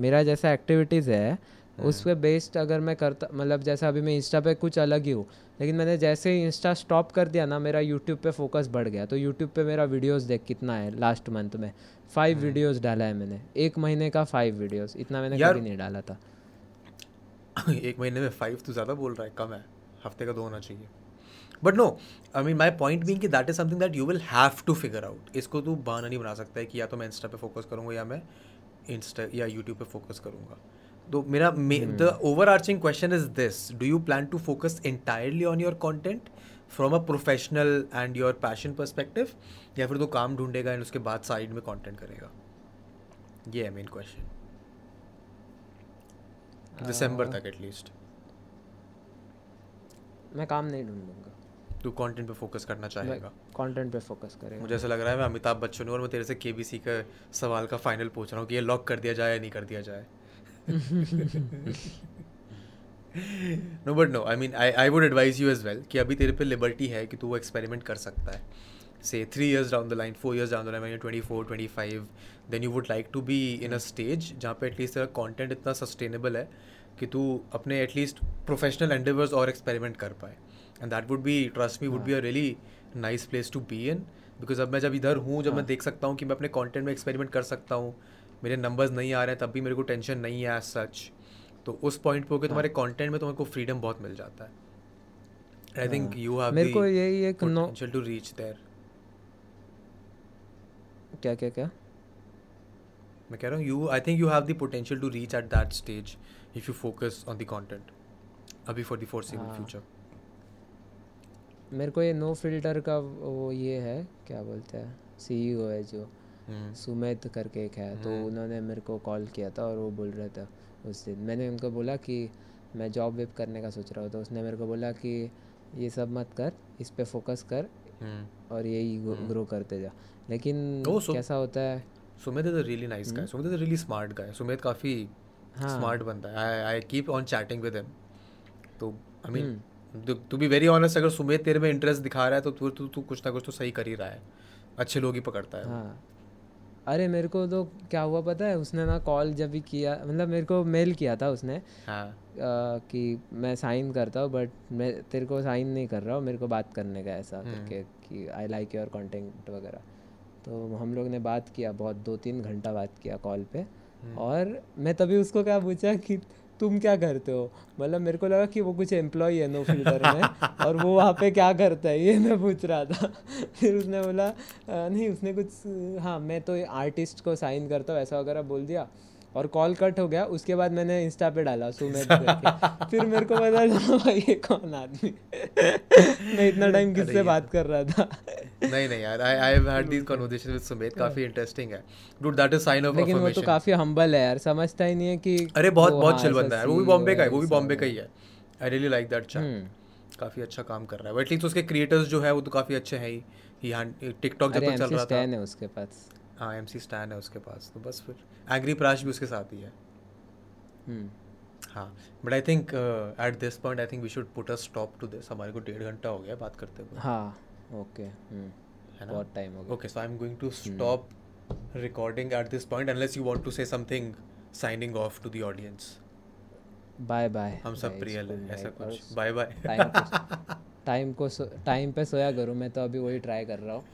मेरा जैसा एक्टिविटीज़ है हम्म। उस पर बेस्ड अगर मैं करता मतलब जैसा अभी मैं इंस्टा पे कुछ अलग ही हूँ लेकिन मैंने जैसे ही इंस्टा स्टॉप कर दिया ना मेरा यूट्यूब पे फोकस बढ़ गया। तो यूट्यूब पे मेरा वीडियोस देख कितना है लास्ट मंथ में? Five hmm. वीडियोस डाला है मैंने। एक महीने का फाइव वीडियोस इतना मैंने कभी नहीं डाला था। एक महीने में फाइव तो ज़्यादा बोल रहा है कम है। हफ़्ते का दो होना चाहिए। But no I mean my point being कि that is something that you will have to figure out इसको तू बहाना नहीं बना सकता है कि या तो मैं इंस्टा पे फोकस करूँगा या मैं इंस्टा या यूट्यूब पे फोकस करूँगा। तो मेरा the overarching question is this do you plan to focus entirely on your content from a professional and your passion perspective या फिर तो काम ढूंढेगा एंड उसके बाद साइड में कॉन्टेंट करेगा? ये है मेन क्वेश्चन दिसंबर तक एटलीस्ट मैं काम नहीं ढूंढूँगा। तू कंटेंट पे फोकस करना चाहेगा। कंटेंट पे फोकस करेगा। मुझे ऐसा लग रहा है मैं अमिताभ बच्चन हूँ और मैं तेरे से केबीसी का सवाल का फाइनल पूछ रहा हूँ कि ये लॉक कर दिया जाए या नहीं कर दिया जाए। No but no I mean I I would advise you as well कि अभी तेरे पे लिबर्टी है कि तू वो एक्सपेरिमेंट कर सकता है। Say three years down the line four years down the line twenty four twenty five then you would like to be in a stage जहाँ पे एटलीस्ट तेरा कॉन्टेंट इतना सस्टेनेबल है कि तू अपने एटलीस्ट प्रोफेशनल एंडेवर्स और एक्सपेरिमेंट कर पाए। And that would be trust me would be a really nice place to be in because अब मैं जब इधर हूँ जब मैं देख सकता हूँ कि मैं अपने कॉन्टेंट में एक्सपेरिमेंट कर सकता हूँ मेरे नंबर्स नहीं आ रहे हैं तब भी मेरे को टेंशन नहीं है एज सच तो उस पॉइंट पे होकर तुम्हारे कॉन्टेंट में तुम्हारे को फ्रीडम बहुत मिल जाता है। आई थिंक यू हैव मेरे को यही एक पोटेंशियल टू रीच देयर क्या क्या क्या? मैं कह रहा हूँ you I think you have the potential to reach at that stage if you focus on the content अभी फॉर द फोर्सेबल हाँ। फ्यूचर मेरे को ये नो फ़िल्टर का वो ये है क्या बोलते हैं सीईओ है जो हम्म। सुमेध करके एक है तो उन्होंने मेरे को कॉल किया था और वो बोल रहे थे उस दिन। मैंने उनको बोला कि मैं जॉब वेब करने का सोच रहा हूँ तो उसने मेरे को बोला कि ये सब मत कर इस पर फोकस कर हम्म। और यही ग्रो करते जा। लेकिन कैसा होता है? Sumit is a really nice hmm. Guy Sumit is a really smart guy Sumit काफ़ी हाँ। स्मार्ट बंदा है। I I keep on chatting with him तो I mean hmm. To be very honest अगर सुमित तेरे में इंटरेस्ट दिखा रहा है तो तू तू तू कुछ ना कुछ तो सही कर ही रहा है। अच्छे लोग ही पकड़ता है हाँ। अरे मेरे को तो क्या हुआ पता है? उसने ना कॉल जब भी किया मतलब मेरे को मेल किया था उसने हाँ। अ, कि मैं साइन करता हूँ बट मैं तेरे को साइन नहीं कर रहा हूँ मेरे को बात करने का ऐसा हम्म। करके कि आई लाइक योर कॉन्टेंट वगैरह। तो हम लोग ने बात किया बहुत दो तीन घंटा बात किया कॉल पे हम्म। और मैं तभी उसको क्या पूछा कि तुम क्या करते हो? मतलब मेरे को लगा कि वो कुछ एम्प्लॉय है नो फ़िल्टर में, और वो वहाँ पे क्या करता है? ये मैं पूछ रहा था। फिर उसने बोला नहीं, उसने कुछ हाँ मैं तो आर्टिस्ट को साइन करता हूँ, ऐसा वगैरह बोल दिया। और कॉल कट हो गया उसके बाद मैंने इंस्टा पे डाला सुमेध फिर मेरे को पता चला भाई ये कौन आदमी? मैं इतना टाइम किससे बात कर रहा था? नहीं नहीं यार I I have had these conversation with Sumit काफ़ी इंटरेस्टिंग है। Dude that is sign of लेकिन वो तो काफ़ी हम्बल है यार समझता ही नहीं है कि अरे बहुत बहुत हाँ, चिल बंदा है। वो भी बॉम्बे का है वो भी बॉम्बे का ही। है I really like that hmm. काफ़ी अच्छा काम कर रहा है। एटलीस्ट उसके क्रिएटर्स जो है वो तो काफ़ी अच्छे हैं ही। ही टिकटॉक जब तक चल रहा था। है उसके पास। हाँ एम सी स्टैन है उसके पास तो बस फिर एंग्री प्राश भी उसके साथ ही है। हम्म हाँ but I think at this point I think we should put a stop to this हमारे को डेढ़ घंटा हो गया बात करते हुए। हाँ ओके हम्म है ना? बहुत टाइम हो गया। Okay, so I'm going to stop recording at this point unless you want to say something signing off to the audience. Bye bye हम सब प्रियल हैं ऐसा कुछ। बाय बाय टाइम को टाइम पे सोया करूँ मैं तो अभी वही ट्राई कर रहा हूँ।